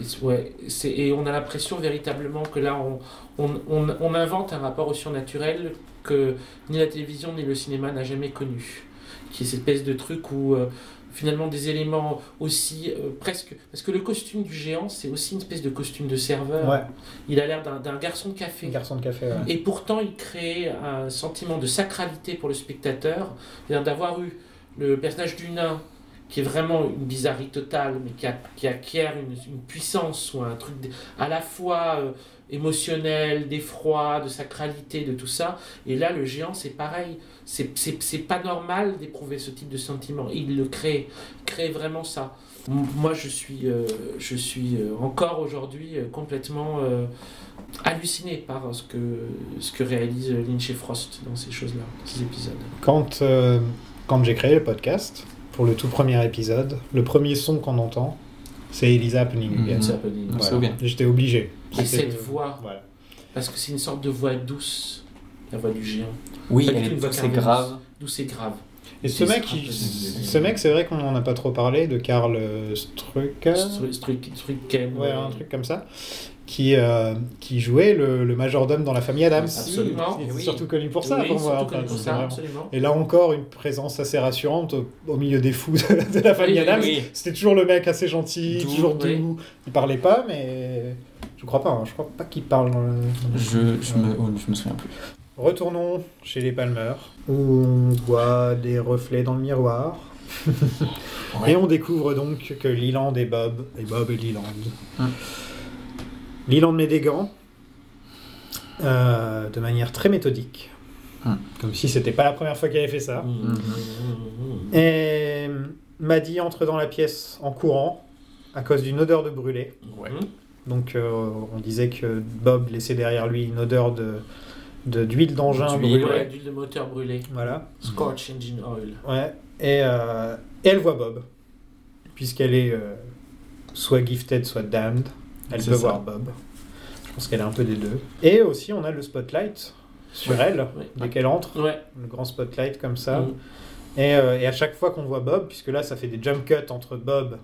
Et, ouais, et on a l'impression véritablement que là, on, on, on, on invente un rapport au surnaturel que ni la télévision ni le cinéma n'a jamais connu. Qui est cette espèce de truc où euh, finalement des éléments aussi euh, presque... Parce que le costume du géant, c'est aussi une espèce de costume de serveur. Ouais. Il a l'air d'un garçon de café. Un garçon de café, ouais. Et pourtant, il crée un sentiment de sacralité pour le spectateur, d'avoir eu le personnage du nain, qui est vraiment une bizarrerie totale, mais qui, a- qui acquiert une, une puissance ou un truc à la fois euh, émotionnel, d'effroi, de sacralité, de tout ça. Et là, le géant, c'est pareil. C'est- pas normal d'éprouver ce type de sentiment. Il le crée, crée vraiment ça. Moi, je suis, euh, je suis euh, encore aujourd'hui complètement euh, halluciné par ce que, ce que réalise Lynch et Frost dans ces choses-là, ces épisodes. Quand, quand j'ai créé le podcast, pour le tout premier épisode, le premier son qu'on entend, c'est Elisa Happening. It's Happening. Voilà. souvient. J'étais obligé. Et cette voix, Voilà. parce que c'est une sorte de voix douce, la voix du géant. Oui, elle est douce et grave. Douce et grave. Et ce mec, il- ce mec, c'est vrai qu'on n'en a pas trop parlé, de Karl Strucker. Stru- Stru- Strucken, Ouais, un truc comme ça. Qui, euh, qui jouait le, le majordome dans la famille Adams. Absolument. Il est Oui. surtout connu pour ça, Oui, pour moi. surtout enfin, connu pour c'est ça, vraiment- absolument. Et là encore, une présence assez rassurante au, au milieu des fous de, de la famille Oui, Adams. oui. C'était toujours le mec assez gentil, Doux, toujours doux. oui. Il parlait pas, mais je crois pas. hein, Je crois pas qu'il parle. dans le- Je, je, me, oh, je me souviens plus. Retournons chez les Palmer, où on voit des reflets dans le miroir. Ouais. (laughs) Et on découvre donc que Leland et Bob, et Bob et Leland. Hum. Met des gants, euh, de manière très méthodique. Hum. Comme si c'était pas la première fois qu'il avait fait ça. Mmh, mmh, mmh. Et Maddy entre dans la pièce en courant, à cause d'une odeur de brûlé. Ouais. Donc euh, on disait que Bob laissait derrière lui une odeur de de- d'huile d'engin brûlée. Ouais, d'huile de moteur brûlée. Voilà. Scorch engine oil. Ouais. Et, euh, et elle voit Bob. Puisqu'elle est euh, soit gifted, soit damned. Elle peut ça. voir Bob. Je pense qu'elle est un peu des deux. Et aussi, on a le spotlight sur Ouais. elle, Ouais. dès qu'elle entre. Ouais. Le grand spotlight comme ça. Mm. Et, euh, et à chaque fois qu'on voit Bob, puisque là, ça fait des jump cuts entre Bob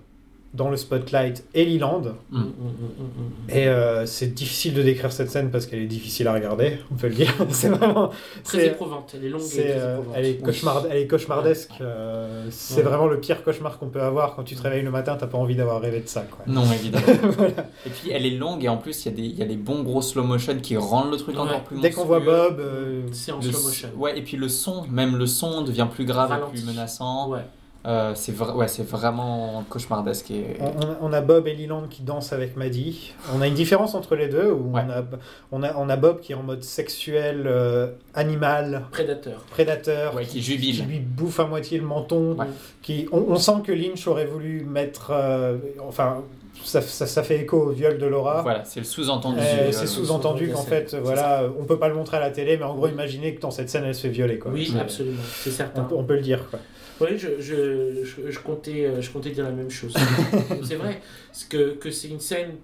dans le spotlight et Leland. Mmh, mmh, mmh, mmh. Et euh, c'est difficile de décrire cette scène parce qu'elle est difficile à regarder, on peut le dire. (laughs) c'est vraiment. Très c'est- éprouvante, elle est longue et euh, éprouvante. elle, est cauchemard, elle est cauchemardesque. euh, c'est Ouais. vraiment le pire cauchemar qu'on peut avoir. Quand tu te réveilles le matin, t'as pas envie d'avoir rêvé de ça. Quoi. Non, (laughs) évidemment. Voilà. Et puis elle est longue et en plus il y, a des- il y a des bons gros slow motion qui rendent le truc Ouais. encore plus Dès qu'on voit. Bob, euh, C'est en slow motion. Ouais, et puis le son, même le son devient plus grave et plus menaçant. Ouais. Euh, c'est vra- ouais, c'est vraiment cauchemardesque. Et... on, on a, on a Bob et Leland qui dansent avec Maddie. On a une différence entre les deux où Ouais. on, a, on, a, on a Bob qui est en mode sexuel, euh, animal, Prédateur. prédateur, Ouais, qui qui jubile. lui bouffe à moitié le menton. Ouais. Qui, on, on sent que Lynch aurait voulu mettre. euh, enfin, ça, ça, ça fait écho au viol de Laura. Voilà, c'est le sous-entendu. Euh, c'est sous-entendu qu'en fait, voilà, on peut pas le montrer à la télé, mais en gros, imaginez que dans cette scène, elle se fait violer, quoi. Oui, absolument, c'est On certain. peut, on peut le dire, quoi. Oui, je, je, je, je comptais, euh, je comptais dire la même chose. (laughs) c'est vrai c'est que, que c'est une scène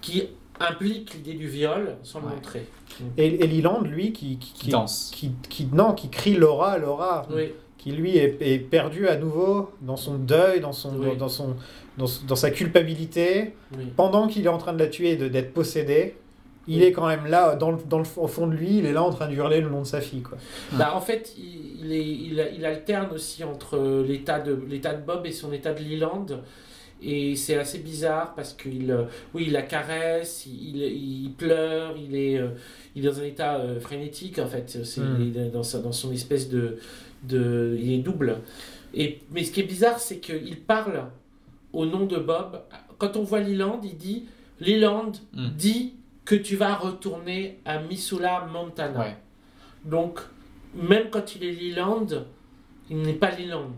qui implique l'idée du viol sans le Ouais. montrer. Et, et Leland, lui, qui, qui, Qui danse. qui, qui- non, qui crie Laura, Laura, Oui, qui lui est, est perdu à nouveau dans son deuil, dans son, Oui. dans son, dans, dans sa culpabilité, oui. pendant qu'il est en train de la tuer et de- d'être possédé. Il est quand même là, dans le, dans le, au fond de lui, il est là en train de hurler le nom de sa fille, quoi. Bah, en fait, il, est, il, il alterne aussi entre l'état de, l'état de Bob et son état de Leland. Et c'est assez bizarre parce qu'il euh, oui, il la caresse, il, il pleure, il est, euh, il est dans un état euh, frénétique en fait. C'est, Mm. Il est dans, sa, dans son espèce de, de. Il est double. Et, mais ce qui est bizarre, c'est qu'il parle au nom de Bob. Quand on voit Leland, il dit Leland, Mm. dit que tu vas retourner à Missoula, Montana. Ouais. Donc, même quand il est Leland, il n'est pas Leland.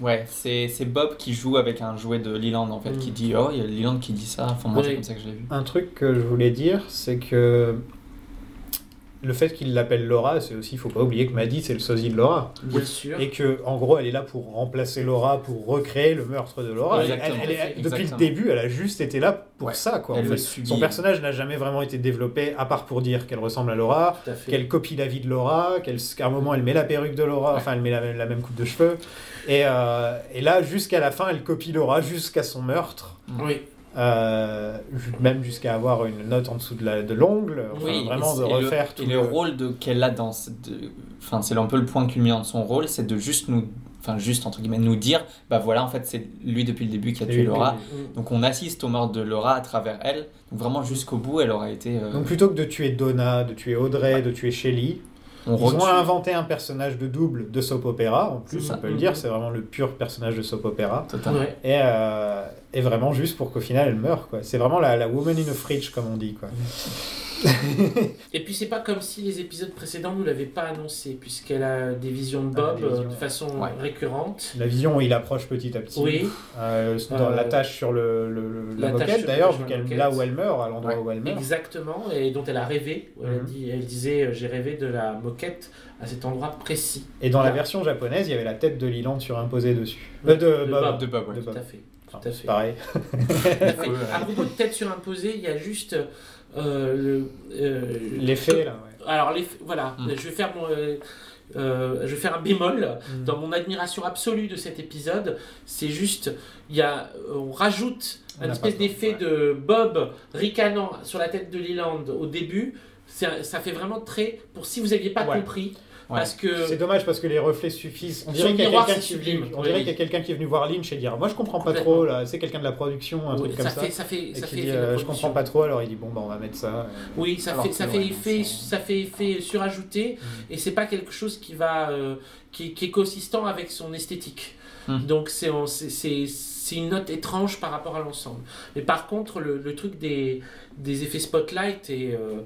Ouais, c'est c'est Bob qui joue avec un jouet de Leland en fait, Mm. qui dit Oh, il y a Leland qui dit ça. Enfin, moi, c'est comme ça que je l'ai vu. Un truc que je voulais dire, c'est que le fait qu'il l'appelle Laura, c'est aussi, il faut pas oublier que Maddie, c'est le sosie de Laura. Bien sûr. Et que, en gros, elle est là pour remplacer Laura, pour recréer le meurtre de Laura. Elle- Exactement. elle- elle est- depuis le début, elle a juste été là pour Ouais. ça, quoi. en fait. Son personnage n'a jamais vraiment été développé, à part pour dire qu'elle ressemble à Laura, qu'elle copie la vie de Laura, qu'à un moment elle met la perruque de Laura, enfin elle met la, la même coupe de cheveux. Et, euh, et là, jusqu'à la fin, elle copie Laura jusqu'à son meurtre. Oui. Euh, même jusqu'à avoir une note en dessous de l'ongle, enfin, Oui, vraiment de et le- refaire et tout le, rôle de qu'elle a dans enfin c'est un peu le point culminant de son rôle c'est de juste nous enfin juste entre guillemets nous dire bah voilà en fait c'est lui depuis le début qui a tué lui, Laura. donc on assiste au meurtre de Laura à travers elle. Donc vraiment jusqu'au bout elle aura été euh, Donc plutôt que de tuer Donna, de tuer Audrey, de tuer Shelley, on ils ont inventé un personnage de double de soap opéra, en plus on peut le dire, c'est vraiment le pur personnage de soap opéra. Ouais. Et, euh, et vraiment juste pour qu'au final elle meure. quoi. C'est vraiment la, la woman in a fridge comme on dit. Quoi. (laughs) Et puis c'est pas comme si les épisodes précédents nous l'avaient pas annoncé, puisqu'elle a des visions de Bob Ah, visions, euh, de façon Ouais. récurrente. La vision où il approche petit à petit. Oui. Euh, dans Euh, la tâche sur le, le- le- la, la moquette d'ailleurs, là où elle meurt, à l'endroit Ouais. où elle meurt. Exactement, et dont elle a rêvé. Elle, Mhm. dit, elle disait euh, J'ai rêvé de la moquette à cet endroit précis. Et dans la version japonaise, il y avait la tête de Leland surimposée dessus. Euh, de, De Bob. Bob. de Bob ouais. De Tout Bob. à fait. Enfin, tout à fait. pareil. (laughs) À propos de tête surimposée, il y a juste euh, le. euh, L'effet là, ouais. Alors, voilà, Mm. je vais faire mon. euh, euh, je vais faire un bémol Mm. dans mon admiration absolue de cet épisode. C'est juste, il y a, on rajoute On un espèce d'effet de Bob ricanant sur la tête de Leland au début. C'est- Ça fait vraiment très. Pour si vous n'aviez pas Ouais. compris, Ouais. parce que. C'est dommage parce que les reflets suffisent. On dirait qu'il y a quelqu'un qui, est sublime. venu- on Oui, dirait oui. qu'il y a quelqu'un qui est venu voir Lynch et dire Moi je comprends pas trop là, c'est quelqu'un de la production, un Oui, truc comme ça. fait, ça fait, Et ça fait dit, effet de euh, je comprends pas trop, alors il dit bon bah on va mettre ça. Oui, ça Alors fait, ça fait ouais, effet, ça fait effet surajouté, et c'est pas quelque chose qui va, euh, qui, qui est consistant avec son esthétique. Hmm. Donc c'est, une note étrange par rapport à l'ensemble. Mais par contre, le, le truc des, des effets spotlight et euh,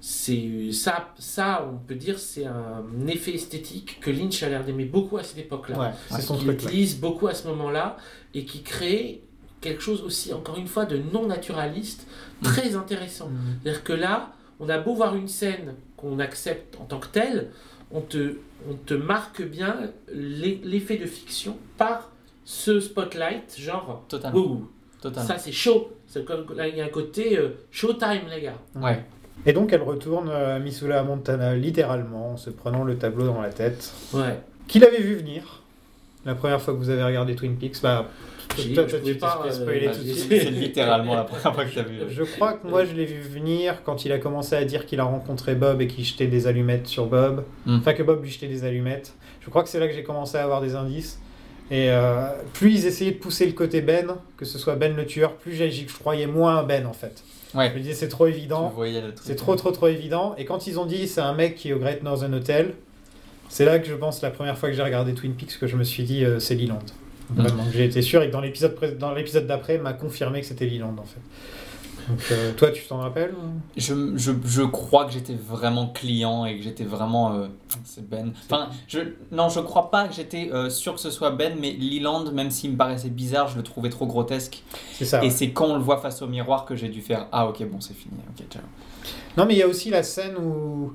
c'est ça, ça, on peut dire, c'est un effet esthétique que Lynch a l'air d'aimer beaucoup à cette époque-là. Ouais, c'est son qu'il utilise beaucoup à ce moment-là et qui crée quelque chose aussi, encore une fois, de non naturaliste, très intéressant. Mhm. C'est-à-dire que là, on a beau voir une scène qu'on accepte en tant que telle, on te, on te marque bien l'e- l'effet de fiction par ce spotlight, genre, totalement ouh, totalement ça c'est chaud. C'est comme- Là, il y a un côté euh, showtime, les gars. ouais Et donc elle retourne à Missoula Montana littéralement en se prenant le tableau dans la tête. Ouais. Qui l'avait vu venir la première fois que vous avez regardé Twin Peaks Bah, tu t'es euh, spoiler Bah, tout de suite. c'est littéralement la première fois que t'as vu Je crois que moi je l'ai vu venir quand il a commencé à dire qu'il a rencontré Bob et qu'il jetait des allumettes sur Bob. Hmm. Enfin que Bob lui jetait des allumettes. Je crois que c'est là que j'ai commencé à avoir des indices. Et euh, plus ils essayaient de pousser le côté Ben, que ce soit Ben le tueur, plus j'ai- j'y croyais moins à Ben en fait. Ouais Je me disais c'est trop évident, c'est trop trop trop évident. Et quand ils ont dit c'est un mec qui est au Great Northern Hotel, c'est là que je pense la première fois que j'ai regardé Twin Peaks que je me suis dit euh, c'est Leland. Vraiment, j'ai été sûr et que dans l'épisode pré- dans l'épisode d'après m'a confirmé que c'était Leland en fait. Donc euh, toi tu t'en rappelles Je, je, je crois que j'étais vraiment client et que j'étais vraiment. euh, c'est Ben. Enfin, je, non, je crois pas que j'étais euh, sûr que ce soit Ben, mais Leland, même s'il me paraissait bizarre, je le trouvais trop grotesque. C'est ça. Et c'est quand on le voit face au miroir que j'ai dû faire Ah, ok, bon, c'est fini. Ok, ciao. Non, mais il y a aussi la scène où.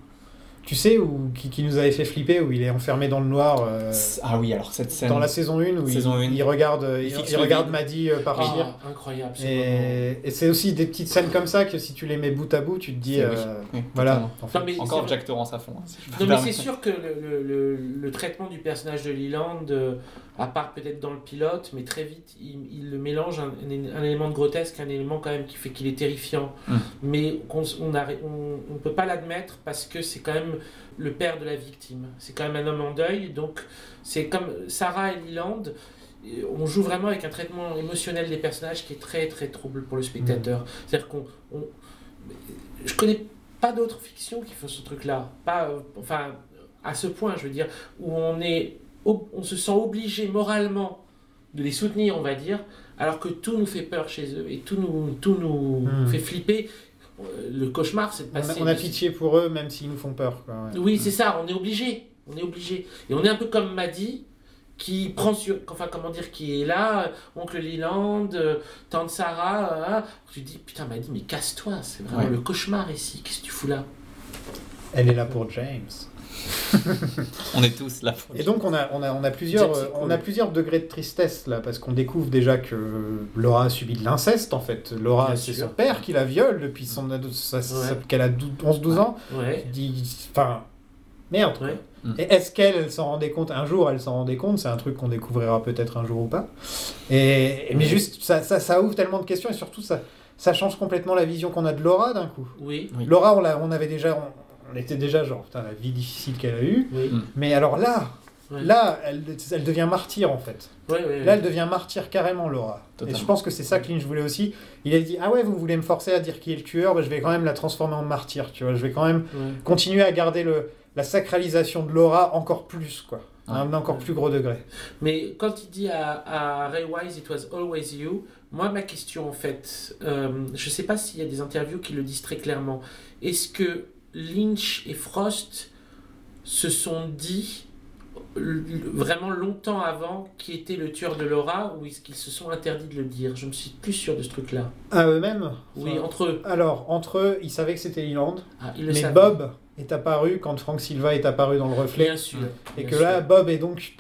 Tu sais, où, qui, qui nous avait fait flipper, où il est enfermé dans le noir. euh, Ah oui, alors cette scène. dans la saison 1, où Saison il, une. il regarde, il, Il regarde. Maddy euh, partir. Ah, incroyable. et et c'est aussi des petites scènes comme ça que si tu les mets bout à bout, tu te dis. C'est- oui, euh, oui, voilà. totalement. En fait, Non, mais Encore Jack Torrance à fond. hein, si Non, mais c'est sûr que le, le, le, le traitement du personnage de Leland, euh, à part peut-être dans le pilote, mais très vite, il, il le mélange un, un- un élément de grotesque, un élément quand même qui fait qu'il est terrifiant. Mm. Mais on ne on, on peut pas l'admettre parce que c'est quand même le père de la victime. C'est quand même un homme en deuil. Donc, c'est comme Sarah et Leland. euh, On joue vraiment avec un traitement émotionnel des personnages qui est très très trouble pour le spectateur. C'est-à-dire qu'on. on- Je connais pas d'autres fictions qui font ce truc-là. Pas, euh, enfin, à ce point, je veux dire, où on est, on se sent obligé moralement de les soutenir, on va dire, alors que tout nous fait peur chez eux et tout nous, tout nous Hmm. fait flipper. Euh, Le cauchemar, c'est de on, a, passer. on a de- pitié pour eux, même s'ils nous font peur. quoi, ouais. Oui, c'est ça. On est obligé. On est obligé. Et on est un peu comme Maddy qui prend sur, enfin comment dire, qui est là, euh, oncle Leland, euh, tante Sarah, hein. tu te dis putain Maddy, mais casse-toi, c'est vraiment Ouais. le cauchemar ici. Qu'est-ce que tu fous là? Elle est là pour James. (laughs) On est tous là. Et donc on a, on a, on a, plusieurs, on a plusieurs degrés de tristesse là, parce qu'on découvre déjà que Laura a subi de l'inceste en fait. Laura, c'est son père qui la viole depuis son ado- Ouais. qu'elle a 11-12 ans. Ouais. Dit- Enfin, merde. Ouais. Et est-ce qu'elle elle s'en rendait compte? Un jour, elle s'en rendait compte. C'est un truc qu'on découvrira peut-être un jour ou pas. Et, mais juste, ça, ça, ça ouvre tellement de questions et surtout, ça, ça change complètement la vision qu'on a de Laura d'un coup. Oui. Oui. Laura, on, avait déjà. On, on était déjà genre, putain, la vie difficile qu'elle a eue. Oui. Mm. Mais alors là, Ouais. là, elle, elle devient martyr en fait. Ouais, ouais, Là, elle devient martyr carrément, Laura. Totalement. Et je pense que c'est ça que Lynch voulait aussi. Il a dit Ah ouais, vous voulez me forcer à dire qui est le tueur bah, Je vais quand même la transformer en martyr, tu vois. Je vais quand même continuer à garder le, la sacralisation de Laura encore plus, quoi. À un encore plus gros degré. Mais quand il dit à, à Ray Wise, it was always you, moi, ma question, en fait, euh, je sais pas s'il y a des interviews qui le disent très clairement. Est-ce que Lynch et Frost se sont dit l- vraiment longtemps avant qui était le tueur de Laura ou est-ce qu'ils se sont interdits de le dire? Je me suis plus sûr de ce truc-là. À eux-mêmes? Oui, Enfin, entre eux. Alors, entre eux, ils savaient que c'était Leland. Ah, ils le Mais savaient. Bob est apparu quand Frank Silva est apparu dans le reflet. Bien sûr. Et bien que sûr. là, Bob est donc.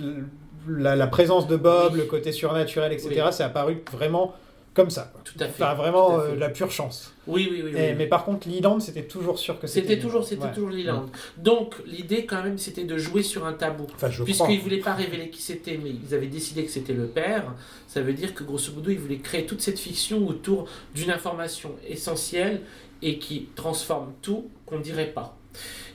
La, la présence de Bob, Oui. le côté surnaturel, etc., Oui. c'est apparu vraiment comme ça. quoi. Tout à fait. Enfin, vraiment tout à fait. euh, la pure chance. Oui, oui, oui. Et- oui. mais par contre, Leland, c'était toujours sûr que c'était. C'était toujours, c'était Ouais. toujours Leland. Donc l'idée quand même, c'était de jouer sur un tabou. Enfin. Puisqu'ils ne voulaient pas révéler qui c'était, mais ils avaient décidé que c'était le père, ça veut dire que grosso modo, ils voulaient créer toute cette fiction autour d'une information essentielle et qui transforme tout qu'on ne dirait pas.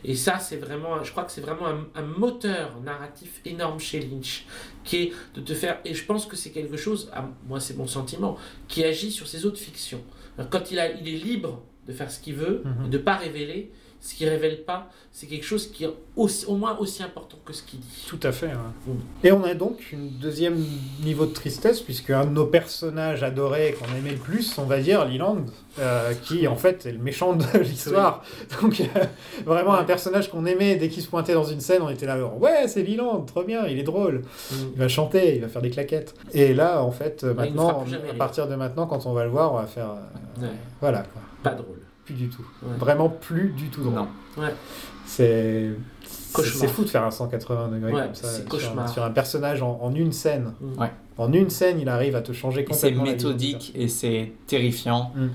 Et ça, c'est vraiment, je crois que c'est vraiment un, un moteur narratif énorme chez Lynch, qui est de te faire, et je pense que c'est quelque chose, à- moi c'est mon sentiment, qui agit sur ses autres fictions. Alors, quand il, a, il est libre de faire ce qu'il veut, Mhm. de ne pas révéler, ce qu'il révèle pas, c'est quelque chose qui est aussi- au moins aussi important que ce qu'il dit. Tout à fait. ouais. Mm. Et on a donc une deuxième niveau de tristesse, puisque un de nos personnages adorés, qu'on aimait le plus, on va dire, Leland, euh, qui en fait est le méchant de (laughs) l'histoire. Donc euh, vraiment un personnage qu'on aimait, dès qu'il se pointait dans une scène, on était là, genre, ouais, c'est Leland, trop bien, il est drôle, Mm. il va chanter, il va faire des claquettes. Et là, en fait, Ouais, maintenant, à partir de maintenant, quand on va le voir, on va faire. euh, Ouais. Voilà, quoi. Pas drôle. Plus du tout. Ouais. Vraiment plus du tout drôle. Non. Ouais. C'est. C'est Cauchemar. c'est fou de faire un 180 degrés Ouais, comme ça c'est sur, cauchemar. sur un personnage en, en une scène. Mm. Ouais. En une scène, il arrive à te changer c'est complètement. du méthodique et c'est terrifiant. Mm.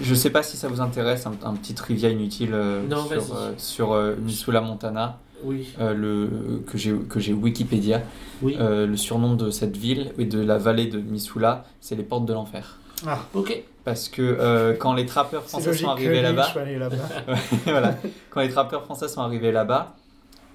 Je sais pas si ça vous intéresse, un, un petit trivia inutile euh, Non, sur, vas-y. euh, sur euh, Missoula Montana, Oui. euh, le, que j'ai que j'ai Wikipédia. Oui. Euh, le surnom de cette ville et de la vallée de Missoula, c'est les portes de l'enfer. Ah, Ok. Parce que euh, quand les trappeurs français sont arrivés là-bas, là-bas. (laughs) voilà, quand les trappeurs français sont arrivés là-bas,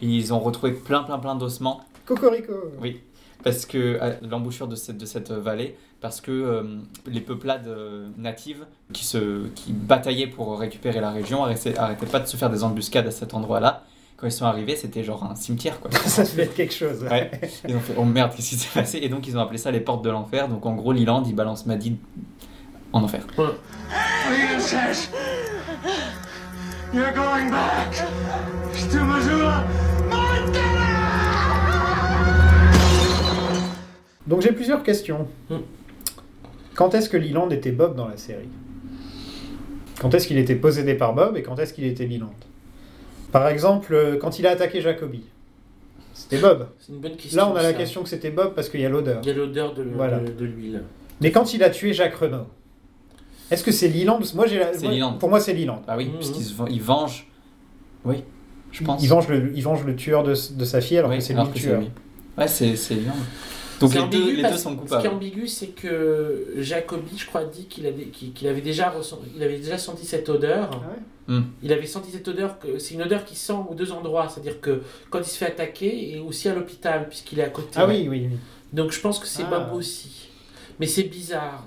ils ont retrouvé plein plein plein d'ossements Cocorico. Oui, parce que l'embouchure de cette, de cette vallée, parce que euh, les peuplades euh, natives qui, se, qui bataillaient pour récupérer la région arrêtaient, arrêtaient pas de se faire des embuscades à cet endroit-là. Quand ils sont arrivés, c'était genre un cimetière quoi. (laughs) ça devait être quelque chose. Ouais. Ils ont fait oh merde, qu'est-ce qui s'est passé? Et donc ils ont appelé ça les portes de l'enfer. Donc en gros, Leland il balance Maddy en enfer. Princess, you're going back to Missoula? Donc j'ai plusieurs questions. Mm. Quand est-ce que Leland était Bob dans la série? Quand est-ce qu'il était possédé par Bob et quand est-ce qu'il était Leland? Par exemple, euh, quand il a attaqué Jacoby, c'était Bob. C'est une bonne question. Là, on a la ça. question que c'était Bob parce qu'il y a l'odeur. Il y a l'odeur de, Voilà. l'huile. Mais quand il a tué Jacques Renault, est-ce que c'est Leland Moi, j'ai la- C'est moi- Leland. Pour moi, c'est Leland. Ah oui, Mhm. puisqu'il se il venge. Oui, je pense. Il venge le, il venge le tueur de, de sa fille alors Oui, que c'est lui le tueur. Ouais, c'est c'est Leland. Donc les deux, les sont Ce qui est coupables. ambigu, c'est que Jacobi, je crois, dit qu'il avait, qu'il qu'il avait, déjà ressenti, il avait déjà senti cette odeur. Ah ouais Hmm. Il avait senti cette odeur, que c'est une odeur qui sent aux deux endroits. C'est-à-dire que quand il se fait attaquer et aussi à l'hôpital, puisqu'il est à côté. Ah oui, oui, oui. Donc je pense que c'est Ah. Bob aussi. Mais c'est bizarre.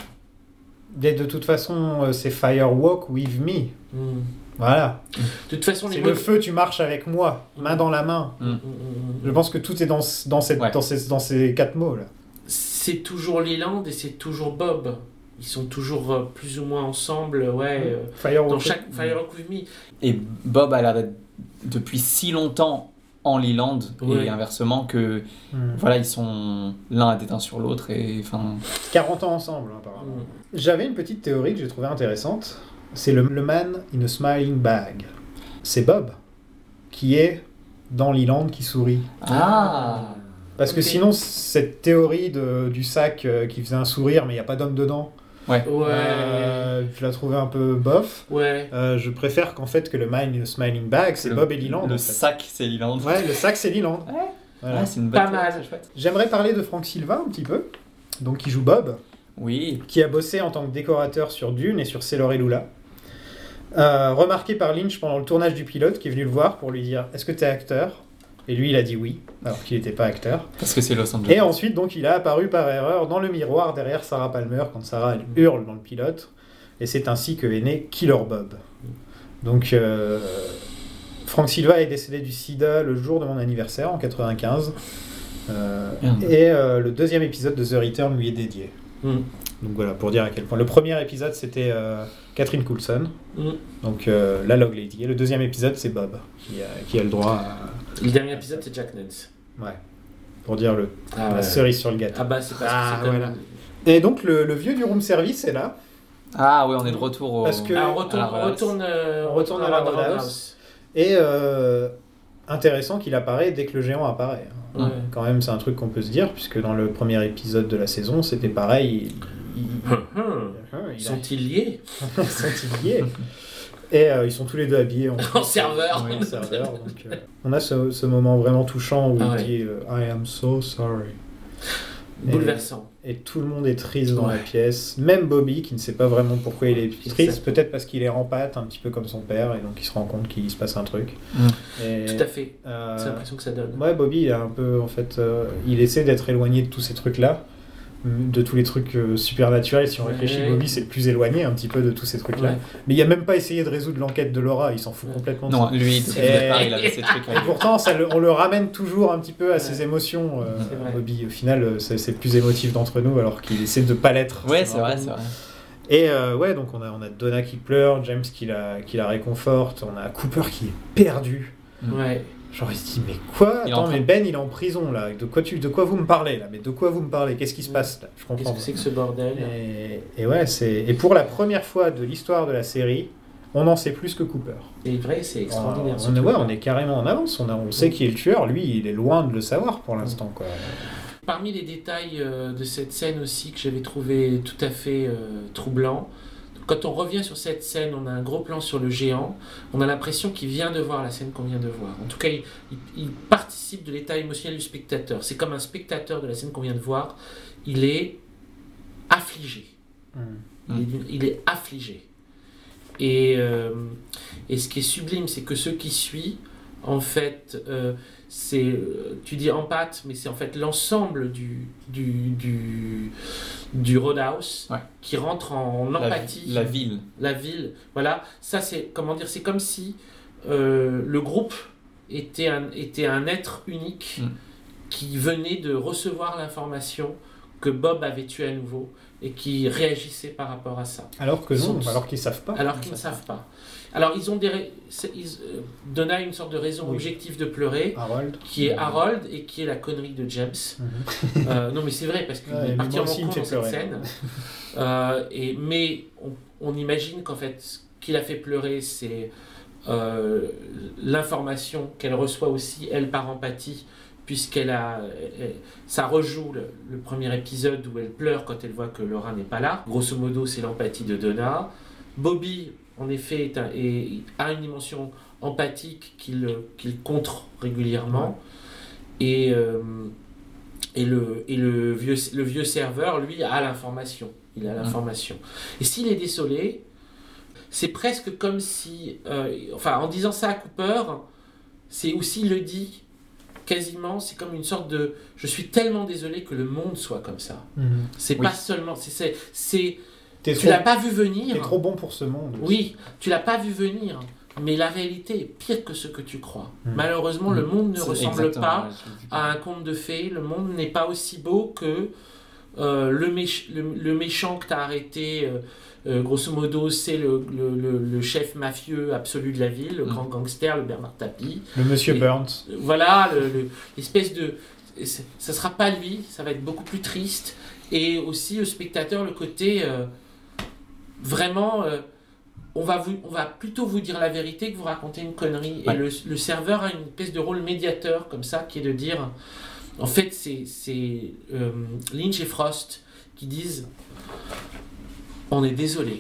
De, de toute façon, euh, c'est Firewalk with me. Hmm. Voilà. De toute façon, les le feu, tu marches avec moi, main dans la main. Hmm, hmm, hmm, Je pense que tout est dans, dans, cette, Ouais. dans, ces, dans ces quatre mots là. C'est toujours Leland et c'est toujours Bob. Ils sont toujours euh, plus ou moins ensemble, ouais. euh, Firewalk. dans chaque Firewalk with Me. Et Bob a l'air d'être depuis si longtemps en Leland Ouais. et inversement que Hmm. voilà ils sont l'un a déteint sur l'autre et enfin 40 ans ensemble, hein, apparemment. Hmm. J'avais une petite théorie que j'ai trouvée intéressante. C'est le, le man in a smiling bag. C'est Bob. qui est dans Leland qui sourit. Ah Parce que sinon, cette théorie de, du sac euh, qui faisait un sourire, mais il n'y a pas d'homme dedans, Ouais. Ouais. euh, je la trouvais un peu bof. Ouais. Euh, je préfère qu'en fait que le mine- Smiling Bag, c'est Le- Bob et Leland. Le en fait. sac, c'est Leland. Ouais, le sac, c'est Leland. Voilà. Ah, c'est une bonne Pas mal. c'est chouette. J'aimerais parler de Frank Silva un petit peu, donc qui joue Bob, Oui. qui a bossé en tant que décorateur sur Dune et sur Sailor et Lula. Euh, remarqué par Lynch pendant le tournage du pilote, qui est venu le voir pour lui dire Est-ce que tu es acteur? Et lui, il a dit oui, alors qu'il n'était pas acteur. Parce que c'est Los Angeles. Et ensuite, donc, il a apparu par erreur dans le miroir derrière Sarah Palmer quand Sarah elle hurle dans le pilote. Et c'est ainsi que est né Killer Bob. Donc, euh, Frank Silva est décédé du sida le jour de mon anniversaire en 95. Euh, et euh, le deuxième épisode de The Return lui est dédié. Mm. Donc voilà, pour dire à quel point. Le premier épisode, c'était euh, Catherine Coulson, Mm. donc euh, la Log Lady. Et le deuxième épisode, c'est Bob, qui a, qui a le droit à. Le dernier épisode, c'est Jack Nance. Ouais. Pour dire le, Ah la ouais. cerise sur le gâteau. Ah bah, c'est parce Ah, que voilà. Et donc le, le vieux du room service est là. Ah oui, on est de retour au. Parce que- Ah, on retourne, à la on retourne, euh, On retourne à la Roundhouse. Roundhouse. Et euh, intéressant qu'il apparaît dès que le géant apparaît. Ouais. Quand même, c'est un truc qu'on peut se dire, puisque dans le premier épisode de la saison, c'était pareil. il- il- il a- Sont-ils liés (laughs) sont liés Et euh, ils sont tous les deux habillés en, (laughs) En serveur. Ouais, en serveur, donc, euh, on a ce, ce moment vraiment touchant où Ah il ouais. dit euh, I am so sorry. Bouleversant. Et tout le monde est triste dans Ouais. la pièce. Même Bobby, qui ne sait pas vraiment pourquoi il est triste, peut-être parce qu'il est en pâte, un petit peu comme son père, et donc il se rend compte qu'il se passe un truc. Mm. Et, Tout à fait. euh, C'est l'impression que ça donne. Ouais, Bobby, il un peu, en fait, il essaie d'être éloigné de tous ces trucs-là, de tous les trucs euh, supernaturels. Si on Ouais. réfléchit, Bobby, c'est le plus éloigné un petit peu de tous ces trucs-là. Ouais. Mais il a même pas essayé de résoudre l'enquête de Laura, il s'en fout Ouais. complètement. de Non, ça. lui, depuis Et- il avait ses trucs. Et pourtant, ça le- on le ramène toujours un petit peu à ses émotions. euh. Bobby, au final, euh, c'est c'est le plus émotif d'entre nous, alors qu'il essaie de pas l'être. Ouais, c'est vrai, c'est vrai. Et euh, ouais, donc on a, on a Donna qui pleure, James qui la, qui la réconforte, on a Cooper qui est perdu. Ouais. Genre il se dit mais quoi Attends train- mais Ben il est en prison là. De quoi tu de quoi vous me parlez là? Mais de quoi vous me parlez? Qu'est-ce qui se passe là? Je Qu'est-ce comprends. que c'est que ce bordel Et, et ouais c'est et pour la première fois de l'histoire de la série, on en sait plus que Cooper. C'est vrai, c'est extraordinaire. On, ouais, on est carrément en avance. On, a- on sait qui est le tueur. Lui il est loin de le savoir pour l'instant quoi. Parmi les détails euh, de cette scène aussi que j'avais trouvé tout à fait euh, troublant, quand on revient sur cette scène, on a un gros plan sur le géant, on a l'impression qu'il vient de voir la scène qu'on vient de voir. En tout cas, il, il- il participe de l'état émotionnel du spectateur. C'est comme un spectateur de la scène qu'on vient de voir, il est affligé. Il est, d'une- il est affligé. Et, euh, et ce qui est sublime, c'est que ce qui suit, en fait, euh, c'est, euh, tu dis en pâte, mais c'est en fait l'ensemble du, du, du, du Roadhouse Ouais. qui rentre en La, empathie. la ville. La ville, voilà, ça c'est, comment dire, c'est comme si euh, le groupe était un, était un être unique Mm. qui venait de recevoir l'information que Bob avait tué à nouveau et qui réagissait par rapport à ça. Alors que non, sont- alors qu'ils savent pas. Alors qu'ils ne savent pas. Alors ils ont des... Ils, euh, Donna a une sorte de raison Oui. objective de pleurer, Harold. qui est Harold et qui est la connerie de James. Mhm. Euh, non mais c'est vrai parce qu'il Ouais, est mais parti moi en aussi, il me con dans cette scène. (laughs) Euh, et, mais on, on imagine qu'en fait ce qui l'a fait pleurer c'est l'information qu'elle reçoit aussi elle par empathie puisqu'elle a elle- ça rejoue le, le premier épisode où elle pleure quand elle voit que Laura n'est pas là. Grosso modo c'est l'empathie de Donna. Bobby en effet est un- est- a une dimension empathique qu'il qu'il contre régulièrement. Et, euh, et, le, et le, vieux, le vieux serveur, lui, a l'information. Il a l'information. Et s'il est désolé, c'est presque comme si, euh, enfin, en disant ça à Cooper, c'est aussi le dit quasiment, c'est comme une sorte de, je suis tellement désolé que le monde soit comme ça. Mhm. C'est Oui. pas seulement, c'est, tu l'as pas vu venir. t'es trop bon pour ce monde. Oui, tu l'as pas vu venir, mais la réalité est pire que ce que tu crois. Mm. Malheureusement, le monde ne ressemble pas à un conte de fées. Le monde n'est pas aussi beau que euh, le, méch- le, le méchant que tu as arrêté. euh, euh, grosso modo, c'est le, le- le- le chef mafieux absolu de la ville, le Mm. grand gangster, le Bernard Tapie. Le monsieur Et- Burns. Euh, Voilà, le- le- l'espèce de. Ça sera pas lui, ça va être beaucoup plus triste. Et aussi, le spectateur, le côté euh, vraiment. euh, on va, vous, on va plutôt vous dire la vérité que vous raconter une connerie. Ouais. Et le, le serveur a une espèce de rôle médiateur comme ça, qui est de dire, en fait, c'est euh, Lynch et Frost qui disent, on est désolé,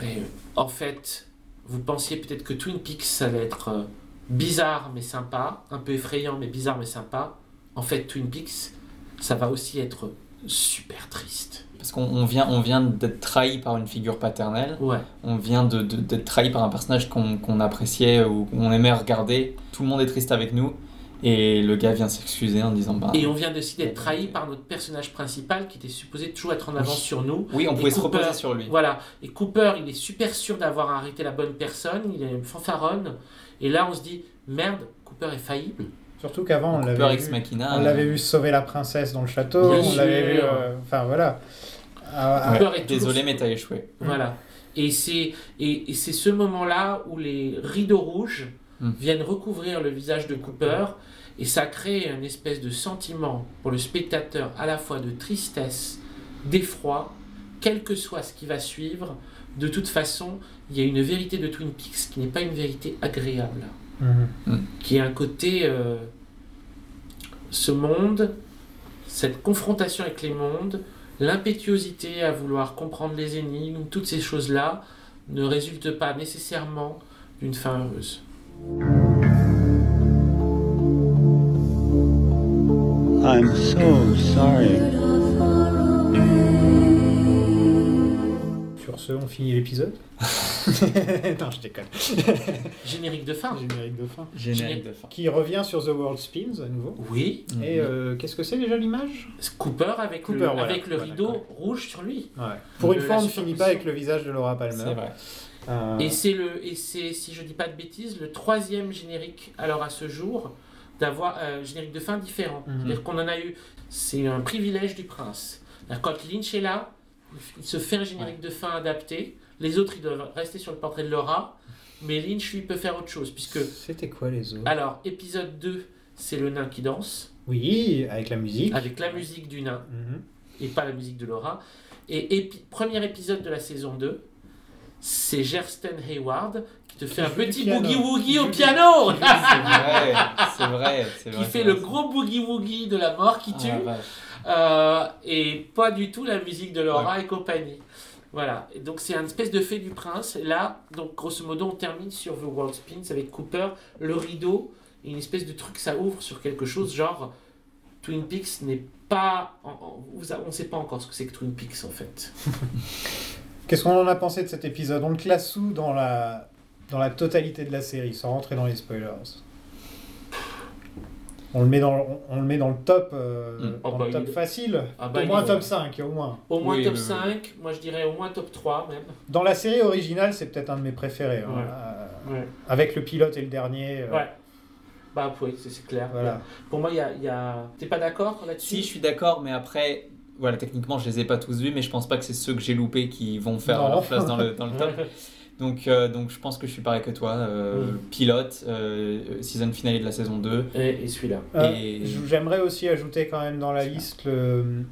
mais en fait, vous pensiez peut-être que Twin Peaks, ça allait être euh, bizarre mais sympa, un peu effrayant mais bizarre mais sympa. En fait, Twin Peaks, ça va aussi être super triste. Parce qu'on on vient, on vient d'être trahi par une figure paternelle. Ouais. On vient de- de- d'être trahi par un personnage qu'on appréciait ou qu'on aimait regarder. Tout le monde est triste avec nous. Et le gars vient s'excuser en disant bah, Et on vient aussi d'être trahi par notre personnage principal qui était supposé toujours être en avance sur nous. Oui, on Et pouvait se Cooper- reposer sur lui. Voilà. Et Cooper, il est super sûr d'avoir arrêté la bonne personne, il est fanfaronne. Et là, on se dit, merde, Cooper est faillible. Surtout qu'avant, on l'avait vu, machina, on euh, l'avait vu sauver la princesse dans le château, Bien on l'avait vu... euh, Enfin, voilà. Ah, Ouais, toujours- Désolé, mais t'as échoué. Voilà. Et c'est et, et c'est ce moment-là où les rideaux rouges Hmm. viennent recouvrir le visage de Cooper et ça crée une espèce de sentiment pour le spectateur à la fois de tristesse, d'effroi, quel que soit ce qui va suivre. De toute façon, il y a une vérité de Twin Peaks qui n'est pas une vérité agréable, mhm. qui a un côté euh, ce monde, cette confrontation avec les mondes, l'impétuosité à vouloir comprendre les énigmes, toutes ces choses-là ne résultent pas nécessairement d'une fin heureuse. I'm so sorry. Sur ce, on finit l'épisode. (laughs) non, je déconne. Générique de fin. Générique de fin. Générique de fin. Qui revient sur The World Spins à nouveau. Oui. Et euh, qu'est-ce que c'est déjà l'image? Cooper avec Cooper, le, voilà. avec le Voilà, rideau rouge sur lui. Ouais. Pour une fois, on ne finit pas avec le visage de Laura Palmer. C'est vrai. Euh, Et c'est le et c'est si je dis pas de bêtises le troisième générique alors à ce jour d'avoir un générique de fin différent. Mhm. C'est-à-dire qu'on en a eu c'est un privilège du prince. Quand Lynch est là, se fait un générique de fin adapté. Les autres ils doivent rester sur le portrait de Laura, mais Lynch lui peut faire autre chose puisque C'était quoi les autres? Alors épisode 2 c'est le nain qui danse Oui, avec la musique. avec la musique du nain Mhm. et pas la musique de Laura. Et épi- premier épisode de la saison 2, c'est Gersten Hayward qui te fait un petit boogie-woogie au piano C'est vrai, c'est vrai, Qui fait le gros boogie-woogie de la mort qui Ah, tue. la vache. Et pas du tout la musique de Laura et compagnie. Voilà, et donc c'est un espèce de fait du prince. Là, donc grosso modo, on termine sur The World Spins avec Cooper, le rideau, et une espèce de truc, ça ouvre sur quelque chose genre Twin Peaks n'est pas. on ne sait pas encore ce que c'est que Twin Peaks en fait. (laughs) Qu'est-ce qu'on en a pensé de cet épisode? On le classe où dans la, dans la totalité de la série, sans rentrer dans les spoilers on le, met dans, on, on le met dans le top, euh, Mm. dans Oh, bah, le top il- facile. Ah, bah, au il moins top 5, au moins. Au moins Oui, top oui, oui. 5, moi je dirais au moins top 3 même. Dans la série originale, c'est peut-être un de mes préférés. hein. Ouais. Euh, Ouais. avec le pilote et le dernier. euh, Ouais. Bah oui, c'est clair. Voilà. Pour moi, il y a. il y a... T'es pas d'accord là-dessus? Si, je suis d'accord, mais après, voilà, techniquement, je les ai pas tous vus, mais je pense pas que c'est ceux que j'ai loupés qui vont faire Non. leur place dans le, dans le (laughs) top. Donc, euh, donc, je pense que je suis pareil que toi. euh, Mm. Pilote, euh, season finale de la saison 2. Et, et celui-là. Euh, Et- J'aimerais aussi ajouter quand même dans la liste le-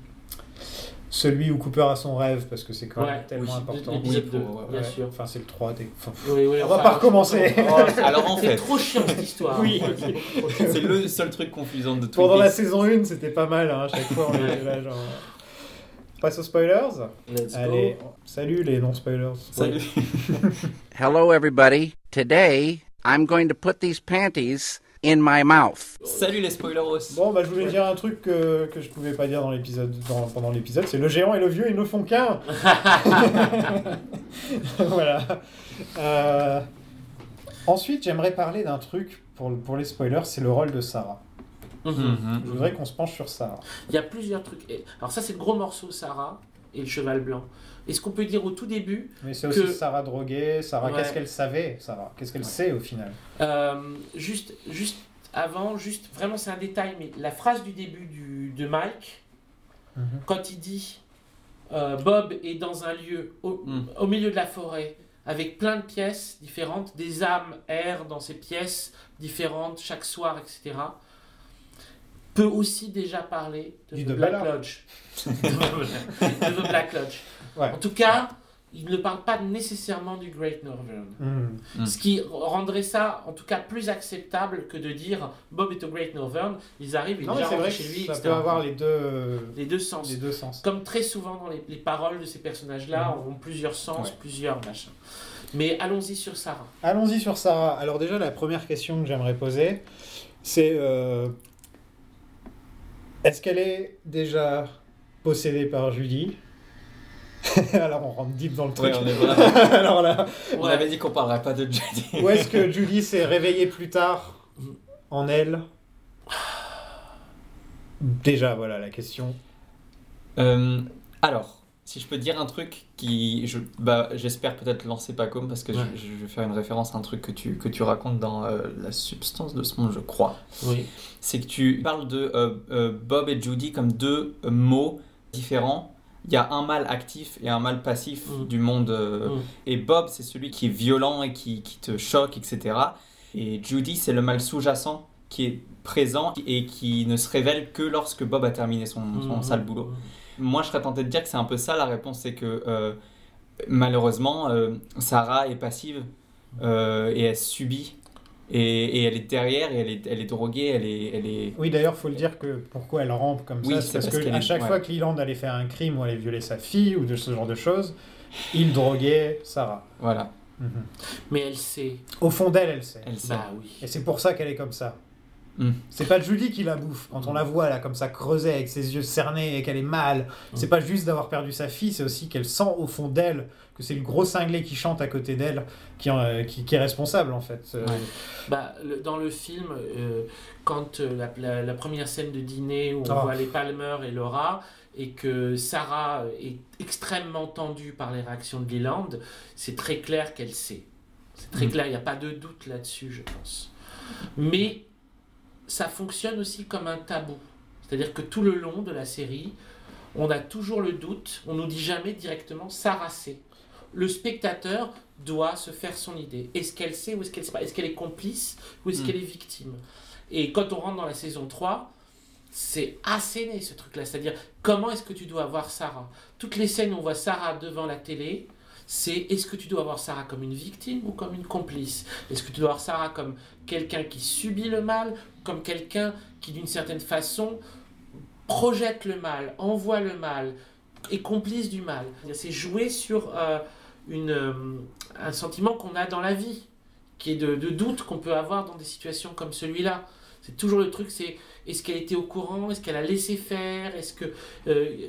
celui où Cooper a son rêve, parce que c'est quand même Ouais, tellement oui, important. Oui, 2, pour- ouais, bien Ouais. sûr. Enfin, c'est le 3. t'es- enfin, Oui, oui, On va pas recommencer. Oh, c'est- (laughs) Alors, en c'est fait- trop chiant cette histoire. Oui. c'est beaucoup trop chiant. C'est le seul truc confusant de tout. Pendant la saison 1, c'était pas mal. Hein, à chaque fois, on était là, genre... Passe aux spoilers. Let's go. Allez, salut les non-spoilers. Salut. (laughs) Hello, everybody. Today, I'm going to put these panties in my mouth. Salut les spoileros. Bon, bah, je voulais dire un truc que, que je pouvais pas dire dans l'épisode, dans- pendant l'épisode, c'est le géant et le vieux, ils ne font qu'un. (laughs) voilà. Euh, Ensuite, j'aimerais parler d'un truc pour, pour les spoilers, c'est le rôle de Sarah. Mhm. Je voudrais qu'on se penche sur Sarah. Il y a plusieurs trucs. Et- Alors ça, c'est le gros morceau, Sarah et le cheval blanc. Et ce qu'on peut dire au tout début, Mais c'est aussi Que- Sarah droguée. Sarah, Ouais. qu'est-ce qu'elle savait, Sarah? Qu'est-ce qu'elle sait au final? Euh, juste, juste avant, juste vraiment c'est un détail, mais la phrase du début du, de Mike, Mhm. quand il dit euh, Bob est dans un lieu au, Mm. au milieu de la forêt avec plein de pièces différentes, des âmes errent dans ces pièces différentes chaque soir, etc. peut aussi déjà parler de Du The (laughs) de Black Ballard. Lodge. de The Black Lodge. Ouais. En tout cas, il ne parle pas nécessairement du Great Northern. Hmm. Mm. Ce qui rendrait ça, en tout cas, plus acceptable que de dire Bob est au Great Northern, ils arrivent, il est Non, mais déjà c'est vrai rentré que chez lui, ça etc. peut avoir les deux, Les deux sens. les deux sens. Comme très souvent dans les, les paroles de ces personnages-là Mhm. ont plusieurs sens, Ouais. plusieurs machins. Mais allons-y sur Sarah. Allons-y sur Sarah. Alors déjà, la première question que j'aimerais poser, c'est euh, est-ce qu'elle est déjà possédée par Judy (laughs) Alors on rentre deep dans le truc. Ouais, on est vraiment- (laughs) Alors là, On avait dit qu'on parlerait pas de Judy. où est-ce que Judy s'est réveillée plus tard en elle Déjà, voilà la question. Euh, alors, si je peux dire un truc qui, je, bah, j'espère peut-être lancer Pacom parce que je- Ouais. je, je vais faire une référence à un truc que tu, que tu racontes dans euh, La substance de ce monde, je crois. Oui. C'est que tu parles de euh, euh, Bob et Judy comme deux mots différents. Il y a un mal actif et un mal passif Mm. du monde. Mm. Et Bob, c'est celui qui est violent et qui, qui te choque, etc. Et Judy, c'est le mal sous-jacent qui est présent et qui ne se révèle que lorsque Bob a terminé son, son Mhm. sale boulot. Moi, je serais tenté de dire que c'est un peu ça la réponse, c'est que euh, malheureusement, euh, Sarah est passive euh, et elle subit. Et, et elle est derrière, et elle est, elle est droguée, elle est, elle est... Oui, d'ailleurs, faut le dire que pourquoi elle rampe comme Oui, ça, c'est parce, parce que qu'elle à est- chaque ouais. fois que Leland allait faire un crime ou allait violer sa fille ou de ce genre de choses, il droguait Sarah. Voilà. Mhm. Mais elle sait. Au fond d'elle, elle sait. Elle sait. Bah oui. Et c'est pour ça qu'elle est comme ça. Mm. C'est pas Judy qui la bouffe. Quand on la voit là comme ça creuser avec ses yeux cernés et qu'elle est mal, c'est pas juste d'avoir perdu sa fille, c'est aussi qu'elle sent au fond d'elle que c'est le gros cinglé qui chante à côté d'elle qui, en- qui, qui est responsable en fait. Euh, Bah, le- dans le film, euh, quand euh, la, la- la première scène de dîner où on Oh. voit les Palmer et Laura, et que Sarah est extrêmement tendue par les réactions de Leland, c'est très clair qu'elle sait. C'est très Mm. clair, il n'y a pas de doute là-dessus, je pense. Mais ça fonctionne aussi comme un tabou. C'est-à-dire que tout le long de la série, on a toujours le doute, on nous dit jamais directement Sarah sait. Le spectateur doit se faire son idée. Est-ce qu'elle sait ou est-ce qu'elle sait pas? Est-ce qu'elle est complice ou est-ce Mm. qu'elle est victime? Et quand on rentre dans la saison 3, c'est asséné ce truc-là. C'est-à-dire, comment est-ce que tu dois voir Sarah? Toutes les scènes où on voit Sarah devant la télé, c'est est-ce que tu dois voir Sarah comme une victime ou comme une complice? Est-ce que tu dois voir Sarah comme quelqu'un qui subit le mal, comme quelqu'un qui d'une certaine façon projette le mal, envoie le mal, est complice du mal. C'est jouer sur euh, euh, un sentiment qu'on a dans la vie, qui est de, de doute qu'on peut avoir dans des situations comme celui-là. C'est toujours le truc, c'est est-ce qu'elle était au courant, est-ce qu'elle a laissé faire, est-ce que... euh,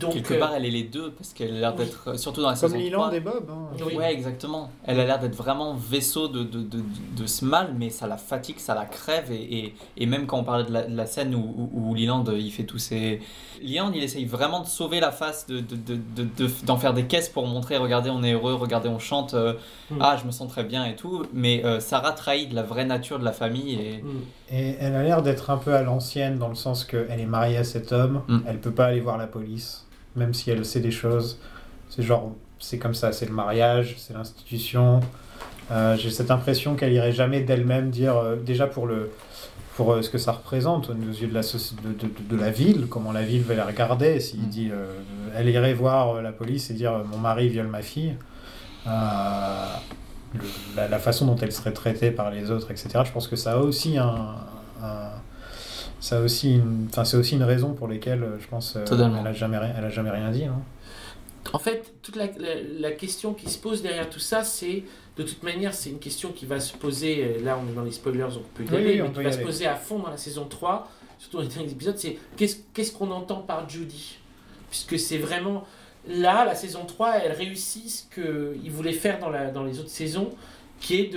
donc, Quelque euh, part, elle est les deux, parce qu'elle a l'air oui. d'être, surtout dans la Comme saison Leland 3, et Bob. hein. Oui. Ouais, exactement. Elle a l'air d'être vraiment vaisseau de, de, de, de ce mal, mais ça la fatigue, ça la crève. Et, et, et même quand on parlait de la, de la scène où, où, où Leland, il fait tous ses... Leland, il essaye vraiment de sauver la face, d'en de, de, de, de- d'en faire des caisses pour montrer, regardez, on est heureux, regardez, on chante, euh, Mm. ah, je me sens très bien et tout. Mais euh, Sarah trahit de la vraie nature de la famille. Et... mm. Et elle a l'air d'être un peu à l'ancienne dans le sens qu'elle est mariée à cet homme, Mm. elle peut pas aller voir la police, même si elle sait des choses. C'est genre, c'est comme ça, c'est le mariage, c'est l'institution. Euh, J'ai cette impression qu'elle irait jamais d'elle-même dire, euh, déjà pour le pour euh, ce que ça représente aux yeux de la, de, de, de la ville, comment la ville va la regarder, s'il Mm. dit, elle irait voir la police et dire mon mari viole ma fille, le- la, la façon dont elle serait traitée par les autres, etc. Je pense que ça a aussi un, un- ça a aussi une, enfin c'est aussi une raison pour laquelle euh, je pense euh, elle a jamais, elle a jamais rien dit. hein. En fait, toute la, la- la question qui se pose derrière tout ça, c'est de toute manière, c'est une question qui va se poser. euh, Là, on est dans les spoilers, donc on peut y Oui, aller, on mais peut qui y va se poser à fond dans la saison 3, surtout dans les derniers épisodes. C'est qu'est-ce qu'est-ce qu'on entend par Judy? Puisque c'est vraiment. Là, la saison 3, elle réussit ce qu'il voulait faire dans, la, dans les autres saisons, qui est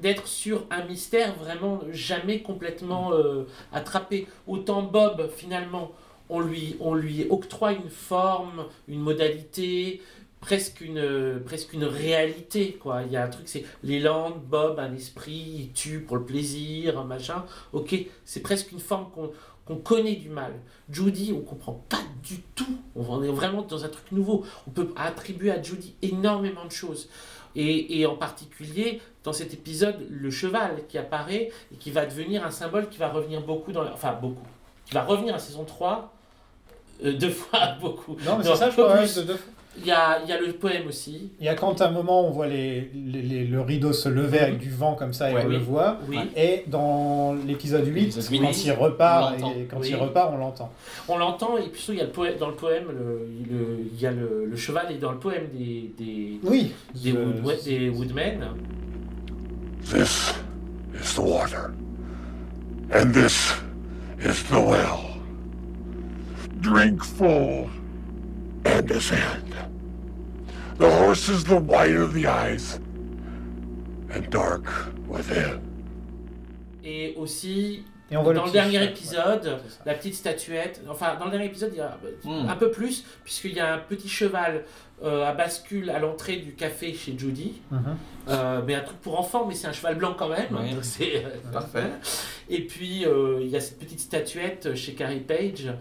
d'être sur un mystère vraiment jamais complètement euh, attrapé. Autant Bob, finalement, on lui, on lui octroie une forme, une modalité, presque une, presque une réalité. Quoi. Il y a un truc, c'est Leland, Bob, un esprit, il tue pour le plaisir, machin. Ok, c'est presque une forme qu'on qu'on connaît du mal. Judy, on comprend pas du tout. On est vraiment dans un truc nouveau. On peut attribuer à Judy énormément de choses. Et, et en particulier, dans cet épisode, le cheval qui apparaît et qui va devenir un symbole qui va revenir beaucoup dans la... Enfin, beaucoup. Qui va revenir à saison 3, euh, deux fois (laughs) beaucoup. Non, mais c'est ça, je crois. plus. de- de- Il y a, il y a le poème aussi. Il y a quand à un moment on voit les, les- les- le rideau se lever avec du vent comme ça et on le voit. Oui. Et dans l'épisode 8, L'épisode huit, quand il repart, on et quand Oui. il repart, on l'entend. On l'entend, et puis surtout, il y a le poème, dans le poème, le, le- il y a le, le cheval est dans le poème des, des, Oui. des, wood- des Woodmen. This is the water. And this is the well. Drink full and. The horse is the white of the eyes and dark within. Et aussi, Et on voit le dans le, dernier épisode, ouais, la petite statuette, enfin, dans le dernier épisode, il y a Hmm. un peu plus, puisqu'il y a un petit cheval euh, à bascule à l'entrée du café chez Judy. Mhm. Euh, mais un truc pour enfants, mais c'est un cheval blanc quand même. Ouais. donc c'est euh, Parfait. Et puis euh, il y a cette petite statuette chez Carrie Page.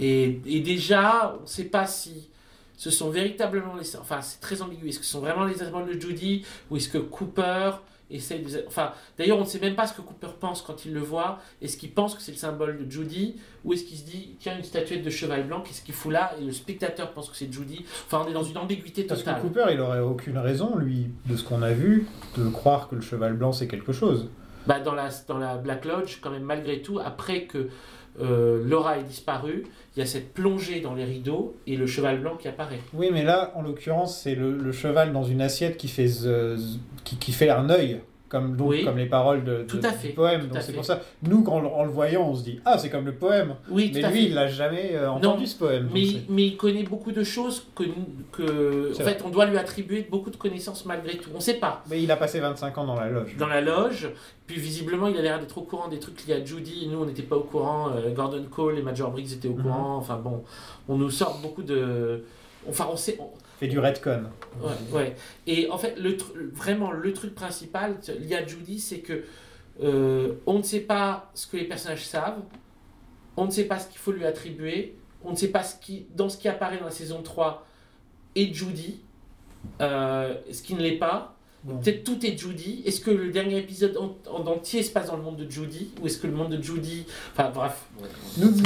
Et, et déjà, on ne sait pas si ce sont véritablement les. Enfin, c'est très ambigu. Est-ce que ce sont vraiment les symboles de Judy ou est-ce que Cooper essaye de. Enfin, d'ailleurs, on ne sait même pas ce que Cooper pense quand il le voit. Est-ce qu'il pense que c'est le symbole de Judy ou est-ce qu'il se dit, tiens, une statuette de cheval blanc, qu'est-ce qu'il fout là? Et le spectateur pense que c'est Judy. Enfin, on est dans une ambiguïté Parce que totale. Cooper, il aurait aucune raison, lui, de ce qu'on a vu, de croire que le cheval blanc c'est quelque chose. bah, dans, la, dans la Black Lodge, quand même, malgré tout, après que euh, Laura ait disparu, il y a cette plongée dans les rideaux et le cheval blanc qui apparaît. Oui, mais là, en l'occurrence, c'est le, cheval dans une assiette qui fait, z- qui, qui fait un œil, comme, donc, Oui. comme les paroles de, de- Tout à du poème. tout Donc c'est pour ça, nous, quand, en le voyant, on se dit Ah, c'est comme le poème. Oui, mais lui, fait. il l'a jamais euh, entendu ce poème. Mais, mais il connaît beaucoup de choses que, que en fait, on doit lui attribuer beaucoup de connaissances malgré tout. On ne sait pas. Mais il a passé 25 ans dans la loge. Dans la loge, puis visiblement, il a l'air d'être au courant des trucs liés à Judy. Nous, on n'était pas au courant. euh, Gordon Cole et Major Briggs étaient au Mhm. courant. Enfin bon, on nous sort beaucoup de. Enfin, on sait. on- fait du redcon. Ouais, ouais. Et en fait, le vraiment, le truc principal lié à Judy, c'est que euh, on ne sait pas ce que les personnages savent, on ne sait pas ce qu'il faut lui attribuer, on ne sait pas ce qui, dans ce qui apparaît dans la saison 3 est Judy, euh, ce qui ne l'est pas. Peut-être tout est Judy. Est-ce que le dernier épisode en, en entier se passe dans le monde de Judy Ou est-ce que le monde de Judy. Enfin, bref. Nous, nous,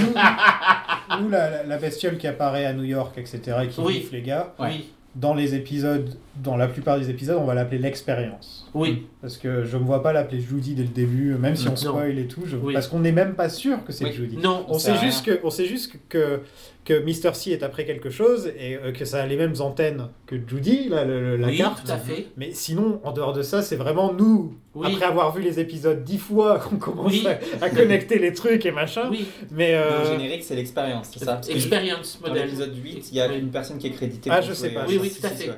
nous, la, la- bestiole qui apparaît à New York, etc., et qui Oui. les gars, Oui. Dans les épisodes, dans la plupart des épisodes, on va l'appeler l'expérience. Oui. Parce que je ne me vois pas l'appeler Judy dès le début, même si on spoil et tout, je- Oui. parce qu'on n'est même pas sûr que c'est Oui. Judy. Non, on sait juste que, on sait juste que que Mr. C est après quelque chose et euh, que ça a les mêmes antennes que Judy, la, le- la Oui, carte. tout à fait. Mais sinon, en dehors de ça, c'est vraiment nous, Oui. après avoir vu les épisodes dix fois, (laughs) qu'on commence Oui. à, à connecter les trucs et machin. Oui. Mais euh, Le générique, c'est l'expérience, c'est ça? Experience Dans model. l'épisode 8, il y a une personne qui est créditée. Ah, je sais jouer, pas. euh, Oui, oui, tout à fait.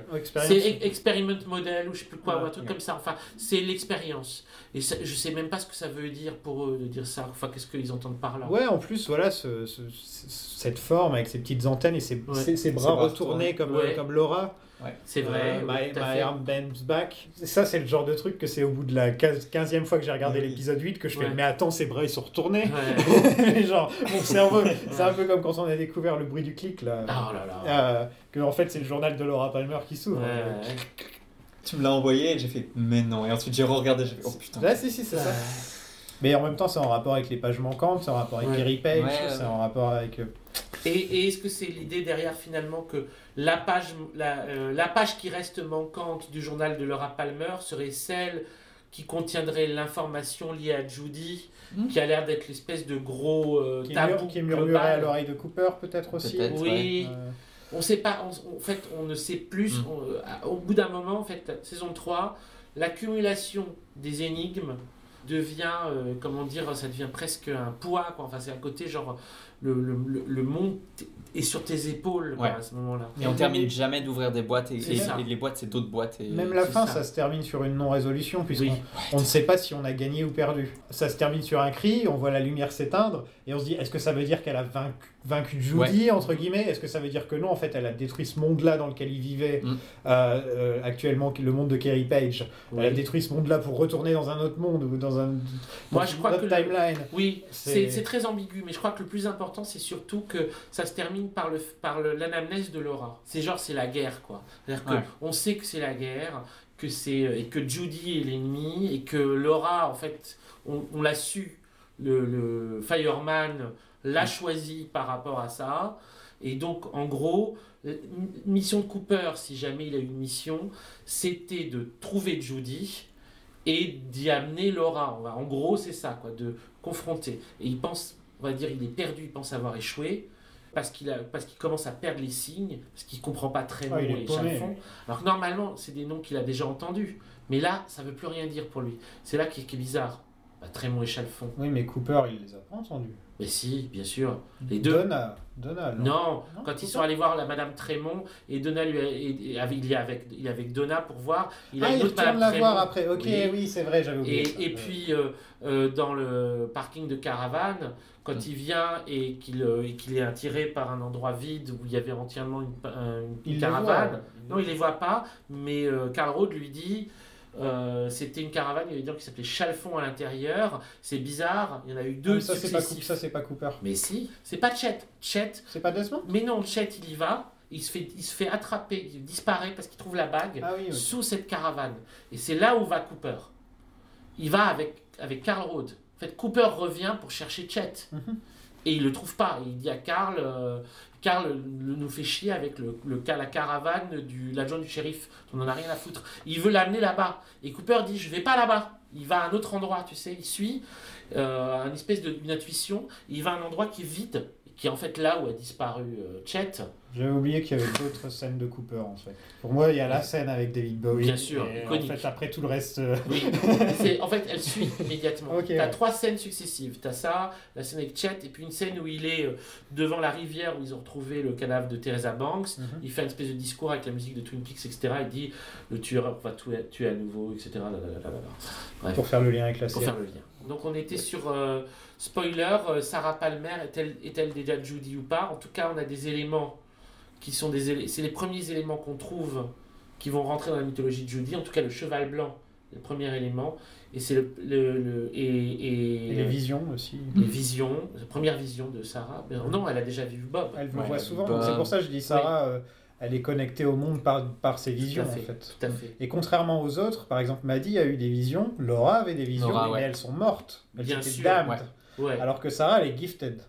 C'est experiment model ou je sais plus quoi, Ouais, ou un truc ouais. comme ça. Enfin, c'est l'expérience. Et ça, je sais même pas ce que ça veut dire pour eux de dire ça. Enfin, qu'est-ce qu'ils entendent par là? Ouais, en plus, voilà, ce- ce- ce- cette forme avec ses petites antennes et ses, Ouais. ses- ses bras retournés comme, Ouais. comme Laura. C'est vrai. Euh, oui, my, my arm bends back. Ça, c'est le genre de truc que c'est au bout de la 15e fois que j'ai regardé Oui. l'épisode 8 que je fais Ouais. Mais attends, ses bras ils sont retournés. Ouais. (laughs) genre, mon cerveau, c'est un peu comme quand on a découvert le bruit du clic là. Oh là là. Euh, que en fait, c'est le journal de Laura Palmer qui s'ouvre. Ouais, ouais. Tu me l'as envoyé et j'ai fait mais non. Et ensuite j'ai re-regardé, j'ai fait oh putain. Là, si, si, c'est ça. Mais en même temps, c'est en rapport avec les pages manquantes, c'est en rapport avec Ouais. Ouais, c'est ouais. en rapport avec. euh, Et, et est-ce que c'est l'idée derrière finalement que la page, la, euh, la page qui reste manquante du journal de Laura Palmer serait celle qui contiendrait l'information liée à Judy, Hmm. qui a l'air d'être l'espèce de gros euh, qui, tabou qui est murmuré à l'oreille de Cooper, peut-être aussi. Peut-être. Oui. Euh, On sait pas, on- en fait, on ne sait plus. Mm. on- euh, au bout d'un moment, en fait, saison 3, l'accumulation des énigmes devient, euh, comment dire, ça devient presque un poids, quoi. Enfin, c'est un côté genre, le, le, le- monde est sur tes épaules, Ouais. à ce moment-là. Et on termine jamais d'ouvrir des boîtes et, les boîtes c'est d'autres boîtes. Et... Même la fin, ça. ça. se termine sur une non-résolution, puisqu'on Oui. on ne sait pas si on a gagné ou perdu. Ça se termine sur un cri, on voit la lumière s'éteindre, et on se dit, est-ce que ça veut dire qu'elle a vaincu, vaincu Judy, entre guillemets? Est-ce que ça veut dire que non, en fait, elle a détruit ce monde-là dans lequel il vivait, Mm. euh, euh, actuellement, le monde de Kerry Page? Elle a détruit ce monde-là pour retourner dans un autre monde, ou dans un Moi, dans je crois le- timeline. Oui, c'est très ambigu, mais je crois que le plus important, c'est surtout que ça se termine par le par le- l'anamnèse de Laura. C'est genre, c'est la guerre, quoi. C'est-à-dire Ouais. qu'on sait que c'est la guerre, que c'est et que Judy est l'ennemi, et que Laura, en fait, on, on l'a su, le, le Fireman l'a choisi par rapport à ça. Et donc, en gros, m- mission de Cooper, si jamais il a eu une mission, c'était de trouver Judy et d'y amener Laura. On En gros, c'est ça, quoi, de confronter. Et il pense, on va dire, il est perdu, il pense avoir échoué. Parce qu'il a- parce qu'il commence à perdre les signes, parce qu'il comprend pas très Ah, bien paumé, Chalfont. lui. Alors que normalement, c'est des noms qu'il a déjà entendus. Mais là, ça veut plus rien dire pour lui. C'est là qui qui est bizarre. Bah, Trémont et Chalfon. Oui, mais Cooper, il les a pas entendus. Mais si, bien sûr. Les deux. Donna, Donna, Non, Non, quand ils sont allés voir la Madame Trémont et Donna lui a- et- et avec, il est avec, il est avec Donna pour voir. Il a ah, une il retourne la voir après. Ok, oui, c'est vrai, j'avais oublié. Et, ça. et puis euh, euh, dans le parking de caravane, quand il vient et qu'il euh, et qu'il est attiré par un endroit vide où il y avait entièrement une, caravane, non, il les voit pas, mais euh, Karl Rode lui dit. Euh, c'était une caravane, il y avait des gens qui s'appelaient Chalfont à l'intérieur. C'est bizarre, il y en a eu deux Ah, mais ça, c'est pas, ça, c'est pas Cooper. Mais si, c'est pas Chet. Chet. C'est pas Desmond? Mais non, Chet, il y va. Il se, fait, il se fait attraper, il disparaît parce qu'il trouve la bague Ah oui, sous cette caravane. Et c'est là où va Cooper. Il va avec, avec Carl Rode. En fait, Cooper revient pour chercher Chet. Mhm. Et il le trouve pas. Il dit à Carl, euh, Carl le- nous fait chier avec la caravane de l'adjoint du shérif. On en a rien à foutre. Il veut l'amener là-bas. Et Cooper dit, je vais pas là-bas. Il va à un autre endroit, tu sais. Il suit euh, une espèce d'une intuition. Il va à un endroit qui est vide, qui est en fait là où a disparu euh, Chet. J'avais oublié qu'il y avait d'autres scènes de Cooper en fait. Pour moi, il y a la scène avec David Bowie. Bien sûr, et en iconique. fait, après tout le reste. euh, Oui, en fait, elle suit (laughs) immédiatement. Ok, tu as ouais. trois scènes successives. Tu as ça, la scène avec Chet, et puis une scène où il est euh, devant la rivière où ils ont retrouvé le cadavre de Teresa Banks. Mhm. Il fait une espèce de discours avec la musique de Twin Peaks, etc. Il dit le tueur va tuer, tuer à nouveau, etc. Bref, Pour faire le lien avec la pour série. faire le lien. Donc on était sur euh, spoiler, euh, Sarah Palmer est-elle est-elle déjà Judy ou pas? En tout cas, on a des éléments qui sont des c'est les premiers éléments qu'on trouve qui vont rentrer dans la mythologie de Judy. En tout cas, le cheval blanc, le premier élément, et c'est le, le, le- et, et, Et les visions aussi. les visions, la première vision de Sarah. Ben, non, elle a déjà vu Bob. Elle le Ouais, voit souvent. C'est pour ça que je dis Sarah, euh, elle est connectée au monde par, par ses visions Tout à fait, en fait. Tout à fait. Et contrairement aux autres, par exemple, Maddy a eu des visions, Laura avait des visions, Laura, mais ouais. elles sont mortes. Elles Bien étaient sûr, damned. ouais. Ouais. Alors que Sarah, elle est gifted.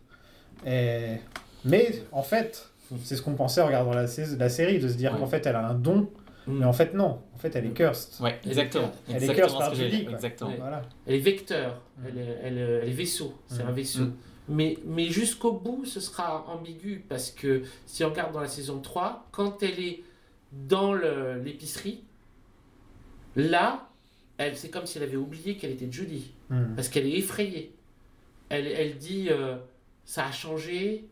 Et... Mais en fait, c'est ce qu'on pensait en regardant la, la série, de se dire Ouais. qu'en fait elle a un don, Mm. mais en fait non. En fait, elle est cursed. Ouais, exactement. Elle est cursed par quoi. Exactement. Ouais. Voilà. Elle est vecteur, elle, est, elle, est- elle est vaisseau, c'est Mm. un vaisseau. Mm. Mais, mais jusqu'au bout, ce sera ambigu parce que si on regarde dans la saison 3, quand elle est dans le- l'épicerie, là, elle, c'est comme si elle avait oublié qu'elle était Judy Mm. parce qu'elle est effrayée. Elle, elle dit euh, ça a changé.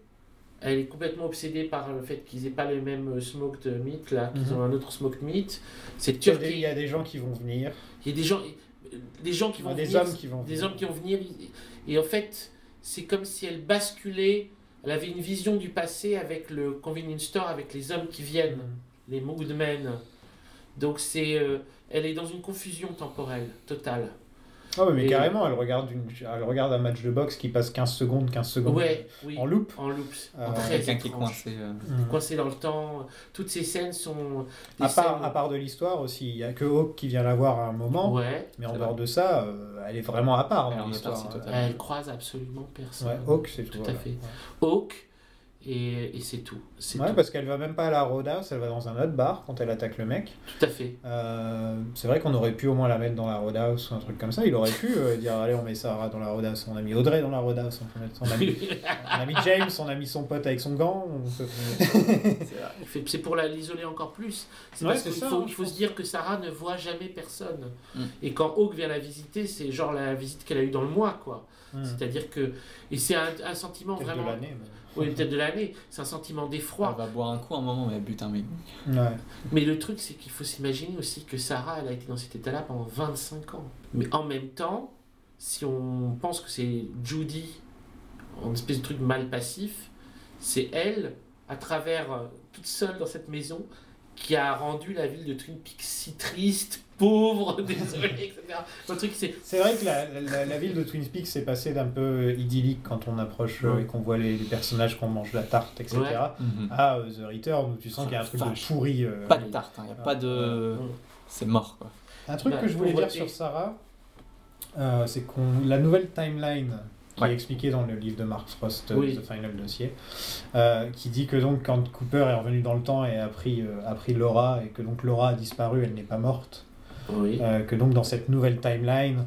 Elle est complètement obsédée par le fait qu'ils aient pas le même euh, smoked meat là, qu'ils Mhm. ont un autre smoked meat. C'est Il y, a des, turquie. il y a des gens qui vont venir. Il y a des gens, des gens qui vont des venir, hommes qui vont des venir. hommes qui vont venir. Et en fait, c'est comme si elle basculait. Elle avait une vision du passé avec le convenience store, avec les hommes qui viennent, les moodmen. Donc c'est, euh, elle est dans une confusion temporelle totale. Ah oui, mais Et- carrément, elle regarde, une, elle regarde un match de boxe qui passe 15 secondes, 15 secondes Ouais, oui. en loop. En loops. Euh, Très Quelqu'un qui est coincé. euh, Mm. Coincé dans le temps. Toutes ces scènes sont. des À part, scènes- à part de l'histoire aussi, il n'y a que Hawk qui vient la voir à un moment, Ouais. mais en dehors de ça, euh, elle est vraiment à part dans l'histoire. euh. Elle croise absolument personne. Ouais, Hawk, c'est tout. Tout à voilà. fait. Ouais. Hawk, et, et c'est tout. Ouais, tout. parce qu'elle va même pas à la Roadhouse, elle va dans un autre bar quand elle attaque le mec. Tout à fait. Euh, c'est vrai qu'on aurait pu au moins la mettre dans la Roadhouse ou un truc comme ça. Il aurait pu euh, dire allez, on met Sarah dans la Roadhouse. On a mis Audrey dans la Roadhouse. On, a mis, on a mis (laughs) James, on a mis son pote avec son gant. peut- (laughs) C'est pour la- l'isoler encore plus. C'est Ouais, parce qu'il ça, faut, hein, faut se dire que Sarah ne voit jamais personne. Mm. Et quand Hawk vient la visiter, c'est genre la visite qu'elle a eue dans le mois, quoi. Hmm. C'est-à-dire que. Et c'est un, un sentiment de vraiment. Oui, peut-être de l'année. C'est un sentiment Elle d'effroi. va boire un coup un moment, mais elle bute un mec. Ouais. Mais le truc, c'est qu'il faut s'imaginer aussi que Sarah, elle a été dans cet état-là pendant 25 ans. Mais en même temps, si on pense que c'est Judy, en espèce de truc mal passif, c'est elle, à travers, euh, toute seule dans cette maison, qui a rendu la ville de Twin Peaks si triste, pauvre, (laughs) désolée, etc. Le truc, c'est. C'est vrai que la, la- la ville de Twin Peaks s'est passée d'un peu idyllique quand on approche euh, et qu'on voit les, les personnages qu'on mange la tarte, etc. Ouais. Mhm. À euh, The Return où tu sens qu'il y a un truc de pourri. euh, Pas de tarte, il n'y a pas de. C'est mort quoi. Un truc Bah, que je voulais dire sur Sarah, euh, c'est qu'on la nouvelle timeline qui Ouais. est expliqué dans le livre de Mark Frost, euh, Oui. The Final Dossier, euh, qui dit que donc quand Cooper est revenu dans le temps et a pris, euh, a pris Laura, et que donc Laura a disparu, elle n'est pas morte, Oui. euh, que donc dans cette nouvelle timeline,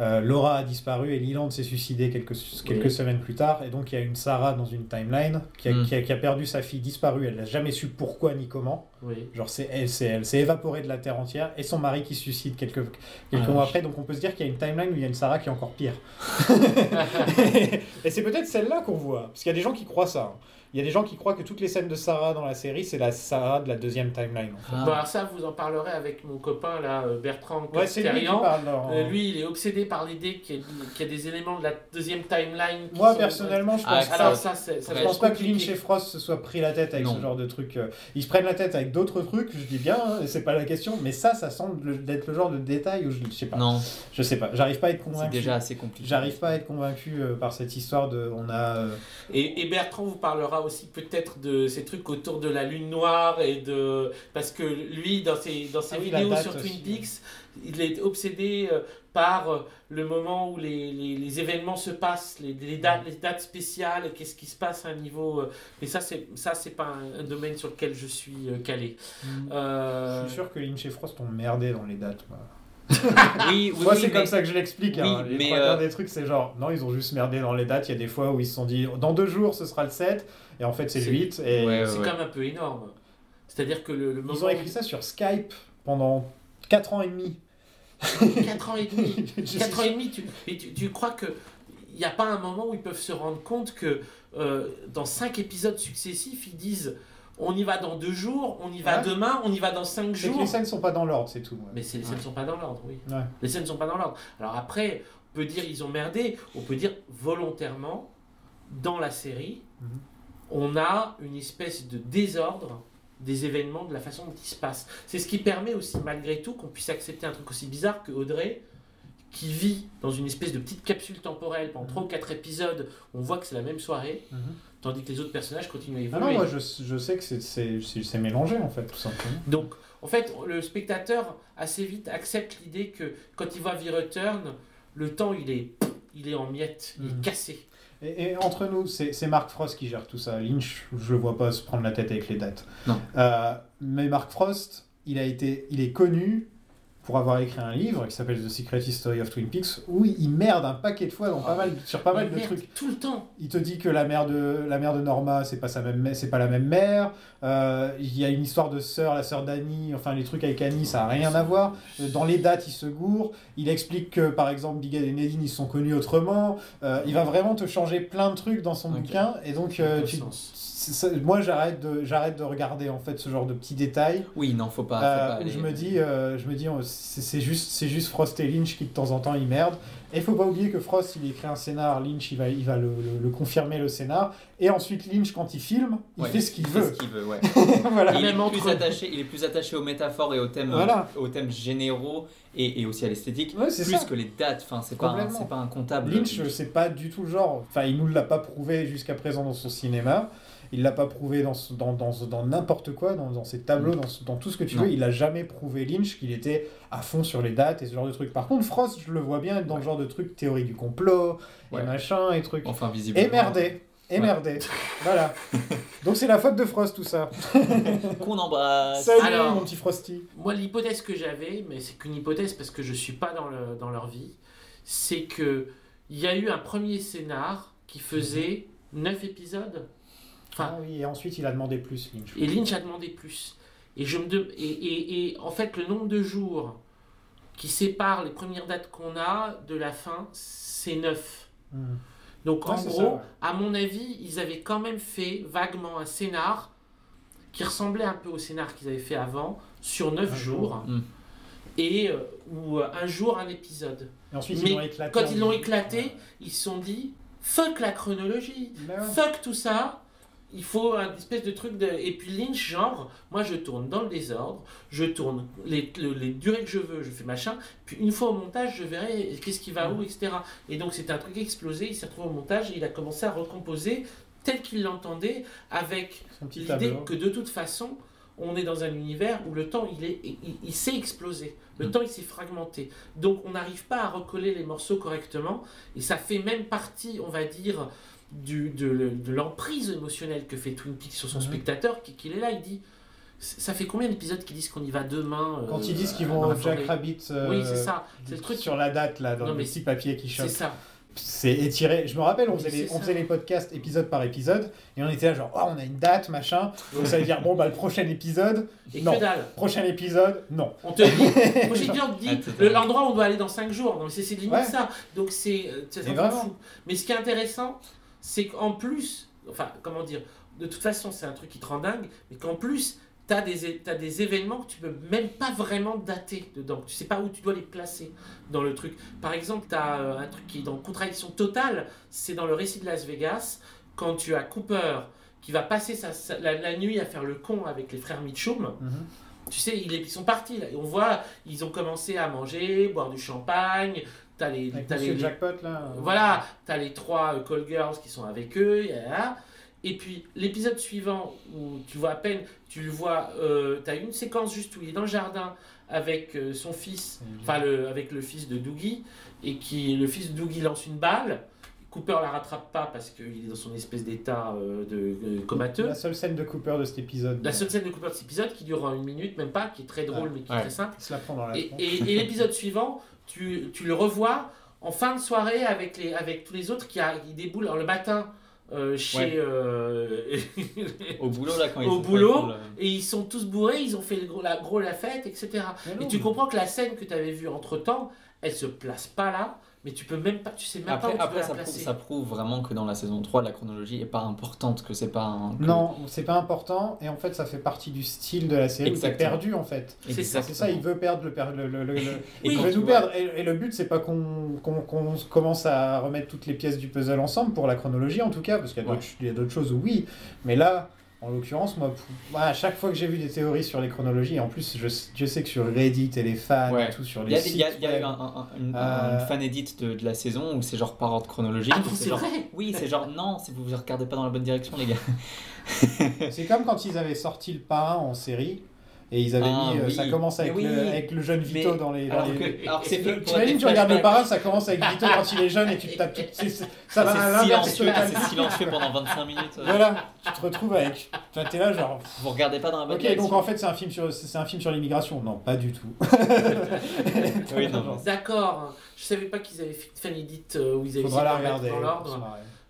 euh, Laura a disparu et Leland s'est suicidé quelques, quelques Oui. semaines plus tard, et donc il y a une Sarah dans une timeline qui a, Mm. qui a- qui a perdu sa fille disparue, elle n'a jamais su pourquoi ni comment. Oui. Genre, c'est elle, c'est elle s'est évaporée de la Terre entière et son mari qui se suicide quelques, quelques Ah, mois après. Donc, on peut se dire qu'il y a une timeline où il y a une Sarah qui est encore pire. (laughs) et c'est peut-être celle-là qu'on voit. Parce qu'il y a des gens qui croient ça. hein. Il y a des gens qui croient que toutes les scènes de Sarah dans la série, c'est la Sarah de la deuxième timeline. en fait. Ah. Bon, alors ça, vous en parlerez avec mon copain là, euh, Bertrand Ouais, c'est lui parle. Euh, lui, il est obsédé par l'idée qu'il y, a des éléments de la deuxième timeline. qui Moi, sont- personnellement, je Ah, pense Alors pas. ça, c'est- ça Je va pense être pas que. Lynch et Frost se soient pris la tête avec Non. ce genre de truc. euh, Ils se prennent la tête avec d'autres trucs, je dis bien, hein, c'est pas la question, mais ça, ça semble le- d'être le genre de détail où je, je sais pas. Non, Je sais pas, j'arrive pas à être c'est convaincu. déjà assez compliqué. J'arrive pas à être convaincu euh, par cette histoire de. On a. euh, Et, et Bertrand vous parlera aussi peut-être de ces trucs autour de la lune noire et de parce que lui dans ses dans ses Ah oui, vidéos sur aussi, Twin ouais. Peaks il est obsédé euh, par euh, le moment où les, les, les événements se passent les, les dates les dates spéciales qu'est-ce qui se passe à un niveau euh, mais ça c'est ça c'est pas un, un domaine sur lequel je suis euh, calé Euh, Je suis sûr que Lynch et Frost ont merdé dans les dates. moi. (laughs) Oui, oui, Moi, oui, c'est mais- comme ça que je l'explique. hein. Oui, Les mais, trois quarts euh, des trucs, c'est genre, non, ils ont juste merdé dans les dates. Il y a des fois où ils se sont dit, dans deux jours, ce sera le 7, et en fait, c'est le C'est- 8. Et Ouais, c'est ouais. quand même un peu énorme c'est à dire que le, le moment ils ont écrit ça sur Skype pendant 4 ans et demi. 4 ans et demi. (laughs) Je 4 ans et demi, tu, et tu, tu crois que il n'y a pas un moment où ils peuvent se rendre compte que euh, dans 5 épisodes successifs, ils disent on y va dans 2 jours, on y va Ouais. demain, on y va dans 5 C'est que jours. les scènes sont pas dans l'ordre, c'est tout. ouais. Mais les scènes ne sont pas dans l'ordre, oui. Les scènes ne sont pas dans l'ordre. Alors après, on peut dire ils ont merdé, on peut dire volontairement, dans la série, Mhm. on a une espèce de désordre des événements, de la façon dont ils se passent. C'est ce qui permet aussi, malgré tout, qu'on puisse accepter un truc aussi bizarre que Audrey, qui vit dans une espèce de petite capsule temporelle pendant 3 ou 4 épisodes, on voit que c'est la même soirée, Mhm. Tandis que les autres personnages continuent à Ah évoluer. non, moi, je, je sais que c'est- c'est c'est- c'est mélangé, en fait, tout simplement. Donc, en fait, le spectateur assez vite accepte l'idée que quand il voit V-Return, le temps il est, il est en miettes, il Mhm. est cassé. Et, et entre nous, c'est c'est Mark Frost qui gère tout ça. Lynch, je le vois pas se prendre la tête avec les dates. Non. Euh, mais Mark Frost, il, a été, il est connu pour avoir écrit un livre qui s'appelle The Secret History of Twin Peaks, où il merde un paquet de fois dans pas mal, sur pas mal Il de merde trucs. Tout le temps. Il te dit que la mère de, la mère de Norma, c'est pas, sa même, c'est pas la même mère. Euh, il y a une histoire de sœur, la sœur d'Annie. Enfin, les trucs avec Annie, ça a rien à voir. Euh, Dans les dates, il se gourre. Il explique que, par exemple, Bigel et Nadine, ils sont connus autrement. Euh, il va vraiment te changer plein de trucs dans son bouquin. Et donc, euh, tu- ça- moi, j'arrête de, j'arrête de regarder en fait ce genre de petits détails. Oui, non, faut pas. faut Euh, pas où aller- je me dis, euh, je me dis, c'est c'est juste, c'est juste Frost et Lynch qui de temps en temps ils merdent. Et il faut pas oublier que Frost, il écrit un scénar, Lynch, il va, il va le, le- le confirmer le scénar. Et ensuite Lynch, quand il filme, il Ouais, fait ce qu'il fait veut. ce qu'il veut, ouais. (laughs) voilà. Il est, plus entre- attaché, il est plus attaché aux métaphores et aux thèmes, Voilà. aux thèmes généraux et, et aussi à l'esthétique, Ouais, c'est plus ça. que les dates. Enfin, c'est pas, c'est pas un comptable. Lynch, c'est pas du tout le genre. Enfin, il nous l'a pas prouvé jusqu'à présent dans son cinéma. Il l'a pas prouvé dans ce- dans dans dans n'importe quoi, dans, dans ses tableaux, dans, tout ce que tu Non. veux. Il a jamais prouvé Lynch qu'il était à fond sur les dates et ce genre de trucs. Par contre, Frost, je le vois bien être dans le genre de truc théorie du complot Ouais. et machin et trucs. Enfin, visiblement. Et merdé. Et Ouais. merdé. (laughs) voilà. Donc c'est la faute de Frost tout ça. (laughs) Qu'on embrasse. Salut Alors- mon petit Frosty. Moi, l'hypothèse que j'avais, mais c'est qu'une hypothèse parce que je suis pas dans, le, dans leur vie, c'est que il y a eu un premier scénar qui faisait 9 épisodes. Enfin, Ah oui, et ensuite il a demandé plus Lynch. Et Lynch a demandé plus. Et, je me de- et, et, et en fait, le nombre de jours qui séparent les premières dates qu'on a de la fin, c'est 9. Hmm. Donc Ouais, en gros, ça, ouais. à mon avis, ils avaient quand même fait vaguement un scénar qui ressemblait un peu au scénar qu'ils avaient fait avant, sur 9 Un jour. jours, Mm. et euh, ou euh, un jour un épisode. Et ensuite Mais ils l'ont éclaté. quand ils l'ont éclaté, ils se sont dit fuck la chronologie, Ben fuck tout ça. Il faut un espèce de truc de... Et puis Lynch, genre, moi je tourne dans le désordre, je tourne les, le- les durées que je veux, je fais machin, puis une fois au montage, je verrai qu'est-ce qui va où, etc. Et donc c'était un truc explosé, il s'est retrouvé au montage et il a commencé à recomposer tel qu'il l'entendait, avec l'idée que de toute façon, on est dans un univers où le temps, il, est, il, il s'est explosé. Le Mm. temps, il s'est fragmenté. Donc, on n'arrive pas à recoller les morceaux correctement. Et ça fait même partie, on va dire, du, de, le- de l'emprise émotionnelle que fait Twin Peaks sur son Mhm. spectateur, qui- qu'il est là, il dit... Ça fait combien d'épisodes qui disent qu'on y va demain Quand euh, ils disent qu'ils vont au Jack Rabbit euh, Oui, c'est ça. C'est le truc. sur la date, là, dans Non, le mais petit papier qui C'est chope. ça. C'est étiré. Je me rappelle, on, Oui, faisait les, c'est on faisait les podcasts épisode par épisode et on était là genre, oh, on a une date, machin. Donc ça veut dire, bon, bah, le prochain épisode, Et non. que dalle. Prochain épisode, non. On te dit, moi j'ai dit, on te dit Ah, l'endroit où on doit aller dans 5 jours. Non, mais c'est c'est limite Ouais. ça. Donc c'est euh, c'est vraiment. fout. Mais ce qui est intéressant, c'est qu'en plus, enfin, comment dire, de toute façon, c'est un truc qui te rend dingue, mais qu'en plus, tu as des, t'as des événements que tu peux même pas vraiment dater dedans. Tu sais pas où tu dois les placer dans le truc. Par exemple, tu as un truc qui est dans contradiction totale, c'est dans le récit de Las Vegas, quand tu as Cooper qui va passer sa- sa- la, la nuit à faire le con avec les frères Mitchum. Mhm. Tu sais, ils, ils sont partis là. Et on voit, ils ont commencé à manger, boire du champagne. T'as les, les, Jackpot, là. euh, voilà, t'as les trois euh, call girls qui sont avec eux. y a- y a- Et puis l'épisode suivant où tu vois à peine, tu le vois, euh, t'as une séquence juste où il est dans le jardin avec euh, son fils, enfin le, avec le fils de Doogie, et qui le fils de Doogie lance une balle. Cooper la rattrape pas parce qu'il est dans son espèce d'état euh, de comateux. La seule scène de Cooper de cet épisode. La seule scène de Cooper de cet épisode qui dure une minute, même pas, qui est très drôle mais qui est très simple. Il se la prend dans la Et, tronche. et- et l'épisode suivant, tu, tu le revois en fin de soirée avec, les, avec tous les autres qui, a, qui déboulent alors, le matin euh, chez. Ouais. euh, (laughs) Au boulot, là, quand ils au boulot, et ils sont tous bourrés, ils ont fait le gros, la, gros la fête, etc. Mais Et tu mais- comprends que la scène que tu avais vue entre temps, elle se place pas là, mais tu peux même pas, tu sais même Après, pas où tu après peux ça, la prouve, ça prouve vraiment que dans la saison 3, la chronologie est pas importante, que c'est pas un. que- Non, c'est pas important et en fait ça fait partie du style de la série. C'est perdu en fait. C'est ça. C'est ça, il veut perdre le, per- le, le, le- le- (laughs) Et il veut tu nous vois- perdre. Et, et le but c'est pas qu'on qu'on- qu'on commence à remettre toutes les pièces du puzzle ensemble pour la chronologie en tout cas, parce qu'il y a a d'autres choses où oui, mais là. En l'occurrence, moi, à chaque fois que j'ai vu des théories sur les chronologies, et en plus, je, je sais que sur Reddit et les fans Ouais. et tout, sur Il les y a, sites, il y a- y eu un, un- Euh, fan edit de, de la saison où c'est genre par ordre chronologique. Ah c'est genre- vrai Oui, c'est genre non, si vous ne regardez pas dans la bonne direction, les gars. C'est comme quand ils avaient sorti le parrain en série et ils avaient Ah, mis. euh, oui. Ça commence avec, oui. le, avec le jeune Vito Mais- dans les. dans alors les- que- alors c'est T'imagines, tu regardes le parrain, ça commence avec Vito quand il est jeune et tu te tapes tout. Ça va à C'est l'inverse c'est silencieux pendant 25 minutes. euh. Voilà, tu te retrouves avec. Enfin, t'es là, genre. Vous regardez pas dans la bonne Ok, donc en fait, c'est un film sur, c'est un film sur l'immigration. Non, pas du tout. (laughs) Oui. D'accord, je savais pas qu'ils avaient fait fan edit euh, où ils avaient Faudra la regarder. dans l'ordre.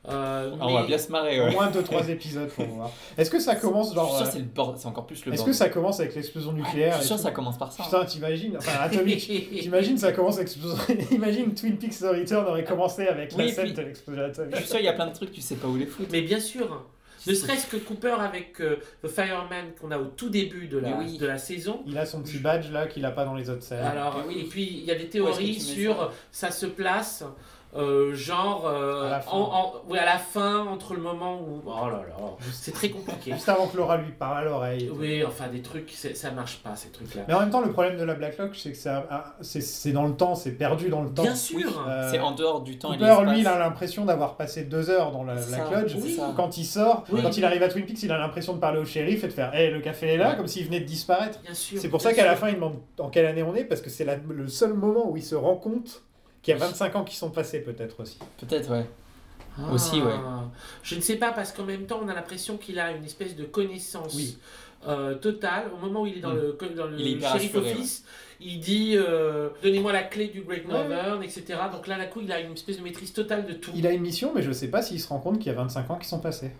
Euh, Ah, on va bien se marrer. Au moins 2-3 épisodes pour voir. Est-ce que ça commence Je genre. suis sûr euh, c'est le bord- c'est encore plus le Est-ce que ça commence avec l'explosion nucléaire Je suis sûr ça commence par ça. Putain, t'imagines, enfin atomique, (laughs) t'imagines ça commence avec l'explosion. (laughs) Imagine Twin Peaks The Return aurait commencé avec la Oui, scène puis- de l'explosion atomique. Je suis sûr qu'il y a plein de trucs, tu sais pas où les foutre. Mais bien sûr, ne serait-ce que Cooper avec euh, The Fireman qu'on a au tout début de la, oui. de la saison. Il a son petit badge là qu'il a pas dans les autres scènes. Alors, oui. et puis il y a des théories sur ça se place euh, genre euh, À la fin. en, en- ouais, à la fin entre le moment où oh là là c'est très compliqué. (laughs) Juste avant que Laura lui parle à l'oreille. oui, enfin des trucs ça marche pas ces trucs là. Mais en même temps, le problème de la Black Lodge, c'est que c'est un- un- c'est dans le temps, c'est perdu dans le temps. Bien sûr. Euh, C'est en dehors du temps et Cooper, l'espace. lui, il a l'impression d'avoir passé deux heures dans la Black ça, Lodge. ça. Quand il sort, Oui. quand il arrive à Twin Peaks, il a l'impression de parler au shérif et de faire Hé, le café est là, Ouais. comme s'il venait de disparaître. Bien sûr. C'est pour bien ça qu'à la fin, il demande en quelle année on est, parce que c'est la- le seul moment où il se rend compte qu'il y a 25 ans qui sont passés, peut-être aussi. Peut-être, ouais. Ah. Aussi, ouais. Je ne sais pas parce qu'en même temps on a l'impression qu'il a une espèce de connaissance Oui. euh, totale. Au moment où il est dans Mm. le, dans le Il est hyper shérif assuré, office, il dit euh, donnez-moi la clé du Great Ouais. Northern, etc. Donc là, d'un coup, il a une espèce de maîtrise totale de tout. Il a une mission, mais je sais pas s'il se rend compte qu'il y a 25 ans qui sont passés.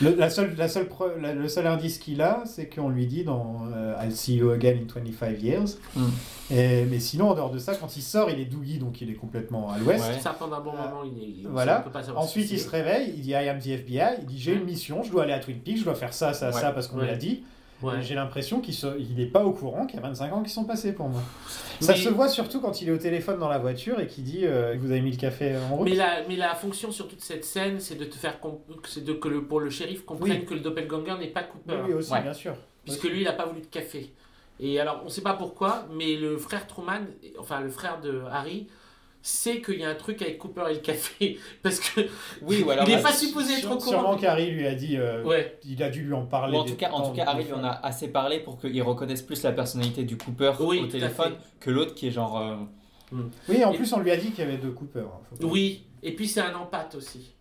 Le, la seule, la seule la- le seul indice qu'il a, c'est qu'on lui dit dans euh, I'll see you again in 25 years. Mm. Et, mais sinon, en dehors de ça, quand il sort, il est Doogie, donc il est complètement à l'ouest. Ouais. Ça pendant un bon moment, il est. il- Voilà. peut pas Ensuite, il se réveille, il dit I am the FBI, il dit j'ai une mission, je dois aller à Twin Peaks, je dois faire ça, ça, Ouais. ça, parce qu'on me Ouais. l'a dit. Ouais. Et J'ai l'impression qu'il se- il n'est pas au courant qu'il y a 25 ans qui sont passés pour moi. Ça Mais- se voit surtout quand il est au téléphone dans la voiture et qu'il dit euh, Vous avez mis le café en route Mais la, mais la fonction sur toute cette scène, c'est de te faire c'est de que le, pour le shérif comprenne Oui. que le doppelganger n'est pas Cooper. Oui, oui, aussi, Ouais. bien sûr. Puisque lui, il n'a pas voulu de café. Et alors, on ne sait pas pourquoi, mais le frère Truman, enfin le frère de Harry, sait qu'il y a un truc avec Cooper et le café (laughs) parce que Oui, ou alors, il n'est bah, pas supposé être au Sûrement courant. qu'Harry lui a dit. euh, Ouais. Il a dû lui en parler. En tout cas, en tout cas Harry lui en a assez parlé pour qu'il reconnaisse plus la personnalité du Cooper Oui, au téléphone que l'autre qui est genre. euh, Oui, en Et- plus, on lui a dit qu'il y avait deux Cooper. hein, Oui, et puis c'est un empathe aussi.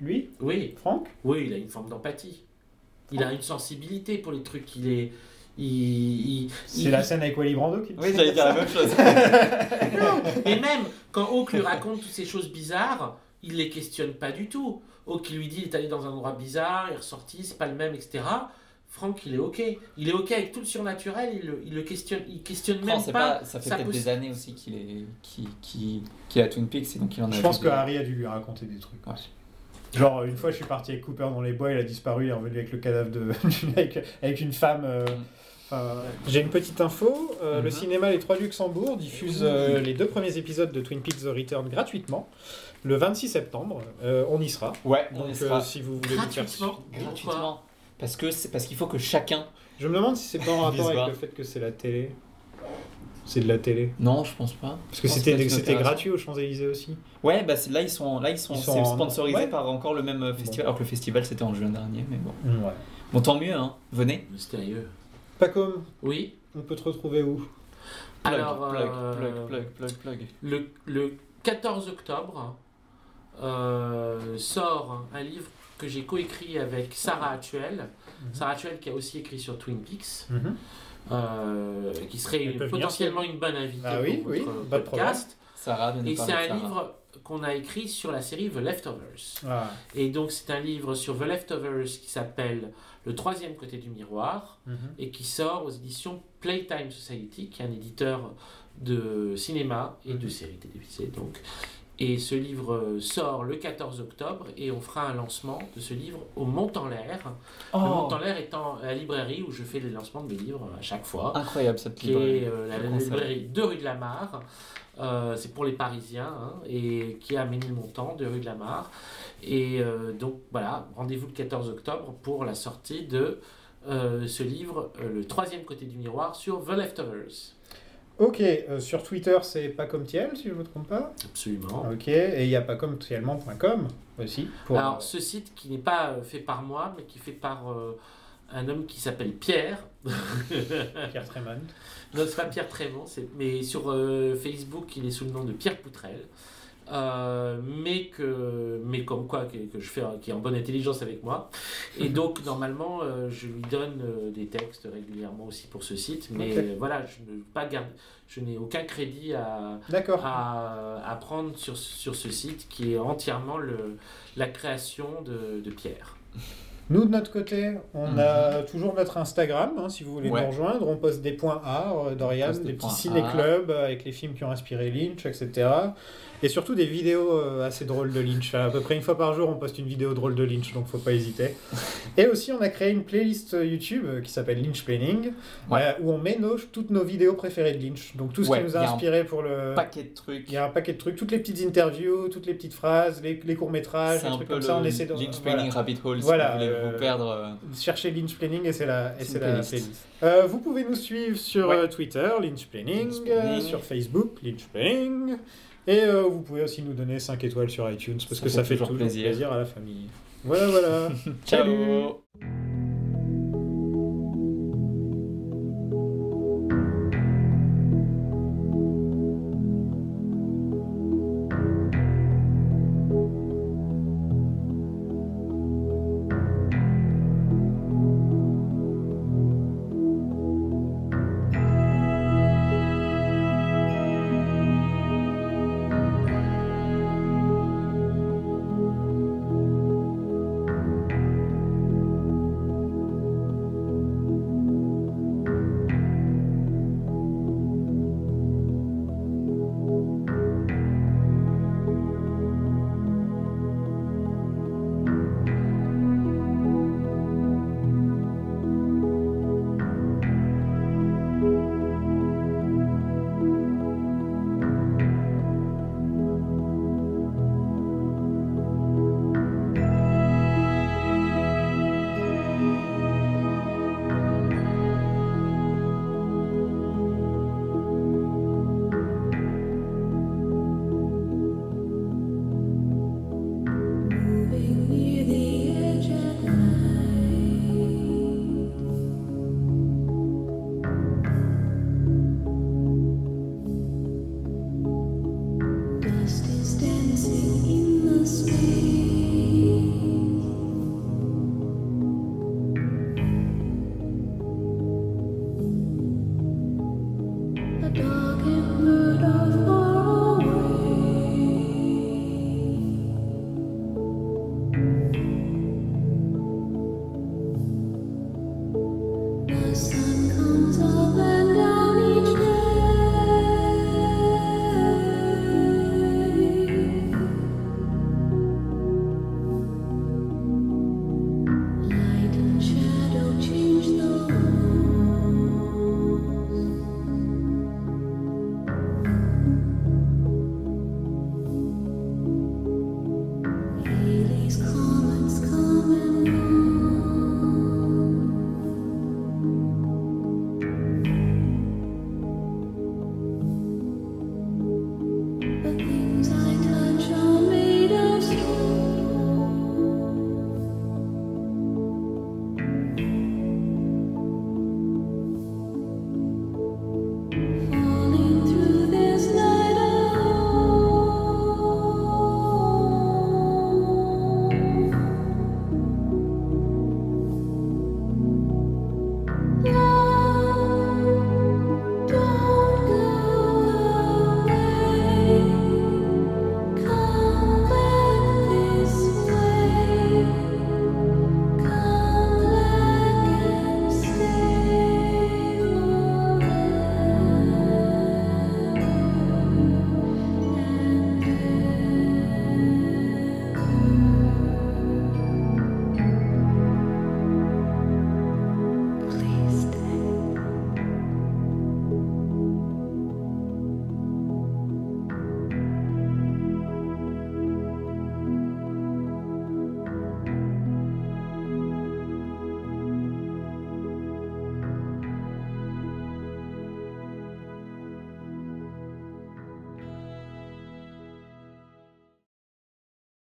Lui Oui. Franck Oui, il a une forme d'empathie. Il a une sensibilité pour les trucs. Il est. Il, il- C'est il- la scène avec Wally Brando qui Oui, j'allais dire la même chose. (laughs) Non, et même quand Hawk lui raconte toutes ces choses bizarres, il les questionne pas du tout. Hawk lui dit il est allé dans un endroit bizarre, il est ressorti, c'est pas le même, etc. Franck, il est ok. Il est ok avec tout le surnaturel, il le, il le questionne, il questionne même Non, pas. pas, ça fait peut-être des années aussi qu'il est, qui, qui, qu'il a Twin Peaks et donc il en a. Je pense que des- Harry a dû lui raconter des trucs. Ouais. Genre, une fois, je suis parti avec Cooper dans les bois, il a disparu, il est revenu avec le cadavre de. (laughs) avec, avec une femme. euh, enfin, J'ai une petite info. euh, Le Mhm. cinéma Les Trois Luxembourg diffuse euh, les deux premiers épisodes de Twin Peaks The Return gratuitement le 26 septembre. Euh, on y sera. Ouais, on Donc, y sera. euh, si vous voulez vous faire. Gratuitement. gratuitement. Parce que c'est parce qu'il faut que chacun. Je me demande si c'est pas en rapport avec le fait que c'est la télé. C'est de la télé. Non, je pense pas. Parce que c'était gratuit aux Champs-Élysées aussi. Ouais, bah c'est- là ils sont là ils sont, Ils sont c'est en- sponsorisé ouais. par encore le même euh, festival. Alors que le festival c'était en juin dernier, mais bon. Ouais. Bon tant mieux hein. Venez. Mystérieux. Pas comme. Oui. On peut te retrouver où? Plug, Alors, plug, euh, plug, plug, plug, plug. Le, le 14 octobre euh, sort un livre que j'ai coécrit avec Sarah Actuel. Mhm. Sarah Actuel qui a aussi écrit sur Twin Peaks. Euh, qui serait venir, potentiellement une bonne invitée Ah oui, pour oui, votre pas podcast. Sarah de Et c'est un Sarah. livre qu'on a écrit sur la série The Leftovers. Ah. Et donc c'est un livre sur The Leftovers qui s'appelle Le troisième côté du miroir Mhm. et qui sort aux éditions Playtime Society, qui est un éditeur de cinéma et Mhm. de séries télévisées. Donc. Et ce livre euh, sort le 14 octobre et on fera un lancement de ce livre au Mont en l'air. Oh. Le Mont en l'air étant la librairie où je fais les lancements de mes livres à chaque fois. Incroyable cette Qui librairie. est euh, la, librairie de rue de la Mare. Euh, c'est pour les Parisiens hein, et qui est à Ménilmontant de rue de la Mare. Et euh, donc voilà, rendez-vous le 14 octobre pour la sortie de euh, ce livre, euh, Le troisième côté du miroir, sur The Leftovers. Ok, euh, sur Twitter, c'est pas comme si je me trompe pas. Absolument. Ok, et il y a pas comme aussi. Pour... Alors, ce site qui n'est pas fait par moi, mais qui est fait par euh, un homme qui s'appelle Pierre. (laughs) Pierre Trémont. Non, c'est pas Pierre Trémont, c'est- mais sur euh, Facebook, il est sous le nom de Pierre Poutrel. Euh, mais que mais comme quoi que, que je fais qui est en bonne intelligence avec moi. Et (laughs) donc normalement euh, je lui donne euh, des textes régulièrement aussi pour ce site. Mais voilà je ne pas garde je n'ai aucun crédit à à, à prendre sur, sur ce site qui est entièrement le, la création de, de Pierre Nous, de notre côté, on a toujours notre Instagram, hein, si vous voulez Mhm. Ouais. nous rejoindre. On poste des points art, euh, Dorian, des des petits ciné-clubs avec les films qui ont inspiré Lynch, etc. Et surtout des vidéos euh, assez drôles de Lynch. À peu près une fois par jour, on poste une vidéo drôle de Lynch, donc faut pas hésiter. (laughs) Et aussi, on a créé une playlist euh, YouTube qui s'appelle Lynch Planning, Ouais. euh, où on met nos, toutes nos vidéos préférées de Lynch. Donc tout ce Ouais, qui nous a il y a un inspiré pour le... Paquet de trucs. Il y a un paquet de trucs, toutes les petites interviews, toutes les petites phrases, les, les courts-métrages, C'est les un trucs peu comme le ça. On essaie de. Lynch voilà. Planning Rabbit Hole Voilà, euh, vous perdre. euh, Cherchez Lynch Planning et c'est la, et C'est c'est une la playlist. Euh, vous pouvez nous suivre sur Ouais. Twitter, Lynch Planning, Lynch Planning. sur Facebook, Lynch Planning. Et vous pouvez aussi nous donner 5 étoiles sur iTunes parce Ça que ça fait toujours plaisir. plaisir. à la famille. Voilà, voilà. (laughs) Ciao